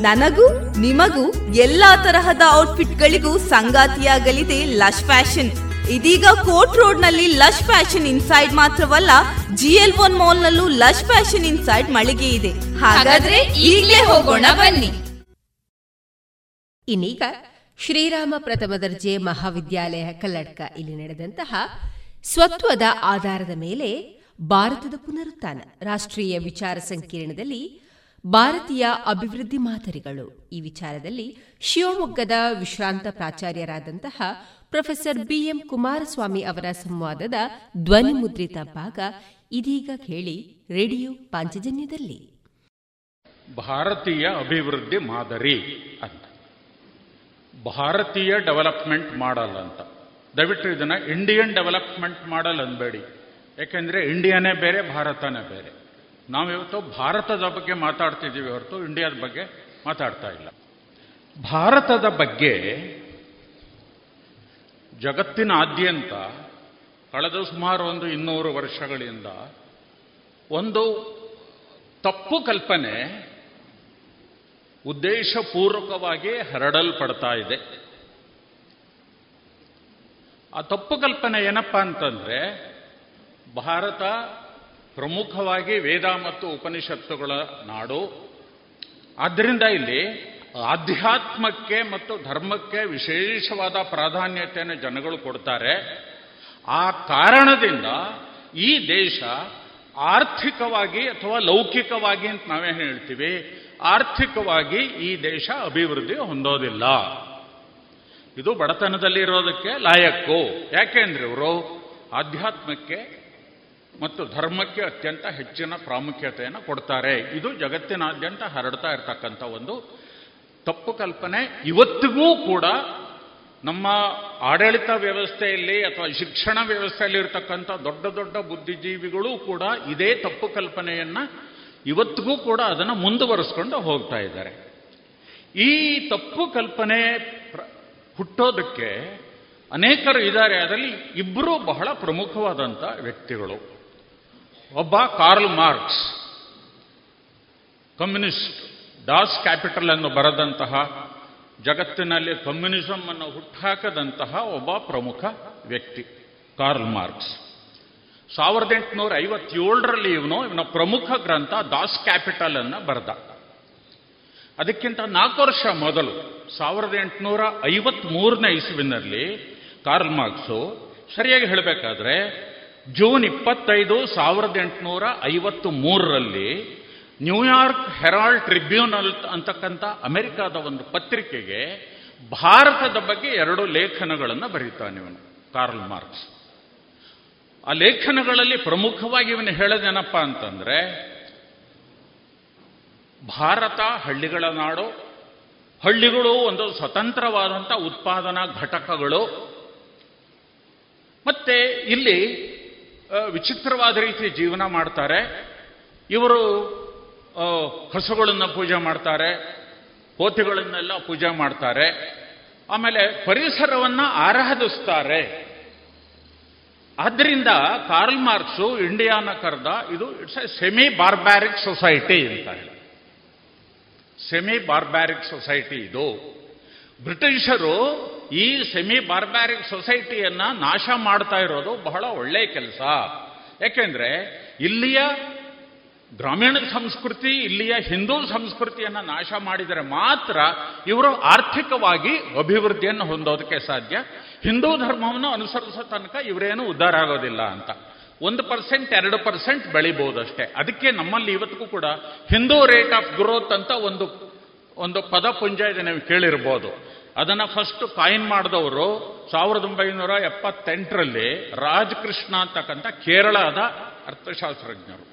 ನನಗೂ, ನಿಮಗೂ ಎಲ್ಲಾ ತರಹದ ಔಟ್ಫಿಟ್ ಗಳಿಗೂ ಸಂಗಾತಿಯಾಗಲಿದೆ ಲಶ್ ಫ್ಯಾಷನ್. ಇದೀಗ ಕೋರ್ಟ್ ರೋಡ್ನಲ್ಲಿ ಲಶ್ ಫ್ಯಾಷನ್ ಇನ್ಸೈಡ್ ಮಾತ್ರವಲ್ಲ, ಜಿ ಎಲ್ ಒನ್ ಮಾಲ್ ನಲ್ಲೂ ಲಶ್ ಫ್ಯಾಷನ್ ಇನ್ಸೈಡ್ ಮಳಿಗೆ ಇದೆ. ಹಾಗಾದ್ರೆ ಈಗಲೇ ಹೋಗೋಣ ಬನ್ನಿ. ಇನ್ನೀಗ ಶ್ರೀರಾಮ ಪ್ರಥಮ ದರ್ಜೆ ಮಹಾವಿದ್ಯಾಲಯ ಕಲ್ಲಡ್ಕ ಇಲ್ಲಿ ನಡೆದಂತಹ ಸ್ವತ್ವದ ಆಧಾರದ ಮೇಲೆ ಭಾರತದ ಪುನರುತ್ಥಾನ ರಾಷ್ಟ್ರೀಯ ವಿಚಾರ ಸಂಕಿರಣದಲ್ಲಿ ಭಾರತೀಯ ಅಭಿವೃದ್ಧಿ ಮಾದರಿಗಳು. ಈ ವಿಚಾರದಲ್ಲಿ ಶಿವಮೊಗ್ಗದ ವಿಶ್ರಾಂತ ಪ್ರಾಚಾರ್ಯರಾದಂತಹ ಪ್ರೊಫೆಸರ್ ಬಿಎಂ ಕುಮಾರಸ್ವಾಮಿ ಅವರ ಸಂವಾದದ ಧ್ವನಿ ಮುದ್ರಿತ ಭಾಗ ಇದೀಗ ಕೇಳಿ ರೇಡಿಯೋ ಪಾಂಚಜನ್ಯದಲ್ಲಿ. ಭಾರತೀಯ ಅಭಿವೃದ್ಧಿ ಮಾದರಿ ಅಂತ. ಭಾರತೀಯ ಡೆವಲಪ್ಮೆಂಟ್ ಮಾಡಲ್ ಅಂತ. ದಯವಿಟ್ಟು ಇದನ್ನ ಇಂಡಿಯನ್ ಡೆವಲಪ್ಮೆಂಟ್ ಮಾಡಲ್ ಅನ್ಬೇಡಿ. ಯಾಕೆಂದ್ರೆ ಇಂಡಿಯಾನೇ ಬೇರೆ, ಭಾರತನೇ ಬೇರೆ. ನಾವಿವತ್ತು ಭಾರತದ ಬಗ್ಗೆ ಮಾತಾಡ್ತಿದ್ದೀವಿ ಹೊರತು ಇಂಡಿಯಾದ ಬಗ್ಗೆ ಮಾತಾಡ್ತಾ ಇಲ್ಲ. ಭಾರತದ ಬಗ್ಗೆ ಜಗತ್ತಿನಾದ್ಯಂತ ಕಳೆದ ಸುಮಾರು ಒಂದು ಇನ್ನೂರು ವರ್ಷಗಳಿಂದ ಒಂದು ತಪ್ಪು ಕಲ್ಪನೆ ಉದ್ದೇಶಪೂರ್ವಕವಾಗಿ ಹರಡಲ್ಪಡ್ತಾ ಇದೆ. ಆ ತಪ್ಪು ಕಲ್ಪನೆ ಏನಪ್ಪಾ ಅಂತಂದರೆ ಭಾರತ ಪ್ರಮುಖವಾಗಿ ವೇದ ಮತ್ತು ಉಪನಿಷತ್ತುಗಳ ನಾಡು. ಆದ್ದರಿಂದ ಇಲ್ಲಿ ಆಧ್ಯಾತ್ಮಕ್ಕೆ ಮತ್ತು ಧರ್ಮಕ್ಕೆ ವಿಶೇಷವಾದ ಪ್ರಾಧಾನ್ಯತೆಯನ್ನು ಜನಗಳು ಕೊಡ್ತಾರೆ. ಆ ಕಾರಣದಿಂದ ಈ ದೇಶ ಆರ್ಥಿಕವಾಗಿ ಅಥವಾ ಲೌಕಿಕವಾಗಿ ಅಂತ ನಾವೇ ಹೇಳ್ತೀವಿ, ಆರ್ಥಿಕವಾಗಿ ಈ ದೇಶ ಅಭಿವೃದ್ಧಿ ಹೊಂದೋದಿಲ್ಲ. ಇದು ಬಡತನದಲ್ಲಿ ಇರೋದಕ್ಕೆ ಲಾಯಕ್ಕು. ಯಾಕೆಂದ್ರೆ ಇವರು ಆಧ್ಯಾತ್ಮಕ್ಕೆ ಮತ್ತು ಧರ್ಮಕ್ಕೆ ಅತ್ಯಂತ ಹೆಚ್ಚಿನ ಪ್ರಾಮುಖ್ಯತೆಯನ್ನು ಕೊಡ್ತಾರೆ. ಇದು ಜಗತ್ತಿನಾದ್ಯಂತ ಹರಡ್ತಾ ಇರ್ತಕ್ಕಂಥ ಒಂದು ತಪ್ಪು ಕಲ್ಪನೆ. ಇವತ್ತಿಗೂ ಕೂಡ ನಮ್ಮ ಆಡಳಿತ ವ್ಯವಸ್ಥೆಯಲ್ಲಿ ಅಥವಾ ಶಿಕ್ಷಣ ವ್ಯವಸ್ಥೆಯಲ್ಲಿ ಇರತಕ್ಕಂಥ ದೊಡ್ಡ ದೊಡ್ಡ ಬುದ್ಧಿಜೀವಿಗಳು ಕೂಡ ಇದೇ ತಪ್ಪು ಕಲ್ಪನೆಯನ್ನು ಇವತ್ತಿಗೂ ಕೂಡ ಅದನ್ನು ಮುಂದುವರಿಸ್ಕೊಂಡು ಹೋಗ್ತಾ ಇದ್ದಾರೆ. ಈ ತಪ್ಪು ಕಲ್ಪನೆ ಹುಟ್ಟೋದಕ್ಕೆ ಅನೇಕರು ಇದ್ದಾರೆ. ಅದರಲ್ಲಿ ಇಬ್ಬರು ಬಹಳ ಪ್ರಮುಖವಾದಂಥ ವ್ಯಕ್ತಿಗಳು. ಒಬ್ಬ Karl Marx, communist Das Kapital ಅನ್ನು ಬರೆದಂತಹ ಜಗತ್ತಿನಲ್ಲಿ ಕಮ್ಯುನಿಸಂ ಅನ್ನು ಹುಟ್ಟಾಕದಂತಹ ಒಬ್ಬ ಪ್ರಮುಖ ವ್ಯಕ್ತಿ, ಕಾರ್ಲ್ ಮಾರ್ಕ್ಸ್. ಸಾವಿರದ ಎಂಟುನೂರ ಐವತ್ತೇಳರಲ್ಲಿ ಇವನು ಇವನ ಪ್ರಮುಖ ಗ್ರಂಥ ದಾಸ್ ಕ್ಯಾಪಿಟಲ್ ಅನ್ನು ಬರೆದ. ಅದಕ್ಕಿಂತ ನಾಲ್ಕು ವರ್ಷ ಮೊದಲು ಸಾವಿರದ ಎಂಟುನೂರ ಐವತ್ತ್ಮೂರನೇ ಇಸುವಿನಲ್ಲಿ ಕಾರ್ಲ್ ಮಾರ್ಕ್ಸು ಸರಿಯಾಗಿ ಹೇಳಬೇಕಾದ್ರೆ ಜೂನ್ ಇಪ್ಪತ್ತೈದು ಸಾವಿರದ ಎಂಟುನೂರ ಐವತ್ತು ಮೂರರಲ್ಲಿ ನ್ಯೂಯಾರ್ಕ್ ಹೆರಾಲ್ಡ್ ಟ್ರಿಬ್ಯೂನಲ್ ಅಂತಕ್ಕಂಥ ಅಮೆರಿಕಾದ ಒಂದು ಪತ್ರಿಕೆಗೆ ಭಾರತದ ಬಗ್ಗೆ ಎರಡು ಲೇಖನಗಳನ್ನು ಬರೀತಾನೆ ಇವನು, ಕಾರ್ಲ್ ಮಾರ್ಕ್ಸ್. ಆ ಲೇಖನಗಳಲ್ಲಿ ಪ್ರಮುಖವಾಗಿ ಇವನು ಹೇಳೋದೇನಪ್ಪ ಅಂತಂದ್ರೆ, ಭಾರತ ಹಳ್ಳಿಗಳ ನಾಡು, ಹಳ್ಳಿಗಳು ಒಂದು ಸ್ವತಂತ್ರವಾದಂಥ ಉತ್ಪಾದನಾ ಘಟಕಗಳು, ಮತ್ತೆ ಇಲ್ಲಿ ವಿಚಿತ್ರವಾದ ರೀತಿ ಜೀವನ ಮಾಡ್ತಾರೆ. ಇವರು ಹಸುಗಳನ್ನು ಪೂಜೆ ಮಾಡ್ತಾರೆ ಕೋತಿಗಳನ್ನೆಲ್ಲ ಪೂಜೆ ಮಾಡ್ತಾರೆ. ಆಮೇಲೆ ಪರಿಸರವನ್ನ ಆರಾಧಿಸ್ತಾರೆ. ಆದ್ದರಿಂದ ಕಾರ್ಲ್ ಮಾರ್ಕ್ಸು ಇಂಡಿಯಾನ ಕರೆದ ಇದು it's a semi barbaric society ಅಂತ ಸೆಮಿ ಬಾರ್ಬ್ಯಾರಿಕ್ ಸೊಸೈಟಿ ಇದು. ಬ್ರಿಟಿಷರು ಈ ಸೆಮಿ ಬಾರ್ಬ್ಯಾರಿಕ್ ಸೊಸೈಟಿಯನ್ನ ನಾಶ ಮಾಡ್ತಾ ಇರೋದು ಬಹಳ ಒಳ್ಳೆಯ ಕೆಲಸ. ಯಾಕೆಂದ್ರೆ ಇಲ್ಲಿಯ ಗ್ರಾಮೀಣ ಸಂಸ್ಕೃತಿ, ಇಲ್ಲಿಯ ಹಿಂದೂ ಸಂಸ್ಕೃತಿಯನ್ನು ನಾಶ ಮಾಡಿದರೆ ಮಾತ್ರ ಇವರು ಆರ್ಥಿಕವಾಗಿ ಅಭಿವೃದ್ಧಿಯನ್ನು ಹೊಂದೋದಕ್ಕೆ ಸಾಧ್ಯ. ಹಿಂದೂ ಧರ್ಮವನ್ನು ಅನುಸರಿಸೋ ತನಕ ಇವರೇನು ಉದ್ಧಾರ ಆಗೋದಿಲ್ಲ ಅಂತ. ಒಂದು ಪರ್ಸೆಂಟ್, ಎರಡು ಪರ್ಸೆಂಟ್ ಬೆಳಿಬಹುದಷ್ಟೇ ಅದಕ್ಕೆ ನಮ್ಮಲ್ಲಿ ಇವತ್ತಿಗೂ ಕೂಡ ಹಿಂದೂ ರೇಟ್ ಆಫ್ ಗ್ರೋತ್ ಅಂತ ಒಂದು ಒಂದು ಪದಪುಂಜ ಇದೆ, ನೀವು ಕೇಳಿರ್ಬೋದು. ಅದನ್ನ ಫಸ್ಟ್ ಕಾಯಿನ್ ಮಾಡಿದವರು ಸಾವಿರದ ಒಂಬೈನೂರ ಎಪ್ಪತ್ತೆಂಟರಲ್ಲಿ ರಾಜಕೃಷ್ಣ ಅಂತಕ್ಕಂಥ ಕೇರಳದ ಅರ್ಥಶಾಸ್ತ್ರಜ್ಞರು.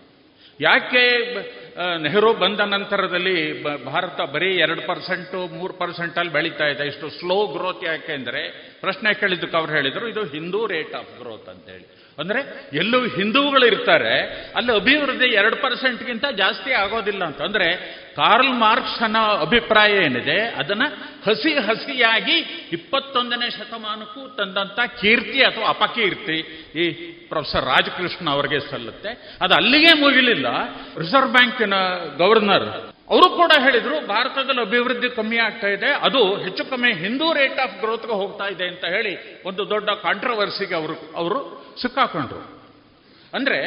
ಯಾಕೆ ನೆಹರು ಬಂದ ನಂತರದಲ್ಲಿ ಭಾರತ ಬರೀ ಎರಡು ಪರ್ಸೆಂಟು ಮೂರು ಪರ್ಸೆಂಟಲ್ಲಿ ಬೆಳೀತಾ ಇದೆ? ಇಷ್ಟು ಸ್ಲೋ ಗ್ರೋತ್ ಯಾಕೆ ಅಂದರೆ, ಪ್ರಶ್ನೆ ಕೇಳಿದ್ದಕ್ಕೆ ಅವ್ರು ಹೇಳಿದರು, ಇದು ಹಿಂದೂ ರೇಟ್ ಆಫ್ ಗ್ರೋತ್ ಅಂತೇಳಿ. ಅಂದರೆ ಎಲ್ಲೂ ಹಿಂದೂಗಳು ಇರ್ತಾರೆ, ಅಲ್ಲಿ ಅಭಿವೃದ್ಧಿ ಎರಡು ಪರ್ಸೆಂಟ್ಗಿಂತ ಜಾಸ್ತಿ ಆಗೋದಿಲ್ಲ ಅಂತ. ಅಂದರೆ ಕಾರ್ಲ್ ಮಾರ್ಕ್ಸ್ ಅನ್ನೋ ಅಭಿಪ್ರಾಯ ಏನಿದೆ, ಅದನ್ನ ಹಸಿ ಹಸಿಯಾಗಿ ಇಪ್ಪತ್ತೊಂದನೇ ಶತಮಾನಕ್ಕೂ ತಂದಂತ ಕೀರ್ತಿ ಅಥವಾ ಅಪಕೀರ್ತಿ ಈ ಪ್ರೊಫೆಸರ್ ರಾಜಕೃಷ್ಣ ಅವರಿಗೆ ಸಲ್ಲುತ್ತೆ. ಅದು ಅಲ್ಲಿಗೆ ಮುಗಿಲಿಲ್ಲ. ರಿಸರ್ವ್ ಬ್ಯಾಂಕಿನ ಗವರ್ನರ್ ಅವರು ಕೂಡ ಹೇಳಿದರು, ಭಾರತದಲ್ಲಿ ಅಭಿವೃದ್ಧಿ ಕಮ್ಮಿ ಆಗ್ತಾ ಇದೆ, ಅದು ಹೆಚ್ಚು ಕಮ್ಮಿ ಹಿಂದೂ ರೇಟ್ ಆಫ್ ಗ್ರೋತ್ಗೆ ಹೋಗ್ತಾ ಇದೆ ಅಂತ ಹೇಳಿ ಒಂದು ದೊಡ್ಡ ಕಾಂಟ್ರವರ್ಸಿಗೆ ಅವರು ಅವರು ಸಿಕ್ಕಾಕೊಂಡ್ರು. ಅಂದರೆ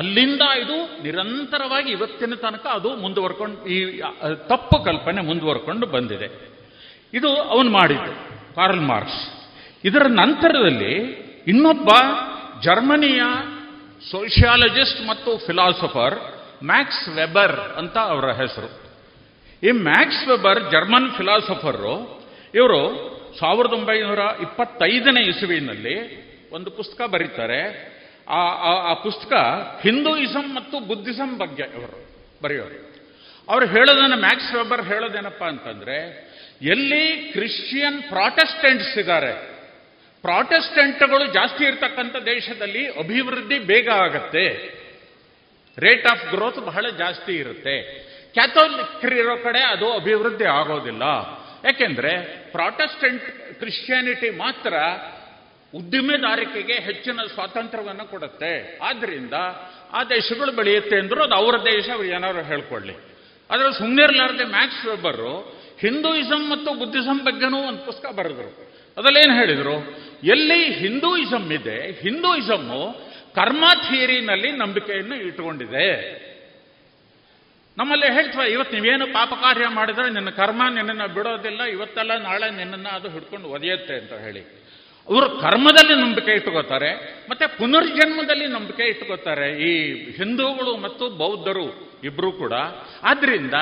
ಅಲ್ಲಿಂದ ಇದು ನಿರಂತರವಾಗಿ ಇವತ್ತಿನ ತನಕ ಅದು ಮುಂದುವರ್ಕೊಂಡು, ಈ ತಪ್ಪು ಕಲ್ಪನೆ ಮುಂದುವರ್ಕೊಂಡು ಬಂದಿದೆ. ಇದು ಅವನು ಮಾಡಿದ್ದು ಕಾರ್ಲ್ ಮಾರ್ಕ್ಸ್ ಇದರ ನಂತರದಲ್ಲಿ ಇನ್ನೊಬ್ಬ ಜರ್ಮನಿಯ ಸೋಷಿಯಾಲಜಿಸ್ಟ್ ಮತ್ತು ಫಿಲಾಸಫರ್ ಮ್ಯಾಕ್ಸ್ ವೆಬರ್ ಅಂತ ಅವರ ಹೆಸರು. ಈ ಮ್ಯಾಕ್ಸ್ ವೆಬರ್ ಜರ್ಮನ್ ಫಿಲಾಸಫರು, ಇವರು ಸಾವಿರದ ಒಂಬೈನೂರ ಇಪ್ಪತ್ತೈದನೇ ಇಸುವಿನಲ್ಲಿ ಒಂದು ಪುಸ್ತಕ ಬರೀತಾರೆ. ಆ, ಆ- ಪುಸ್ತಕ ಹಿಂದೂಯಿಸಂ ಮತ್ತು ಬುದ್ಧಿಸಂ ಬಗ್ಗೆ ಅವರು ಬರೆಯೋರು. ಅವರು ಹೇಳೋದನ್ನ, ಮ್ಯಾಕ್ಸ್ ವೆಬರ್ ಹೇಳೋದೇನಪ್ಪ ಅಂತಂದ್ರೆ, ಎಲ್ಲಿ ಕ್ರಿಶ್ಚಿಯನ್ ಪ್ರಾಟೆಸ್ಟೆಂಟ್ಸ್ ಇದ್ದಾರೆ, ಪ್ರಾಟೆಸ್ಟೆಂಟ್ಗಳು ಜಾಸ್ತಿ ಇರ್ತಕ್ಕಂಥ ದೇಶದಲ್ಲಿ ಅಭಿವೃದ್ಧಿ ಬೇಗ ಆಗತ್ತೆ. ರೇಟ್ ಆಫ್ ಗ್ರೋತ್ ಬಹಳ ಜಾಸ್ತಿ ಇರುತ್ತೆ. ಕ್ಯಾಥೋಲಿಕರಿರೋ ಕಡೆ ಅದು ಅಭಿವೃದ್ಧಿ ಆಗೋದಿಲ್ಲ. ಯಾಕೆಂದ್ರೆ ಪ್ರಾಟೆಸ್ಟೆಂಟ್ ಕ್ರಿಶ್ಚಿಯಾನಿಟಿ ಮಾತ್ರ ಉದ್ದಿಮೆದಾರಿಕೆಗೆ ಹೆಚ್ಚಿನ ಸ್ವಾತಂತ್ರ್ಯವನ್ನು ಕೊಡುತ್ತೆ. ಆದ್ರಿಂದ ಆ ದೇಶಗಳು ಬೆಳೆಯುತ್ತೆ ಅಂದ್ರೂ ಅದು ಅವರ ದೇಶ ಏನಾದ್ರು ಹೇಳ್ಕೊಳ್ಳಿ. ಆದ್ರೆ ಸುಮ್ಮನಿರ್ಲಾರ್ದೆ ಮ್ಯಾಕ್ಸ್ ವೆಬ್ಬರು ಹಿಂದೂಯಿಸಂ ಮತ್ತು ಬುದ್ಧಿಸಂ ಬಗ್ಗೆನೂ ಒಂದು ಪುಸ್ತಕ ಬರೆದ್ರು. ಅದಲ್ಲೇನು ಹೇಳಿದರು? ಎಲ್ಲಿ ಹಿಂದೂಯಿಸಂ ಇದೆ, ಹಿಂದೂಯಿಸಮ್ಮು ಕರ್ಮ ಥಿಯರಿನಲ್ಲಿ ನಂಬಿಕೆಯನ್ನು ಇಟ್ಟುಕೊಂಡಿದೆ. ನಮ್ಮಲ್ಲಿ ಹೇಳ್ತೀವ, ಇವತ್ತು ನೀವೇನು ಪಾಪ ಕಾರ್ಯ ಮಾಡಿದ್ರೆ ನಿನ್ನ ಕರ್ಮ ನಿನ್ನನ್ನು ಬಿಡೋದಿಲ್ಲ, ಇವತ್ತಲ್ಲ ನಾಳೆ ನಿನ್ನನ್ನು ಅದು ಹಿಡ್ಕೊಂಡು ಒದೆಯುತ್ತೆ ಅಂತ ಹೇಳಿ. ಅವರು ಕರ್ಮದಲ್ಲಿ ನಂಬಿಕೆ ಇಟ್ಕೋತಾರೆ ಮತ್ತೆ ಪುನರ್ಜನ್ಮದಲ್ಲಿ ನಂಬಿಕೆ ಇಟ್ಕೋತಾರೆ ಈ ಹಿಂದೂಗಳು ಮತ್ತು ಬೌದ್ಧರು ಇಬ್ಬರೂ ಕೂಡ. ಆದ್ರಿಂದ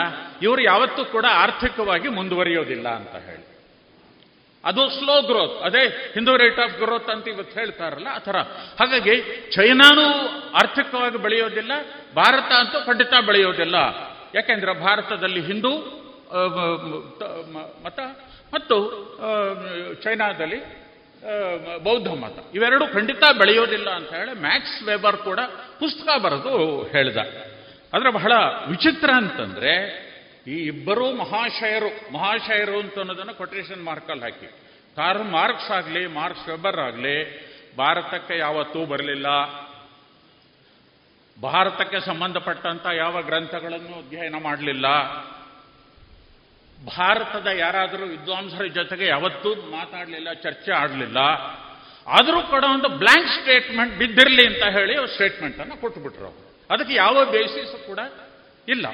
ಇವರು ಯಾವತ್ತೂ ಕೂಡ ಆರ್ಥಿಕವಾಗಿ ಮುಂದುವರಿಯೋದಿಲ್ಲ ಅಂತ ಹೇಳಿ. ಅದು ಸ್ಲೋ ಗ್ರೋತ್ ಅದೇ ಹಿಂದೂ ರೇಟ್ ಆಫ್ ಗ್ರೋತ್ ಅಂತ ಇವತ್ತು ಹೇಳ್ತಾರಲ್ಲ, ಆ ಥರ. ಹಾಗಾಗಿ ಚೈನಾನೂ ಆರ್ಥಿಕವಾಗಿ ಬೆಳೆಯೋದಿಲ್ಲ, ಭಾರತ ಅಂತೂ ಖಂಡಿತ ಬೆಳೆಯೋದಿಲ್ಲ. ಯಾಕೆಂದ್ರೆ ಭಾರತದಲ್ಲಿ ಹಿಂದೂ ಮತ ಮತ್ತು ಚೈನಾದಲ್ಲಿ ಬೌದ್ಧ ಮತ. ಇವೆರಡೂ ಖಂಡಿತ ಬೆಳೆಯೋದಿಲ್ಲ ಅಂತ ಹೇಳಿ ಮ್ಯಾಕ್ಸ್ ವೆಬರ್ ಕೂಡ ಪುಸ್ತಕ ಬರೆದು ಹೇಳಿದ. ಆದ್ರೆ ಬಹಳ ವಿಚಿತ್ರ ಅಂತಂದ್ರೆ ಈ ಇಬ್ಬರೂ ಮಹಾಶಯರು ಮಹಾಶಯರು ಅಂತ ಅನ್ನೋದನ್ನು ಕೊಟೇಶನ್ ಮಾರ್ಕಲ್ಲಿ ಹಾಕಿ. ಕಾರ್ ಮಾರ್ಕ್ಸ್ ಆಗಲಿ ಮಾರ್ಕ್ಸ್ ವೆಬರ್ ಆಗಲಿ, ಭಾರತಕ್ಕೆ ಯಾವತ್ತೂ ಬರಲಿಲ್ಲ. ಭಾರತಕ್ಕೆ ಸಂಬಂಧಪಟ್ಟಂತ ಯಾವ ಗ್ರಂಥಗಳನ್ನು ಅಧ್ಯಯನ ಮಾಡಲಿಲ್ಲ. ಭಾರತದ ಯಾರಾದರೂ ವಿದ್ವಾಂಸರ ಜೊತೆಗೆ ಯಾವತ್ತೂ ಮಾತಾಡಲಿಲ್ಲ, ಚರ್ಚೆ ಆಡಲಿಲ್ಲ. ಆದರೂ ಕೂಡ ಒಂದು ಬ್ಲ್ಯಾಂಕ್ ಸ್ಟೇಟ್ಮೆಂಟ್ ಬಿದ್ದಿರಲಿ ಅಂತ ಹೇಳಿ ಸ್ಟೇಟ್ಮೆಂಟ್ ಅನ್ನು ಕೊಟ್ಟುಬಿಟ್ರು ಅದಕ್ಕೆ ಯಾವ ಬೇಸಿಸ್ ಕೂಡ ಇಲ್ಲ.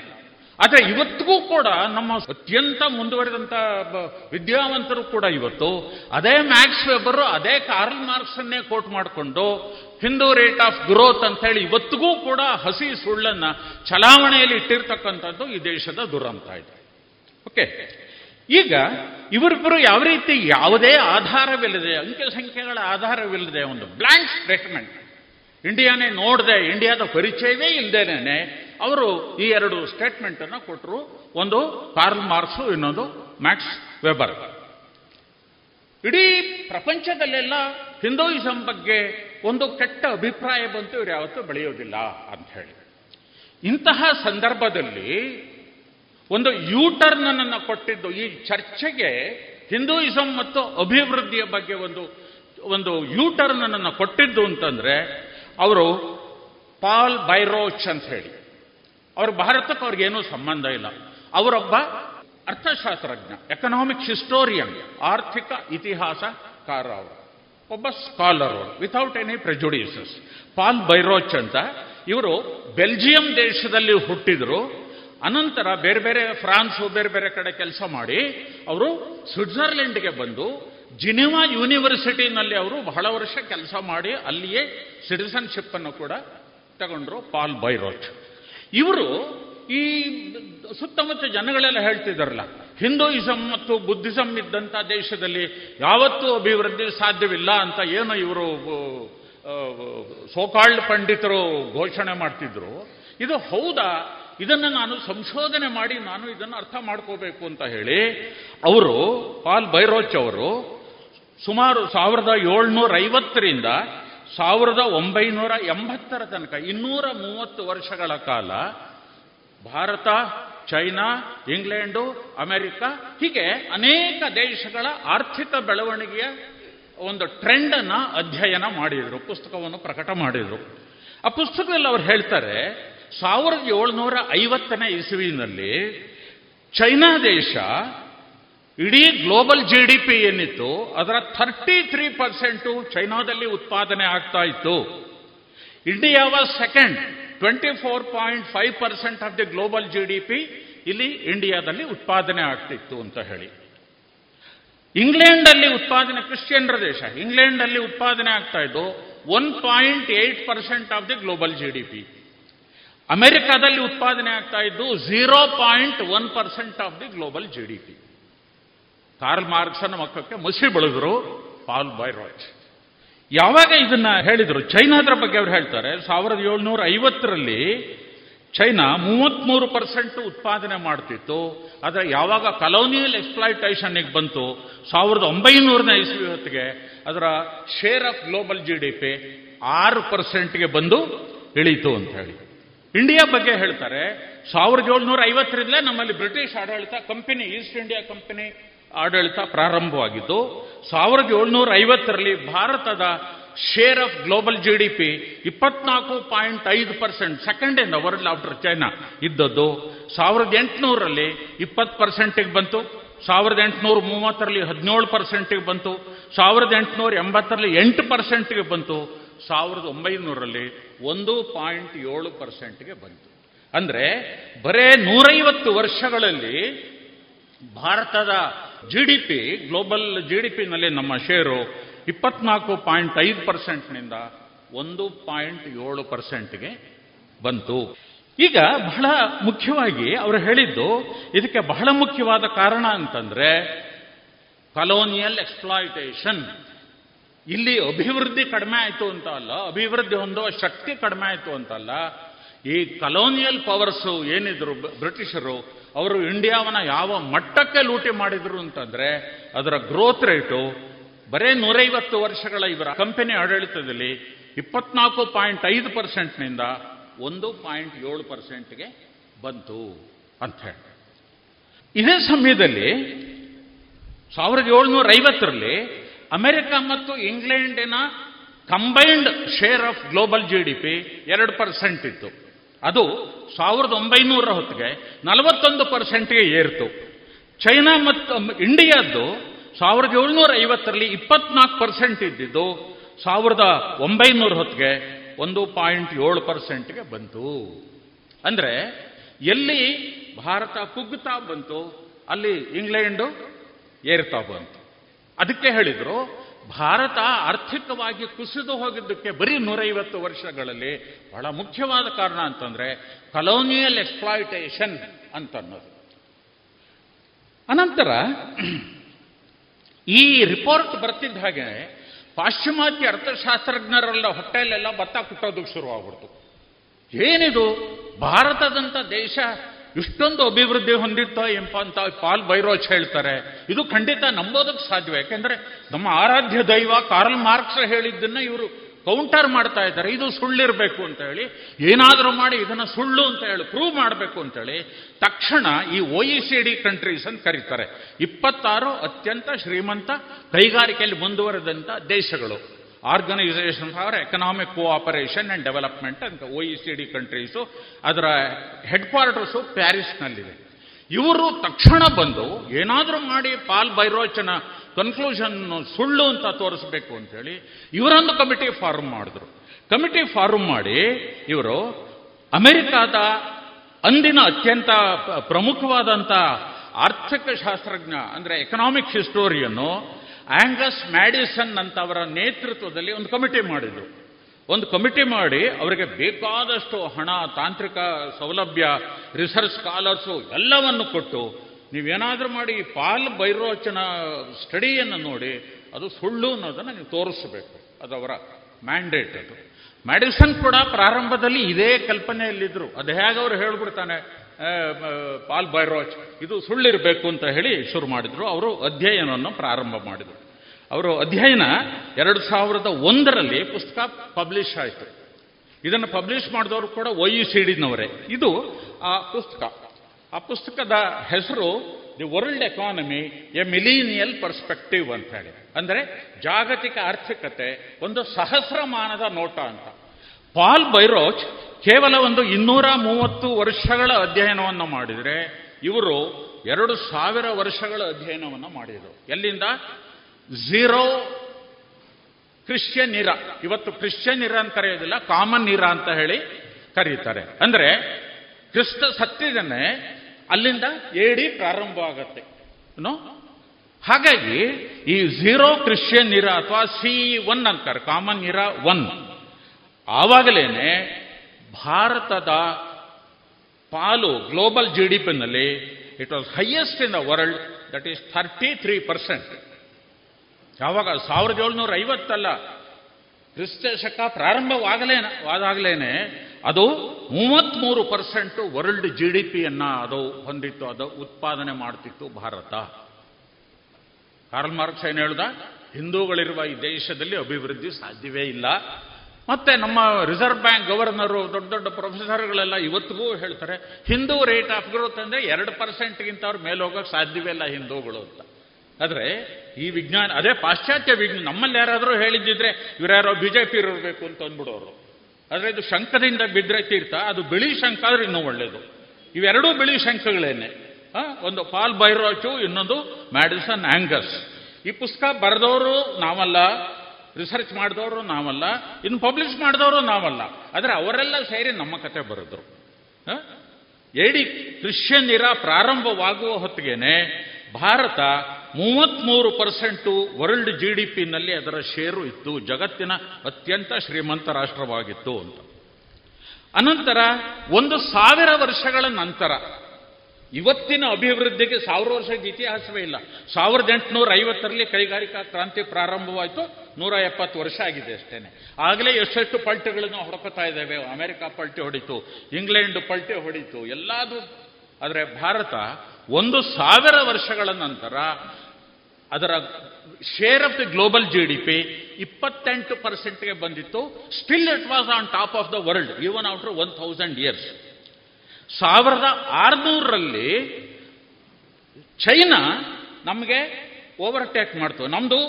ಆದರೆ ಇವತ್ತಿಗೂ ಕೂಡ ನಮ್ಮ ಅತ್ಯಂತ ಮುಂದುವರೆದಂಥ ವಿದ್ಯಾವಂತರು ಕೂಡ ಇವತ್ತು ಅದೇ ಮ್ಯಾಕ್ಸ್ ವೆಬರ್, ಅದೇ ಕಾರ್ಲ್ ಮಾರ್ಕ್ಸನ್ನೇ ಕೋಟ್ ಮಾಡಿಕೊಂಡು ಹಿಂದೂ ರೇಟ್ ಆಫ್ ಗ್ರೋತ್ ಅಂತ ಹೇಳಿ ಇವತ್ತಿಗೂ ಕೂಡ ಹಸಿ ಸುಳ್ಳನ್ನು ಚಲಾವಣೆಯಲ್ಲಿ ಇಟ್ಟಿರ್ತಕ್ಕಂಥದ್ದು ಈ ದೇಶದ ದುರಂತ ಇದೆ. ಓಕೆ? ಈಗ ಇವರಿಬ್ಬರು ಯಾವ ರೀತಿ ಯಾವುದೇ ಆಧಾರವಿಲ್ಲದೆ, ಅಂಕೆ ಸಂಖ್ಯೆಗಳ ಆಧಾರವಿಲ್ಲದೆ ಒಂದು ಬ್ಲ್ಯಾಂಕ್ ಸ್ಟೇಟ್ಮೆಂಟ್, ಇಂಡಿಯಾನೇ ನೋಡದೆ, ಇಂಡಿಯಾದ ಪರಿಚಯವೇ ಇಲ್ಲದೇನೆ ಅವರು ಈ ಎರಡು ಸ್ಟೇಟ್ಮೆಂಟ್ ಅನ್ನು ಕೊಟ್ಟರು ಒಂದು ಕಾರ್ಲ್ ಮಾರ್ಕ್ಸು, ಇನ್ನೊಂದು ಮ್ಯಾಕ್ಸ್ ವೆಬರ್. ಇಡೀ ಪ್ರಪಂಚದಲ್ಲೆಲ್ಲ ಹಿಂದೂಯಿಸಂ ಬಗ್ಗೆ ಒಂದು ಕೆಟ್ಟ ಅಭಿಪ್ರಾಯ ಬಂತು, ಇವ್ರು ಯಾವತ್ತೂ ಬೆಳೆಯೋದಿಲ್ಲ ಅಂತ ಹೇಳಿ. ಇಂತಹ ಸಂದರ್ಭದಲ್ಲಿ ಒಂದು ಯೂಟರ್ನ್ ಅನ್ನು ಕೊಟ್ಟಿದ್ದು, ಈ ಚರ್ಚೆಗೆ ಹಿಂದೂಯಿಸಂ ಮತ್ತು ಅಭಿವೃದ್ಧಿಯ ಬಗ್ಗೆ ಒಂದು ಒಂದು ಯೂಟರ್ನ್ ಅನ್ನು ಕೊಟ್ಟಿದ್ದು ಅಂತಂದ್ರೆ, ಅವರು ಪಾಲ್ ಬೈರೋಚ್ ಅಂತ ಹೇಳಿ. ಅವ್ರ ಭಾರತಕ್ಕೆ ಅವ್ರಿಗೇನೂ ಸಂಬಂಧ ಇಲ್ಲ. ಅವರೊಬ್ಬ ಅರ್ಥಶಾಸ್ತ್ರಜ್ಞ ಎಕನಾಮಿಕ್ ಹಿಸ್ಟೋರಿಯನ್ ಆರ್ಥಿಕ ಇತಿಹಾಸಕಾರ ಅವರು. ಒಬ್ಬ ಸ್ಕಾಲರ್ ಅವರು without any prejudices Paul Bairoch ಅಂತ, ಇವರು ಬೆಲ್ಜಿಯಂ ದೇಶದಲ್ಲಿ ಹುಟ್ಟಿದ್ರು. ಅನಂತರ ಬೇರೆ ಬೇರೆ ಫ್ರಾನ್ಸು, ಬೇರೆ ಬೇರೆ ಕಡೆ ಕೆಲಸ ಮಾಡಿ, ಅವರು ಸ್ವಿಟ್ಜರ್ಲೆಂಡ್ಗೆ ಬಂದು, ಜಿನಿವಾ ಯೂನಿವರ್ಸಿಟಿನಲ್ಲಿ ಅವರು ಬಹಳ ವರ್ಷ ಕೆಲಸ ಮಾಡಿ, ಅಲ್ಲಿಯೇ ಸಿಟಿಸನ್ಶಿಪ್ ಅನ್ನು ಕೂಡ ತಗೊಂಡ್ರು ಪಾಲ್ ಬೈರೋಚ್. ಇವರು ಈ ಸುತ್ತಮುತ್ತ ಜನಗಳೆಲ್ಲ ಹೇಳ್ತಿದ್ದಾರಲ್ಲ, ಹಿಂದೂಯಿಸಂ ಮತ್ತು ಬುದ್ಧಿಸಂ ಇದ್ದಂಥ ದೇಶದಲ್ಲಿ ಯಾವತ್ತೂ ಅಭಿವೃದ್ಧಿ ಸಾಧ್ಯವಿಲ್ಲ ಅಂತ ಏನು ಇವರು ಸೋಕಾಲ್ಡ್ ಪಂಡಿತರು ಘೋಷಣೆ ಮಾಡ್ತಿದ್ರು. ಇದು ಹೌದಾ? ಇದನ್ನು ನಾನು ಸಂಶೋಧನೆ ಮಾಡಿ ನಾನು ಇದನ್ನು ಅರ್ಥ ಮಾಡ್ಕೋಬೇಕು ಅಂತ ಹೇಳಿ ಅವರು, ಪಾಲ್ ಬೈರೋಚ್ ಅವರು ಸುಮಾರು ಸಾವಿರದ ಏಳ್ನೂರ ಐವತ್ತರಿಂದ ಸಾವಿರದ ಒಂಬೈನೂರ ಎಂಬತ್ತರ ತನಕ, ಇನ್ನೂರ ಮೂವತ್ತು ವರ್ಷಗಳ ಕಾಲ, ಭಾರತ, ಚೈನಾ, ಇಂಗ್ಲೆಂಡು, ಅಮೆರಿಕ, ಹೀಗೆ ಅನೇಕ ದೇಶಗಳ ಆರ್ಥಿಕ ಬೆಳವಣಿಗೆಯ ಒಂದು ಟ್ರೆಂಡನ್ನು ಅಧ್ಯಯನ ಮಾಡಿದರು, ಪುಸ್ತಕವನ್ನು ಪ್ರಕಟ ಮಾಡಿದರು. ಆ ಪುಸ್ತಕದಲ್ಲಿ ಅವ್ರು ಹೇಳ್ತಾರೆ, ಸಾವಿರದ ಏಳ್ನೂರ ಐವತ್ತನೇ ಇಸುವಿನಲ್ಲಿ ಚೈನಾ ದೇಶ ಇಡೀ ಗ್ಲೋಬಲ್ ಜಿ ಡಿ ಪಿ ಏನಿತ್ತು, ಅದರ ಥರ್ಟಿ ತ್ರೀ ಪರ್ಸೆಂಟು ಚೈನಾದಲ್ಲಿ ಉತ್ಪಾದನೆ ಆಗ್ತಾ ಇತ್ತು. India was second twenty four point five percent of the global G D P ಇಲ್ಲಿ ಇಂಡಿಯಾದಲ್ಲಿ ಉತ್ಪಾದನೆ ಆಗ್ತಿತ್ತು ಅಂತ ಹೇಳಿ. ಇಂಗ್ಲೆಂಡಲ್ಲಿ ಉತ್ಪಾದನೆ, ಕ್ರಿಶ್ಚಿಯನ್ರ ದೇಶ ಇಂಗ್ಲೆಂಡಲ್ಲಿ ಉತ್ಪಾದನೆ ಆಗ್ತಾ ಇದ್ದು one point eight percent of the global G D P ಅಮೆರಿಕಾದಲ್ಲಿ ಉತ್ಪಾದನೆ ಆಗ್ತಾ ಇದ್ದು zero point one percent of the global G D Karl ಮಾರ್ಕ್ಸನ ಮಕ್ಕಕ್ಕೆ ಮಸಿ ಬೆಳೆದ್ರು ಪಾಲ್ ಬಾಯ್ ರಾಯ್ಸ್ ಯಾವಾಗ ಇದನ್ನ ಹೇಳಿದರು? ಚೈನಾದ್ರ ಬಗ್ಗೆ ಅವ್ರು ಹೇಳ್ತಾರೆ, ಸಾವಿರದ ಏಳ್ನೂರ ಐವತ್ತರಲ್ಲಿ ಚೈನಾ ಮೂವತ್ಮೂರು ಪರ್ಸೆಂಟ್ ಉತ್ಪಾದನೆ ಮಾಡ್ತಿತ್ತು. ಆದರೆ ಯಾವಾಗ ಕಲೋನಿಯಲ್ ಎಕ್ಸ್ಪ್ಲಾಯ್ಟೇಷನ್ಗೆ ಬಂತು, ಸಾವಿರದ ಒಂಬೈನೂರನೇ ಇಸ್ವಿ ಹೊತ್ತಿಗೆ ಅದರ share of global G D P ಆರು ಪರ್ಸೆಂಟ್ಗೆ ಬಂದು ಇಳೀತು ಅಂತ ಹೇಳಿ. ಇಂಡಿಯಾ ಬಗ್ಗೆ ಹೇಳ್ತಾರೆ, ಸಾವಿರದ ಏಳ್ನೂರ ಐವತ್ತರಿಂದಲೇ ನಮ್ಮಲ್ಲಿ ಬ್ರಿಟಿಷ್ ಆಡಳಿತ ಕಂಪನಿ ಈಸ್ಟ್ ಇಂಡಿಯಾ ಕಂಪನಿ ಆಡಳಿತ ಪ್ರಾರಂಭವಾಗಿದ್ದು ಸಾವಿರದ ಏಳ್ನೂರ ಐವತ್ತರಲ್ಲಿ ಭಾರತದ share of global G D P ಇಪ್ಪತ್ನಾಲ್ಕು ಪಾಯಿಂಟ್ ಐದು percent second in world after China ಇದ್ದದ್ದು. ಸಾವಿರದ ಎಂಟುನೂರಲ್ಲಿ ಇಪ್ಪತ್ತು ಪರ್ಸೆಂಟಿಗೆ ಬಂತು. ಸಾವಿರದ ಎಂಟುನೂರ ಮೂವತ್ತರಲ್ಲಿ ಹದಿನೇಳು ಪರ್ಸೆಂಟಿಗೆ ಬಂತು. ಸಾವಿರದ ಎಂಟುನೂರ ಎಂಬತ್ತರಲ್ಲಿ ಎಂಟು ಪರ್ಸೆಂಟ್ಗೆ ಬಂತು. ಸಾವಿರದ ಒಂಬೈನೂರಲ್ಲಿ ಒಂದು ಪಾಯಿಂಟ್ ಏಳು ಪರ್ಸೆಂಟ್ಗೆ ಬಂತು. ಅಂದರೆ ಬರೇ ನೂರೈವತ್ತು ವರ್ಷಗಳಲ್ಲಿ ಭಾರತದ G D P global G D ಪಿನಲ್ಲಿ ನಮ್ಮ ಶೇರು ಇಪ್ಪತ್ನಾಲ್ಕು ಪಾಯಿಂಟ್ ಐದು ಪರ್ಸೆಂಟ್ನಿಂದ ಒಂದು ಪಾಯಿಂಟ್ ಏಳು ಪರ್ಸೆಂಟ್ಗೆ ಬಂತು. ಈಗ ಬಹಳ ಮುಖ್ಯವಾಗಿ ಅವರು ಹೇಳಿದ್ದು, ಇದಕ್ಕೆ ಬಹಳ ಮುಖ್ಯವಾದ ಕಾರಣ ಅಂತಂದ್ರೆ ಕಲೋನಿಯಲ್ ಎಕ್ಸ್ಪ್ಲಾಯಿಟೇಷನ್ ಇಲ್ಲಿ ಅಭಿವೃದ್ಧಿ ಕಡಿಮೆ ಆಯಿತು ಅಂತ ಅಲ್ಲ, ಅಭಿವೃದ್ಧಿ ಹೊಂದುವ ಶಕ್ತಿ ಕಡಿಮೆ ಆಯಿತು ಅಂತಲ್ಲ ಈ ಕಲೋನಿಯಲ್ ಪವರ್ಸು ಏನಿದ್ರು ಬ್ರಿಟಿಷರು ಅವರು ಇಂಡಿಯಾವನ್ನ ಯಾವ ಮಟ್ಟಕ್ಕೆ ಲೂಟಿ ಮಾಡಿದ್ರು ಅಂತಂದ್ರೆ, ಅದರ ಗ್ರೋತ್ ರೇಟು ಬರೇ ನೂರೈವತ್ತು ವರ್ಷಗಳ ಇವರ ಕಂಪನಿ ಆಡಳಿತದಲ್ಲಿ ಇಪ್ಪತ್ನಾಲ್ಕು ಪಾಯಿಂಟ್ ಐದು ಪರ್ಸೆಂಟ್ನಿಂದ ಒಂದು ಪಾಯಿಂಟ್ ಏಳು ಪರ್ಸೆಂಟ್ಗೆ ಬಂತು ಅಂತ ಹೇಳಿ ಇದೇ ಸಮಯದಲ್ಲಿ ಸಾವಿರದ ಏಳ್ನೂರ ಐವತ್ತರಲ್ಲಿ ಅಮೆರಿಕ ಮತ್ತು ಇಂಗ್ಲೆಂಡಿನ combined share of global G D P ಎರಡು ಪರ್ಸೆಂಟ್ ಇತ್ತು. ಅದು ಸಾವಿರದ ಒಂಬೈನೂರ ಹೊತ್ತಿಗೆ ನಲವತ್ತೊಂದು ಪರ್ಸೆಂಟ್ಗೆ ಏರಿತು. ಚೈನಾ ಮತ್ತು ಇಂಡಿಯಾದ್ದು ಸಾವಿರದ ಏಳ್ನೂರ ಐವತ್ತರಲ್ಲಿ ಇಪ್ಪತ್ನಾಲ್ಕು ಪರ್ಸೆಂಟ್ ಇದ್ದಿದ್ದು ಸಾವಿರದ ಒಂಬೈನೂರ ಹೊತ್ತಿಗೆ ಒಂದು ಪಾಯಿಂಟ್ ಏಳು ಪರ್ಸೆಂಟ್ಗೆ ಬಂತು. ಅಂದರೆ ಎಲ್ಲಿ ಭಾರತ ಕುಗ್ಗುತ್ತಾ ಬಂತು, ಅಲ್ಲಿ ಇಂಗ್ಲೆಂಡು ಏರ್ತಾ ಬಂತು. ಅದಕ್ಕೆ ಹೇಳಿದ್ರು ಭಾರತ ಆರ್ಥಿಕವಾಗಿ ಕುಸಿದು ಹೋಗಿದ್ದಕ್ಕೆ ಬರೀ ನೂರೈವತ್ತು ವರ್ಷಗಳಲ್ಲಿ ಬಹಳ ಮುಖ್ಯವಾದ ಕಾರಣ ಅಂತಂದ್ರೆ ಕಲೋನಿಯಲ್ ಎಕ್ಸ್ಪ್ಲಾಯಿಟೇಷನ್ ಅಂತ ಅನ್ನೋದು ಅನಂತರ, ಈ ರಿಪೋರ್ಟ್ ಬರ್ತಿದ್ದ ಹಾಗೆ ಪಾಶ್ಚಿಮಾತ್ಯ ಅರ್ಥಶಾಸ್ತ್ರಜ್ಞರೆಲ್ಲ ಹೊಟ್ಟೆಯಲ್ಲೆಲ್ಲ ಭತ್ತ ಕುಟ್ಟೋದಕ್ಕೆ ಶುರುವಾಗ್ಬಿಡ್ತು. ಏನಿದು? ಭಾರತದಂಥ ದೇಶ ಇಷ್ಟೊಂದು ಅಭಿವೃದ್ಧಿ ಹೊಂದಿತ್ತ ಎಂಪ ಅಂತ ಪಾಲ್ ಬೈರೋಚ್ ಹೇಳ್ತಾರೆ. ಇದು ಖಂಡಿತ ನಂಬೋದಕ್ಕೆ ಸಾಧ್ಯ. ಯಾಕೆಂದ್ರೆ ನಮ್ಮ ಆರಾಧ್ಯ ದೈವ ಕಾರ್ಲ್ ಮಾರ್ಕ್ಸ್ ಹೇಳಿದ್ದನ್ನ ಇವರು ಕೌಂಟರ್ ಮಾಡ್ತಾ ಇದ್ದಾರೆ. ಇದು ಸುಳ್ಳಿರಬೇಕು ಅಂತ ಹೇಳಿ, ಏನಾದರೂ ಮಾಡಿ ಇದನ್ನ ಸುಳ್ಳು ಅಂತ ಹೇಳಿ ಪ್ರೂವ್ ಮಾಡಬೇಕು ಅಂತ ಹೇಳಿ ತಕ್ಷಣ ಈ O E C D countries ಅಂತ ಕರೀತಾರೆ. ಇಪ್ಪತ್ತಾರು ಅತ್ಯಂತ ಶ್ರೀಮಂತ ಕೈಗಾರಿಕೆಯಲ್ಲಿ ಮುಂದುವರೆದಂಥ ದೇಶಗಳು. Organisation for economic cooperation and development ಅಂತ O E C D countries ಅದರ ಹೆಡ್ ಕ್ವಾರ್ಟರ್ಸು ಪ್ಯಾರಿಸ್ನಲ್ಲಿದೆ. ಇವರು ತಕ್ಷಣ ಬಂದು ಏನಾದರೂ ಮಾಡಿ ಪಾಲ್ ಬೈರೋಚನ ಕನ್ಕ್ಲೂಷನ್ ಸುಳ್ಳು ಅಂತ ತೋರಿಸಬೇಕು ಅಂತೇಳಿ ಇವರೊಂದು ಕಮಿಟಿ ಫಾರ್ಮ್ ಮಾಡಿದ್ರು. ಕಮಿಟಿ ಫಾರ್ಮ್ ಮಾಡಿ ಇವರು ಅಮೆರಿಕಾದ ಅಂದಿನ ಅತ್ಯಂತ ಪ್ರಮುಖವಾದಂಥ ಆರ್ಥಿಕ ಶಾಸ್ತ್ರಜ್ಞ ಅಂದರೆ ಎಕನಾಮಿಕ್ ಹಿಸ್ಟೋರಿಯನ್ನು ಆಂಗಸ್ ಮ್ಯಾಡಿಸನ್ ಅಂತ ಅವರ ನೇತೃತ್ವದಲ್ಲಿ ಒಂದು ಕಮಿಟಿ ಮಾಡಿದ್ರು. ಒಂದು ಕಮಿಟಿ ಮಾಡಿ ಅವರಿಗೆ ಬೇಕಾದಷ್ಟು ಹಣ, ತಾಂತ್ರಿಕ ಸೌಲಭ್ಯ ರಿಸರ್ಚ್ ಸ್ಕಾಲರ್ಸು ಎಲ್ಲವನ್ನು ಕೊಟ್ಟು ನೀವೇನಾದರೂ ಮಾಡಿ ಪಾಲ್ ಬೈರೋಚನ ಸ್ಟಡಿಯನ್ನು ನೋಡಿ ಅದು ಸುಳ್ಳು ಅನ್ನೋದನ್ನು ನೀವು ತೋರಿಸಬೇಕು. ಅದು ಅವರ ಮ್ಯಾಂಡೇಟ್ ಅದು. ಮ್ಯಾಡಿಸನ್ ಕೂಡ ಪ್ರಾರಂಭದಲ್ಲಿ ಇದೇ ಕಲ್ಪನೆಯಲ್ಲಿದ್ದರು ಅದು ಹೇಗೆ ಅವರು ಹೇಳ್ಬಿಡ್ತಾನೆ? ಪಾಲ್ ಬೈರೋಚ್ ಇದು ಸುಳ್ಳಿರಬೇಕು ಅಂತ ಹೇಳಿ ಶುರು ಮಾಡಿದ್ರು. ಅವರು ಅಧ್ಯಯನವನ್ನು ಪ್ರಾರಂಭ ಮಾಡಿದರು. ಅವರು ಅಧ್ಯಯನ ಎರಡು ಸಾವಿರದ ಒಂದರಲ್ಲಿ ಪುಸ್ತಕ ಪಬ್ಲಿಷ್ ಆಯಿತು. ಇದನ್ನು ಪಬ್ಲಿಷ್ ಮಾಡಿದವರು ಕೂಡ ಒ ಇ ಸಿ ಇದು ಆ ಪುಸ್ತಕ. ಆ ಪುಸ್ತಕದ ಹೆಸರು the world economy a millennial perspective ಅಂತ ಹೇಳಿ. ಅಂದರೆ ಜಾಗತಿಕ ಆರ್ಥಿಕತೆ, ಒಂದು ಸಹಸ್ರಮಾನದ ನೋಟ ಅಂತ. ಪಾಲ್ ಬೈರೋಚ್ ಕೇವಲ ಒಂದು ಇನ್ನೂರ ಮೂವತ್ತು ವರ್ಷಗಳ ಅಧ್ಯಯನವನ್ನು ಮಾಡಿದರೆ ಇವರು ಎರಡು ಸಾವಿರ ವರ್ಷಗಳ ಅಧ್ಯಯನವನ್ನು ಮಾಡಿದರು. ಎಲ್ಲಿಂದ? ಝೀರೋ ಕ್ರಿಶ್ಚಿಯನ್ ಇರ. ಇವತ್ತು ಕ್ರಿಶ್ಚಿಯನ್ ಇರ ಅಂತ ಕರೆಯೋದಿಲ್ಲ, ಕಾಮನ್ ಇರ ಅಂತ ಹೇಳಿ ಕರೀತಾರೆ. ಅಂದರೆ ಕ್ರಿಸ್ತ ಸತ್ತಿದನೆ ಅಲ್ಲಿಂದ ಏಡಿ ಪ್ರಾರಂಭ ಆಗತ್ತೆ. ಹಾಗಾಗಿ ಈ ಝೀರೋ ಕ್ರಿಶ್ಚಿಯನ್ ಇರ ಅಥವಾ ಸಿ ಒನ್ ಅಂತಾರೆ, ಕಾಮನ್ ಇರ ಒನ್. ಆವಾಗಲೇನೆ ಭಾರತದ ಪಾಲು global G D ಪಿನಲ್ಲಿ it was highest in the world that is thirty three percent ಯಾವಾಗ ಸಾವಿರದ ಏಳ್ನೂರ ಐವತ್ತಲ್ಲ ಕ್ರಿಸ್ತ ಶಕ ಪ್ರಾರಂಭವಾಗಲೇನೆ ಅದು ಮೂವತ್ಮೂರು ಪರ್ಸೆಂಟ್ ವರ್ಲ್ಡ್ ಜಿ ಡಿ ಪಿಯನ್ನು ಅದು ಹೊಂದಿತ್ತು, ಅದು ಉತ್ಪಾದನೆ ಮಾಡ್ತಿತ್ತು ಭಾರತ. ಕಾರ್ಲ್ ಮಾರ್ಕ್ಸ್ ಏನು ಹೇಳ್ದ? ಹಿಂದೂಗಳಿರುವ ಈ ದೇಶದಲ್ಲಿ ಅಭಿವೃದ್ಧಿ ಸಾಧ್ಯವೇ ಇಲ್ಲ. ಮತ್ತೆ ನಮ್ಮ ರಿಸರ್ವ್ ಬ್ಯಾಂಕ್ ಗವರ್ನರು, ದೊಡ್ಡ ದೊಡ್ಡ ಪ್ರೊಫೆಸರ್ಗಳೆಲ್ಲ ಇವತ್ತಿಗೂ ಹೇಳ್ತಾರೆ, ಹಿಂದೂ ರೇಟ್ ಆಫ್ ಗ್ರೋತ್ ಅಂದರೆ ಎರಡು ಪರ್ಸೆಂಟ್ಗಿಂತ ಅವ್ರು ಮೇಲೆ ಹೋಗೋಕೆ ಸಾಧ್ಯವೇ ಇಲ್ಲ ಹಿಂದೂಗಳು ಅಂತ. ಆದರೆ ಈ ವಿಜ್ಞಾನ, ಅದೇ ಪಾಶ್ಚಾತ್ಯ ವಿಜ್ಞಾನ ನಮ್ಮಲ್ಲಿ ಯಾರಾದರೂ ಹೇಳಿದ್ದಿದ್ರೆ ಇವರ್ಯಾರೋ ಬಿ ಜೆ ಪಿ ಇರಬೇಕು ಅಂತ ಅಂದ್ಬಿಡೋರು. ಆದರೆ ಇದು ಶಂಕದಿಂದ ಬಿದ್ದರೆ ತೀರ್ಥ, ಅದು ಬಿಳಿ ಶಂಕ ಆದ್ರೆ ಇನ್ನೂ ಒಳ್ಳೆಯದು ಇವೆರಡೂ ಬಿಳಿ ಶಂಕಗಳೇನೆ ಒಂದು ಪಾಲ್ ಬೈರೋಚು, ಇನ್ನೊಂದು ಮ್ಯಾಡಿಸನ್ ಆ್ಯಂಗರ್ಸ್ ಈ ಪುಸ್ತಕ ಬರೆದವರು ನಾವಲ್ಲ ರಿಸರ್ಚ್ ಮಾಡಿದವರು ನಾವಲ್ಲ, ಇನ್ನು ಪಬ್ಲಿಷ್ ಮಾಡಿದವರು ನಾವಲ್ಲ. ಆದರೆ ಅವರೆಲ್ಲ ಸೇರಿ ನಮ್ಮ ಕತೆ ಬರೆದ್ರು. ಎಡಿ ಕ್ರಿಶ್ಚಿಯನ್ ಪ್ರಾರಂಭವಾಗುವ ಹೊತ್ತಿಗೆನೆ ಭಾರತ ಮೂವತ್ಮೂರು ಪರ್ಸೆಂಟು ವರ್ಲ್ಡ್ ಜಿ ಡಿ ಪಿನಲ್ಲಿ ಅದರ ಶೇರು ಇತ್ತು. ಜಗತ್ತಿನ ಅತ್ಯಂತ ಶ್ರೀಮಂತ ರಾಷ್ಟ್ರವಾಗಿತ್ತು ಅಂತ. ಅನಂತರ ಒಂದು ಸಾವಿರ ವರ್ಷಗಳ ನಂತರ, ಇವತ್ತಿನ ಅಭಿವೃದ್ಧಿಗೆ ಸಾವಿರ ವರ್ಷದ ಇತಿಹಾಸವೇ ಇಲ್ಲ. ಸಾವಿರದ ಎಂಟುನೂರ ಐವತ್ತರಲ್ಲಿ ಕೈಗಾರಿಕಾ ಕ್ರಾಂತಿ ಪ್ರಾರಂಭವಾಯಿತು. ನೂರ ಎಪ್ಪತ್ತು ವರ್ಷ ಆಗಿದೆ ಅಷ್ಟೇನೆ. ಆಗಲೇ ಎಷ್ಟೆಷ್ಟು ಪಲ್ಟಿಗಳನ್ನು ಹೊಡ್ಕೋತಾ ಇದ್ದೇವೆ. ಅಮೆರಿಕ ಪಲ್ಟಿ ಹೊಡಿತು, ಇಂಗ್ಲೆಂಡ್ ಪಲ್ಟಿ ಹೊಡಿತು ಎಲ್ಲದೂ ಆದರೆ ಭಾರತ ಒಂದು ಸಾವಿರ ವರ್ಷಗಳ ನಂತರ ಅದರ share of the global G D P ಇಪ್ಪತ್ತೆಂಟು ಪರ್ಸೆಂಟ್ಗೆ ಬಂದಿತ್ತು. Still it was on top of the world even after one thousand years ಸಾವಿರದ ಆರುನೂರರಲ್ಲಿ ಚೈನಾ ನಮಗೆ ಓವರ್ಟೇಕ್ ಮಾಡ್ತು. ನಮ್ಮದು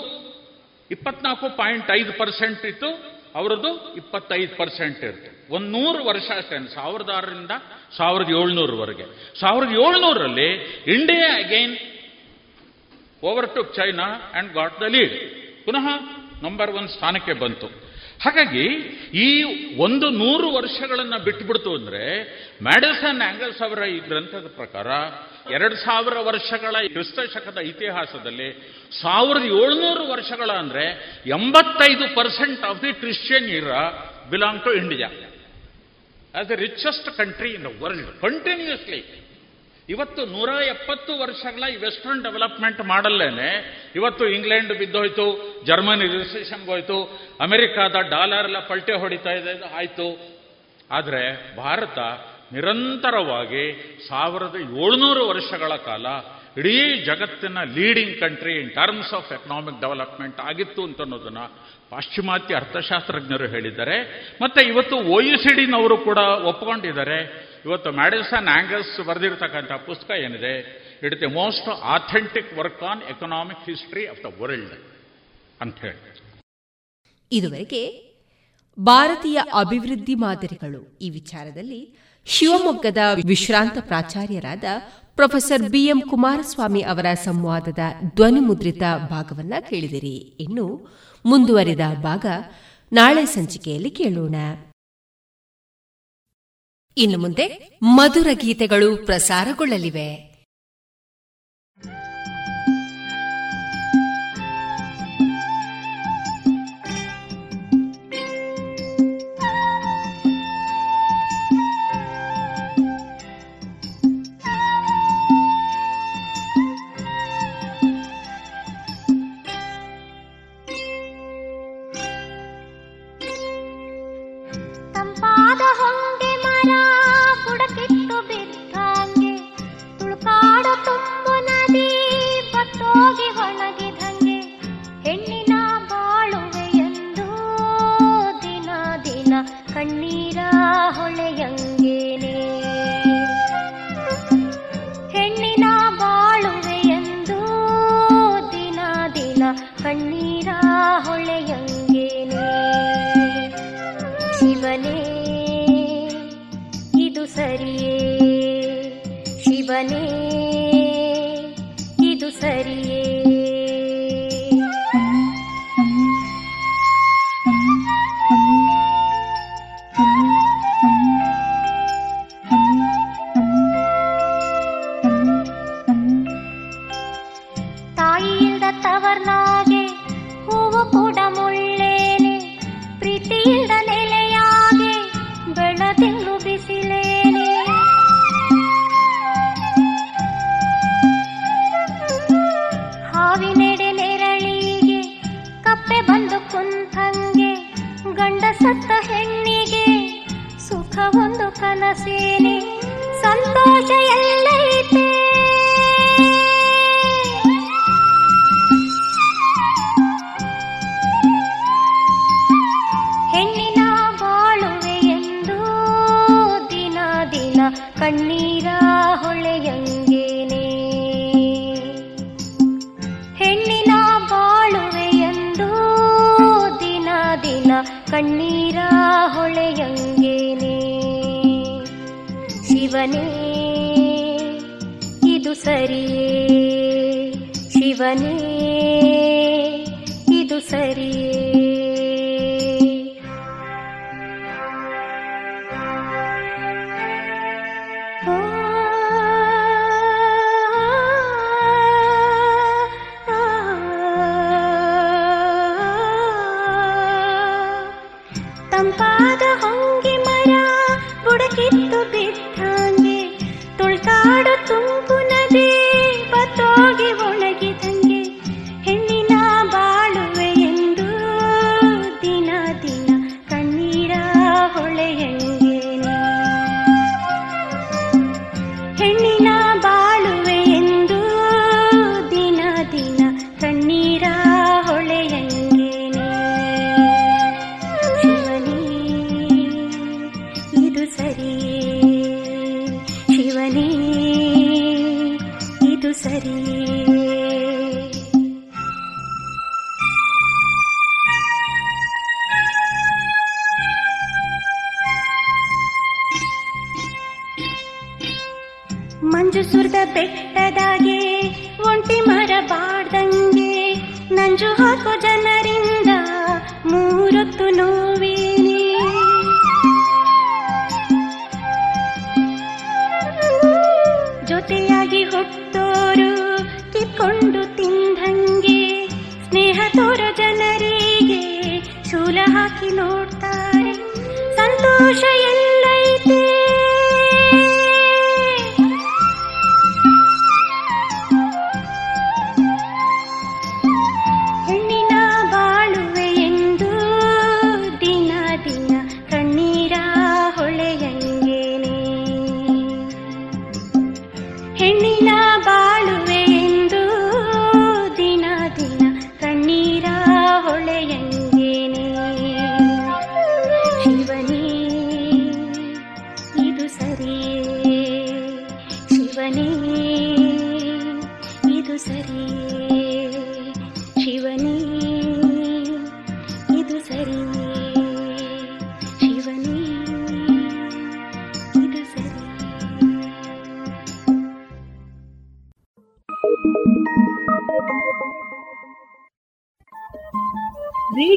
ಇಪ್ಪತ್ನಾಲ್ಕು ಪಾಯಿಂಟ್ ಐದು ಪರ್ಸೆಂಟ್ ಇತ್ತು, ಅವರದ್ದು ಇಪ್ಪತ್ತೈದು ಪರ್ಸೆಂಟ್ ಇರುತ್ತೆ. ಒಂದು ನೂರು ವರ್ಷ ಅಷ್ಟೇ ಸಾವಿರದ ಆರರಿಂದ ಸಾವಿರದ ಏಳ್ನೂರವರೆಗೆ. ಸಾವಿರದ ಏಳ್ನೂರರಲ್ಲಿ India again over to China and got the lead ಪುನಃ ನಂಬರ್ ಒನ್ ಸ್ಥಾನಕ್ಕೆ ಬಂತು. ಹಾಗಾಗಿ ಈ ಒಂದು ನೂರು ವರ್ಷಗಳನ್ನು ಬಿಟ್ಟುಬಿಡ್ತು ಅಂದರೆ ಮ್ಯಾಡಿಸನ್ ಆಂಗಲ್ಸ್ ಅವರ ಈ ಗ್ರಂಥದ ಪ್ರಕಾರ ಎರಡು ಸಾವಿರ ವರ್ಷಗಳ ಕ್ರಿಸ್ತ ಶಕದ ಇತಿಹಾಸದಲ್ಲಿ ಸಾವಿರದ ಏಳ್ನೂರು ವರ್ಷಗಳ ಅಂದರೆ ಎಂಬತ್ತೈದು percent of the Christian era belong to India as the richest country in the world continuously ಇವತ್ತು ನೂರ ಎಪ್ಪತ್ತು ವರ್ಷಗಳ ಈ ವೆಸ್ಟರ್ನ್ ಡೆವಲಪ್ಮೆಂಟ್ ಮಾಡಲ್ಲೇನೆ. ಇವತ್ತು ಇಂಗ್ಲೆಂಡ್ ಬಿದ್ದೋಯ್ತು ಜರ್ಮನಿ ರಿಸೆಷನ್ ಹೋಯ್ತು, ಅಮೆರಿಕಾದ ಡಾಲರ್ ಎಲ್ಲ ಪಲ್ಟೆ ಹೊಡಿತಾ ಇದೆ, ಆಯಿತು. ಆದರೆ ಭಾರತ ನಿರಂತರವಾಗಿ ಸಾವಿರದ ಏಳ್ನೂರು ವರ್ಷಗಳ ಕಾಲ ಇಡೀ ಜಗತ್ತಿನ leading country in terms of economic development ಆಗಿತ್ತು ಅಂತ ಅನ್ನೋದನ್ನ ಪಾಶ್ಚಿಮಾತ್ಯ ಅರ್ಥಶಾಸ್ತ್ರಜ್ಞರು ಹೇಳಿದ್ದಾರೆ. ಮತ್ತೆ ಇವತ್ತು ಒ ಯು ಸಿ ಕೂಡ ಒಪ್ಕೊಂಡಿದ್ದಾರೆ. ಇವತ್ತು ಮ್ಯಾಡಿಸನ್ ಆ್ಯಂಗಲ್ಸ್ ಬರೆದಿರ್ತಕ್ಕಂಥ ಪುಸ್ತಕ ಏನಿದೆ? It the most authentic work on economic history of the world ಅಂತ ಹೇಳಿ. ಇದುವರೆಗೆ ಭಾರತೀಯ ಅಭಿವೃದ್ಧಿ ಮಾದರಿಗಳು ಈ ವಿಚಾರದಲ್ಲಿ ಶಿವಮೊಗ್ಗದ ವಿಶ್ರಾಂತ ಪ್ರಾಚಾರ್ಯರಾದ ಪ್ರೊಫೆಸರ್ ಬಿಎಂ ಕುಮಾರಸ್ವಾಮಿ ಅವರ ಸಂವಾದದ ಧ್ವನಿಮುದ್ರಿತ ಭಾಗವನ್ನ ಕೇಳಿದಿರಿ. ಇನ್ನು ಮುಂದುವರಿದ ಭಾಗ ನಾಳೆ ಸಂಚಿಕೆಯಲ್ಲಿ ಕೇಳೋಣ. ಇನ್ನು ಮುಂದೆ ಮಧುರ ಗೀತೆಗಳು ಪ್ರಸಾರಗೊಳ್ಳಲಿವೆ.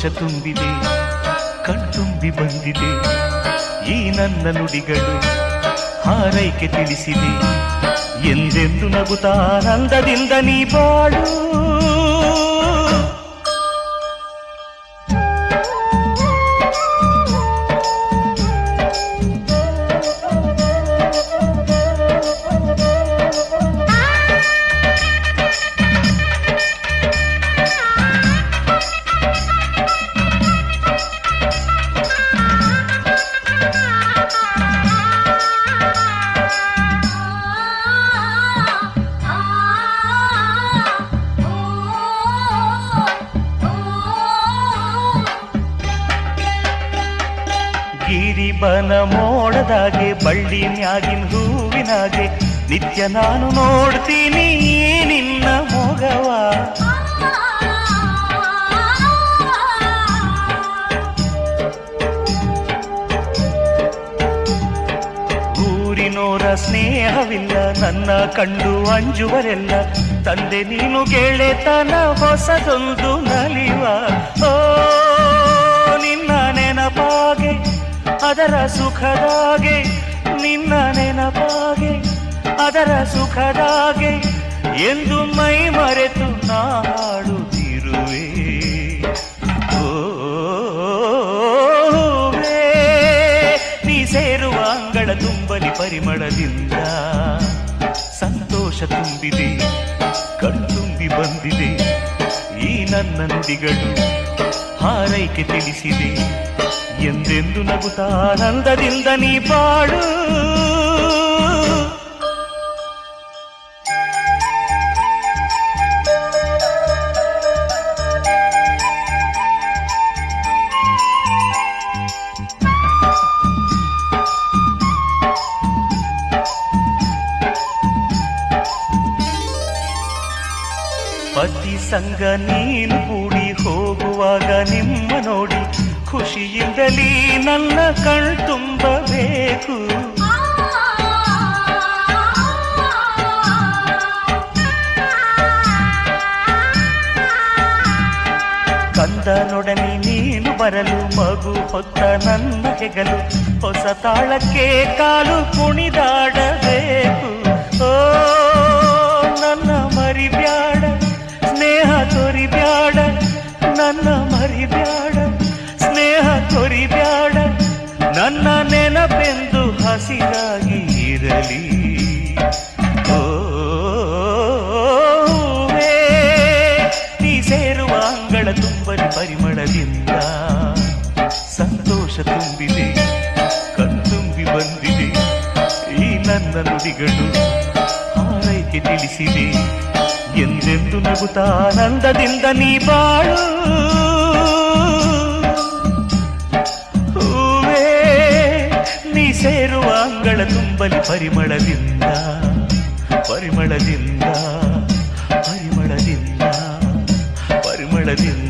ಸಂತೋಷ ತುಂಬಿದೆ ಕಣ್ತುಂಬಿ ಬಂದಿದೆ. ಈ ನನ್ನ ನುಡಿಗಳು ಹಾರೈಕೆ ತಿಳಿಸಿದೆ. ಎಂದೆಂದು ನಗುತ್ತಾ ಆನಂದದಿಂದ ನೀ ಬಾಳು. ಹಾರೈಕೆ ತಿಳಿಸಿದೆ ಎಂದೆಂದು ನಗುತ್ತಾ ಆನಂದದಿಂದ ನೀ ಬಾಳು. ಬರಲು ಮಗು ಹೊತ್ತ ನನ್ನ ಹೆಗಲು, ಹೊಸ ತಾಳಕ್ಕೆ ಕಾಲು ಕುಣಿದಾಡಬೇಕು. ಓ, ನನ್ನ ಮರಿಬ್ಯಾಡ ಸ್ನೇಹ ತೋರಿ ಬ್ಯಾಡ, ನನ್ನ ಮರಿಬ್ಯಾಡ ಸ್ನೇಹ ತೋರಿ ಬ್ಯಾಡ, ನನ್ನ ನೆನಪೆಂದು ಹಸಿರಾಗಿ ಇರಲಿ. ಓ ನೀ ಸೇರುವ ಅಂಗಳ ತುಂಬಲಿ ಪರಿಮಳದಿಂದ ನನ್ನ ಆರೈಕೆ ತಿಳಿಸಿದೆ. ಎಂದೆಂದು ನಗುತ್ತಾ ಆನಂದದಿಂದ ನೀ ಬಾಳು. ಹೂವೇ, ನೀ ಸೇರುವ ಅಂಗಳ ತುಂಬಲಿ ಪರಿಮಳದಿಂದ ಪರಿಮಳದಿಂದ ಪರಿಮಳದಿಂದ ಪರಿಮಳದಿಂದ.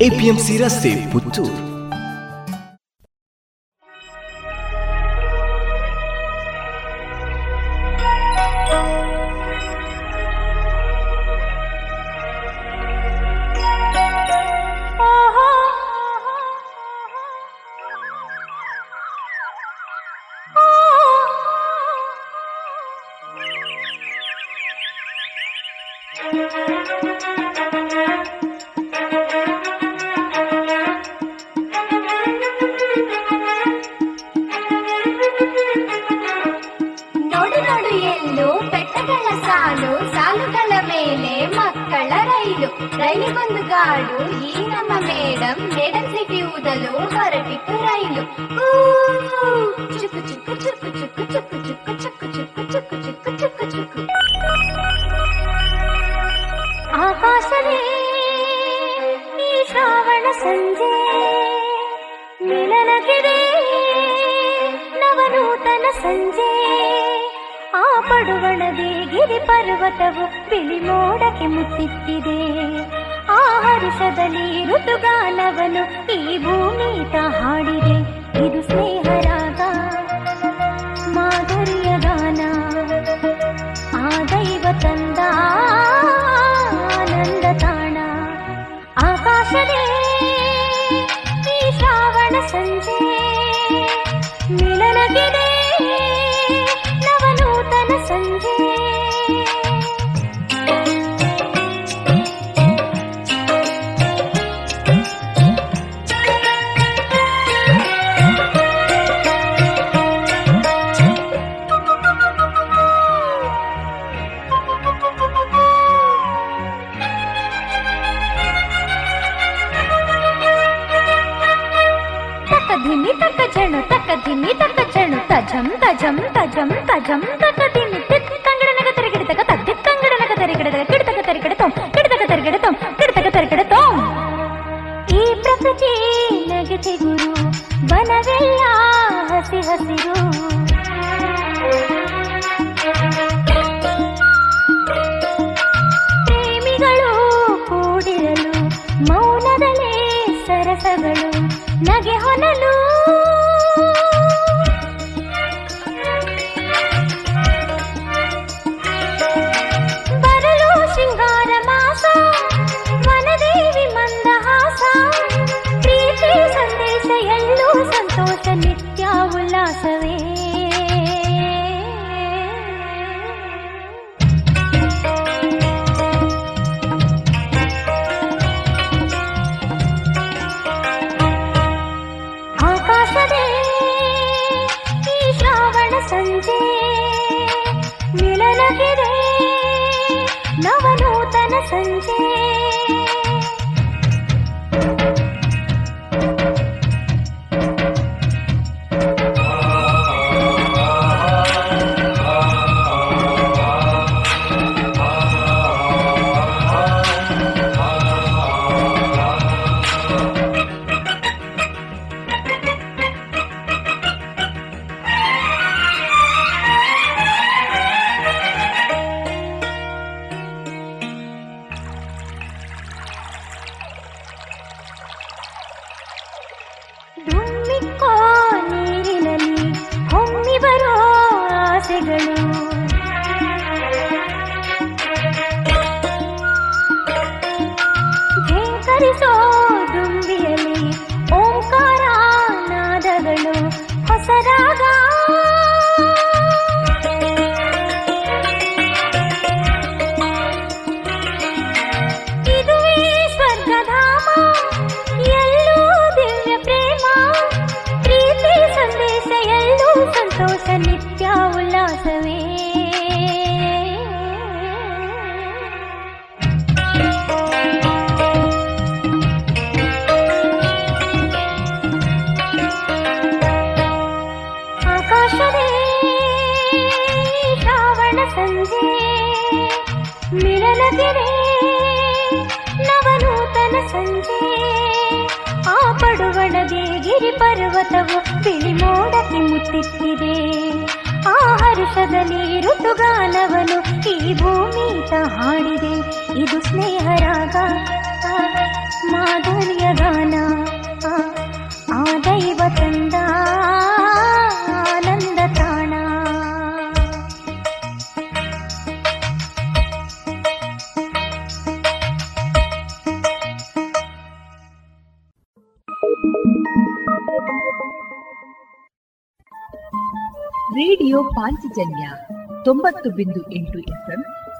APMC ರಸ್ತೆ ಪುತ್ತೂರು.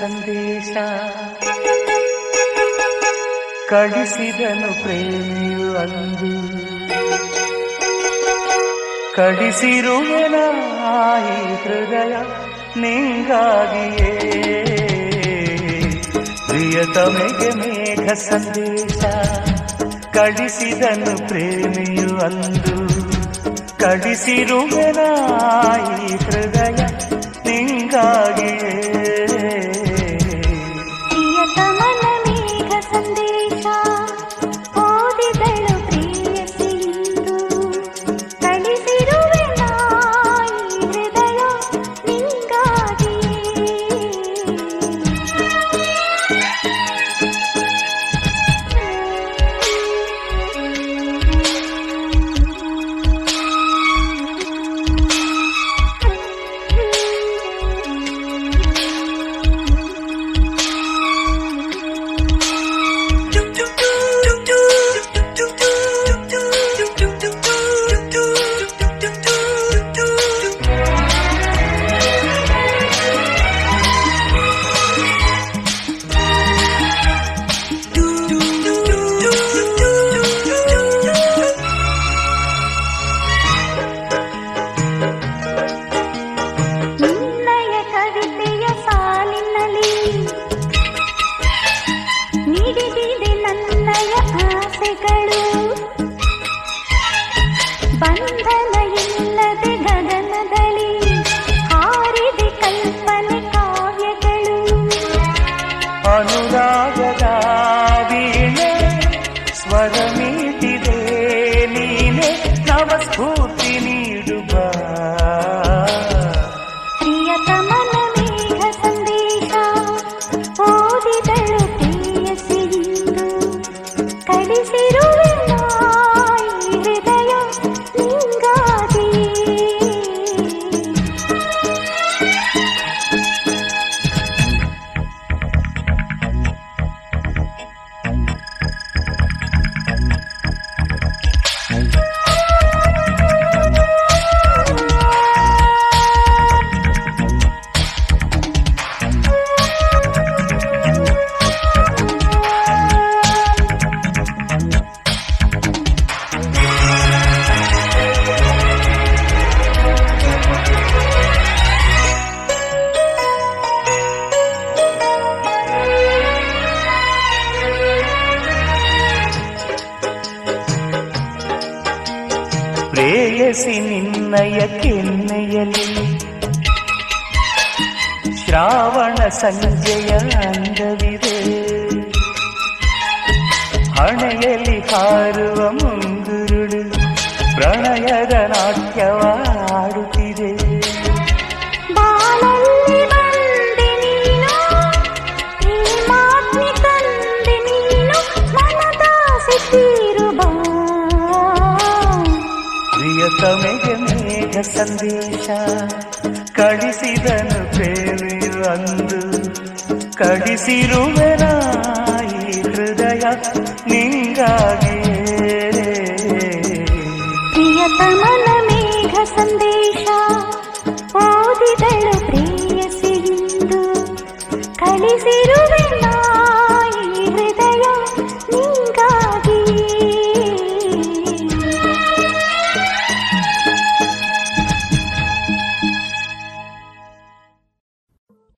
ಸಂದೇಶ ಕಡಿಸಿದನು ಪ್ರೇಮಿಯು ಅಂದು. ಕಡಿಸಿರುವನಾಯಿ ಹೃದಯ ನಿಂಗಾಗಿಯೇ. ಪ್ರಿಯತಮೆಗೆ ಮೇಘ ಸಂದೇಶ ಕಡಿಸಿದನು ಪ್ರೇಮಿಯು ಅಂದು. ಕಡಿಸಿರುವನಾಯಿ ಹೃದಯ ನಿಂಗಾಗಿಯೇ.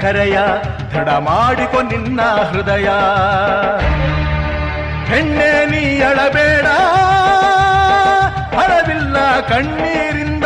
ಕರೆಯ ದೃಢ ಮಾಡಿಕೊ ನಿನ್ನ ಹೃದಯ. ಹೆಣ್ಣೆ ನೀ ಅಳಬೇಡ ಫಲವಿಲ್ಲ ಕಣ್ಣೀರಿಂದ.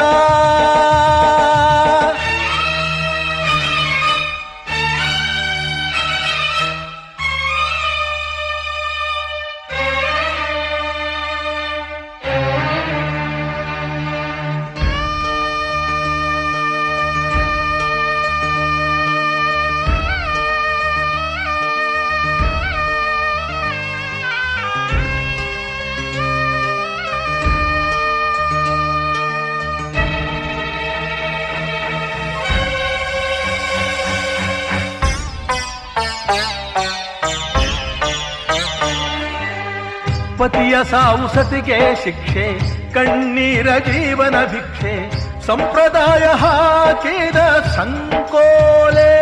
ಸಾವು ಸತಿಗೆ ಶಿಕ್ಷೆ, ಕಣ್ಣೀರ ಜೀವನ ಭಿಕ್ಷೆ, ಸಂಪ್ರದಾಯ ಹಾಕಿದ ಸಂಕೋಲೆ.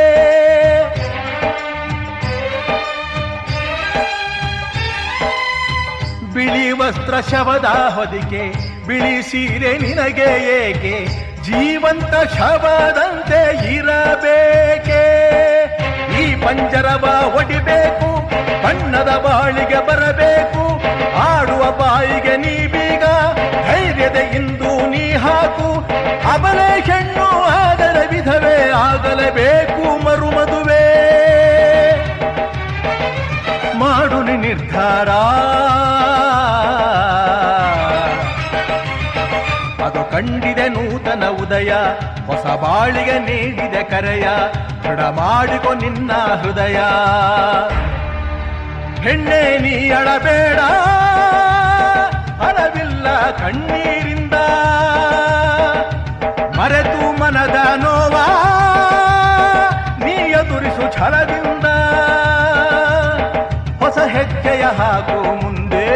ಬಿಳಿ ವಸ್ತ್ರ ಶವದ ಹೊದಿಕೆ, ಬಿಳಿ ಸೀರೆ ನಿನಗೆ ಏಕೆ, ಜೀವಂತ ಶವದಂತೆ ಇರಬೇಕೆ? ಈ ಪಂಜರವ ಒಡಿಬೇಕು, ಬಣ್ಣದ ಬಾಳಿಗೆ ಬರಬೇಕು ಆಡುವ ಬಾಯಿಗೆ ನೀ ಬೀಗ ಧೈರ್ಯದ ಇಂದು ನೀ ಹಾಕು. ಅಬಲೆ ಹೆಣ್ಣು ಆದರ ವಿಧವೇ, ಆಗಲೇಬೇಕು ಮರುಮದುವೆ. ಮಾಡು ನಿರ್ಧಾರ. ಅದು ಕಂಡಿದೆ ನೂತನ ಉದಯ, ಹೊಸ ಬಾಳಿಗೆ ನೀಡಿದೆ ಕರೆಯ. ದೃಢ ಮಾಡಿಕೊ ನಿನ್ನ ಹೃದಯ. ಹೆಣ್ಣೆ ನೀ ಅಳಬೇಡ. ಅಳವಿಲ್ಲ ಕಣ್ಣೀರಿಂದ. ಮರೆತು ಮನದ ನೋವಾ ನೀ ಎದುರಿಸು ಛಲದಿಂದ. ಹೊಸ ಹೆಜ್ಜೆಯ ಹಾಕು ಮುಂದೆ.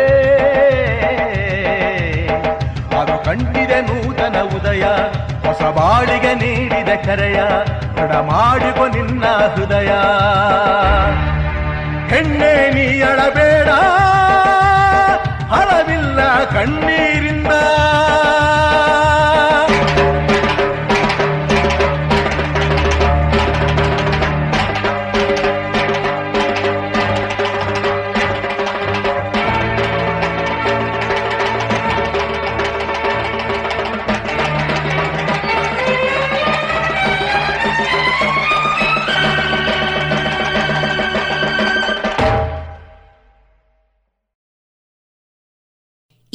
ಅದು ಕಂಡಿದೆ ನೂತನ ಉದಯ. ಹೊಸ ಬಾಳಿಗೆ ನೀಡಿದ ಕರೆಯ. ಮಾಡಿಕೊ ನಿನ್ನ ಹೃದಯ. ಹೆಣ್ಣೆ ನೀ ಅಳಬೇಡ ಹಳವಿಲ್ಲ ಕಣ್ಣೀರಿಂದ.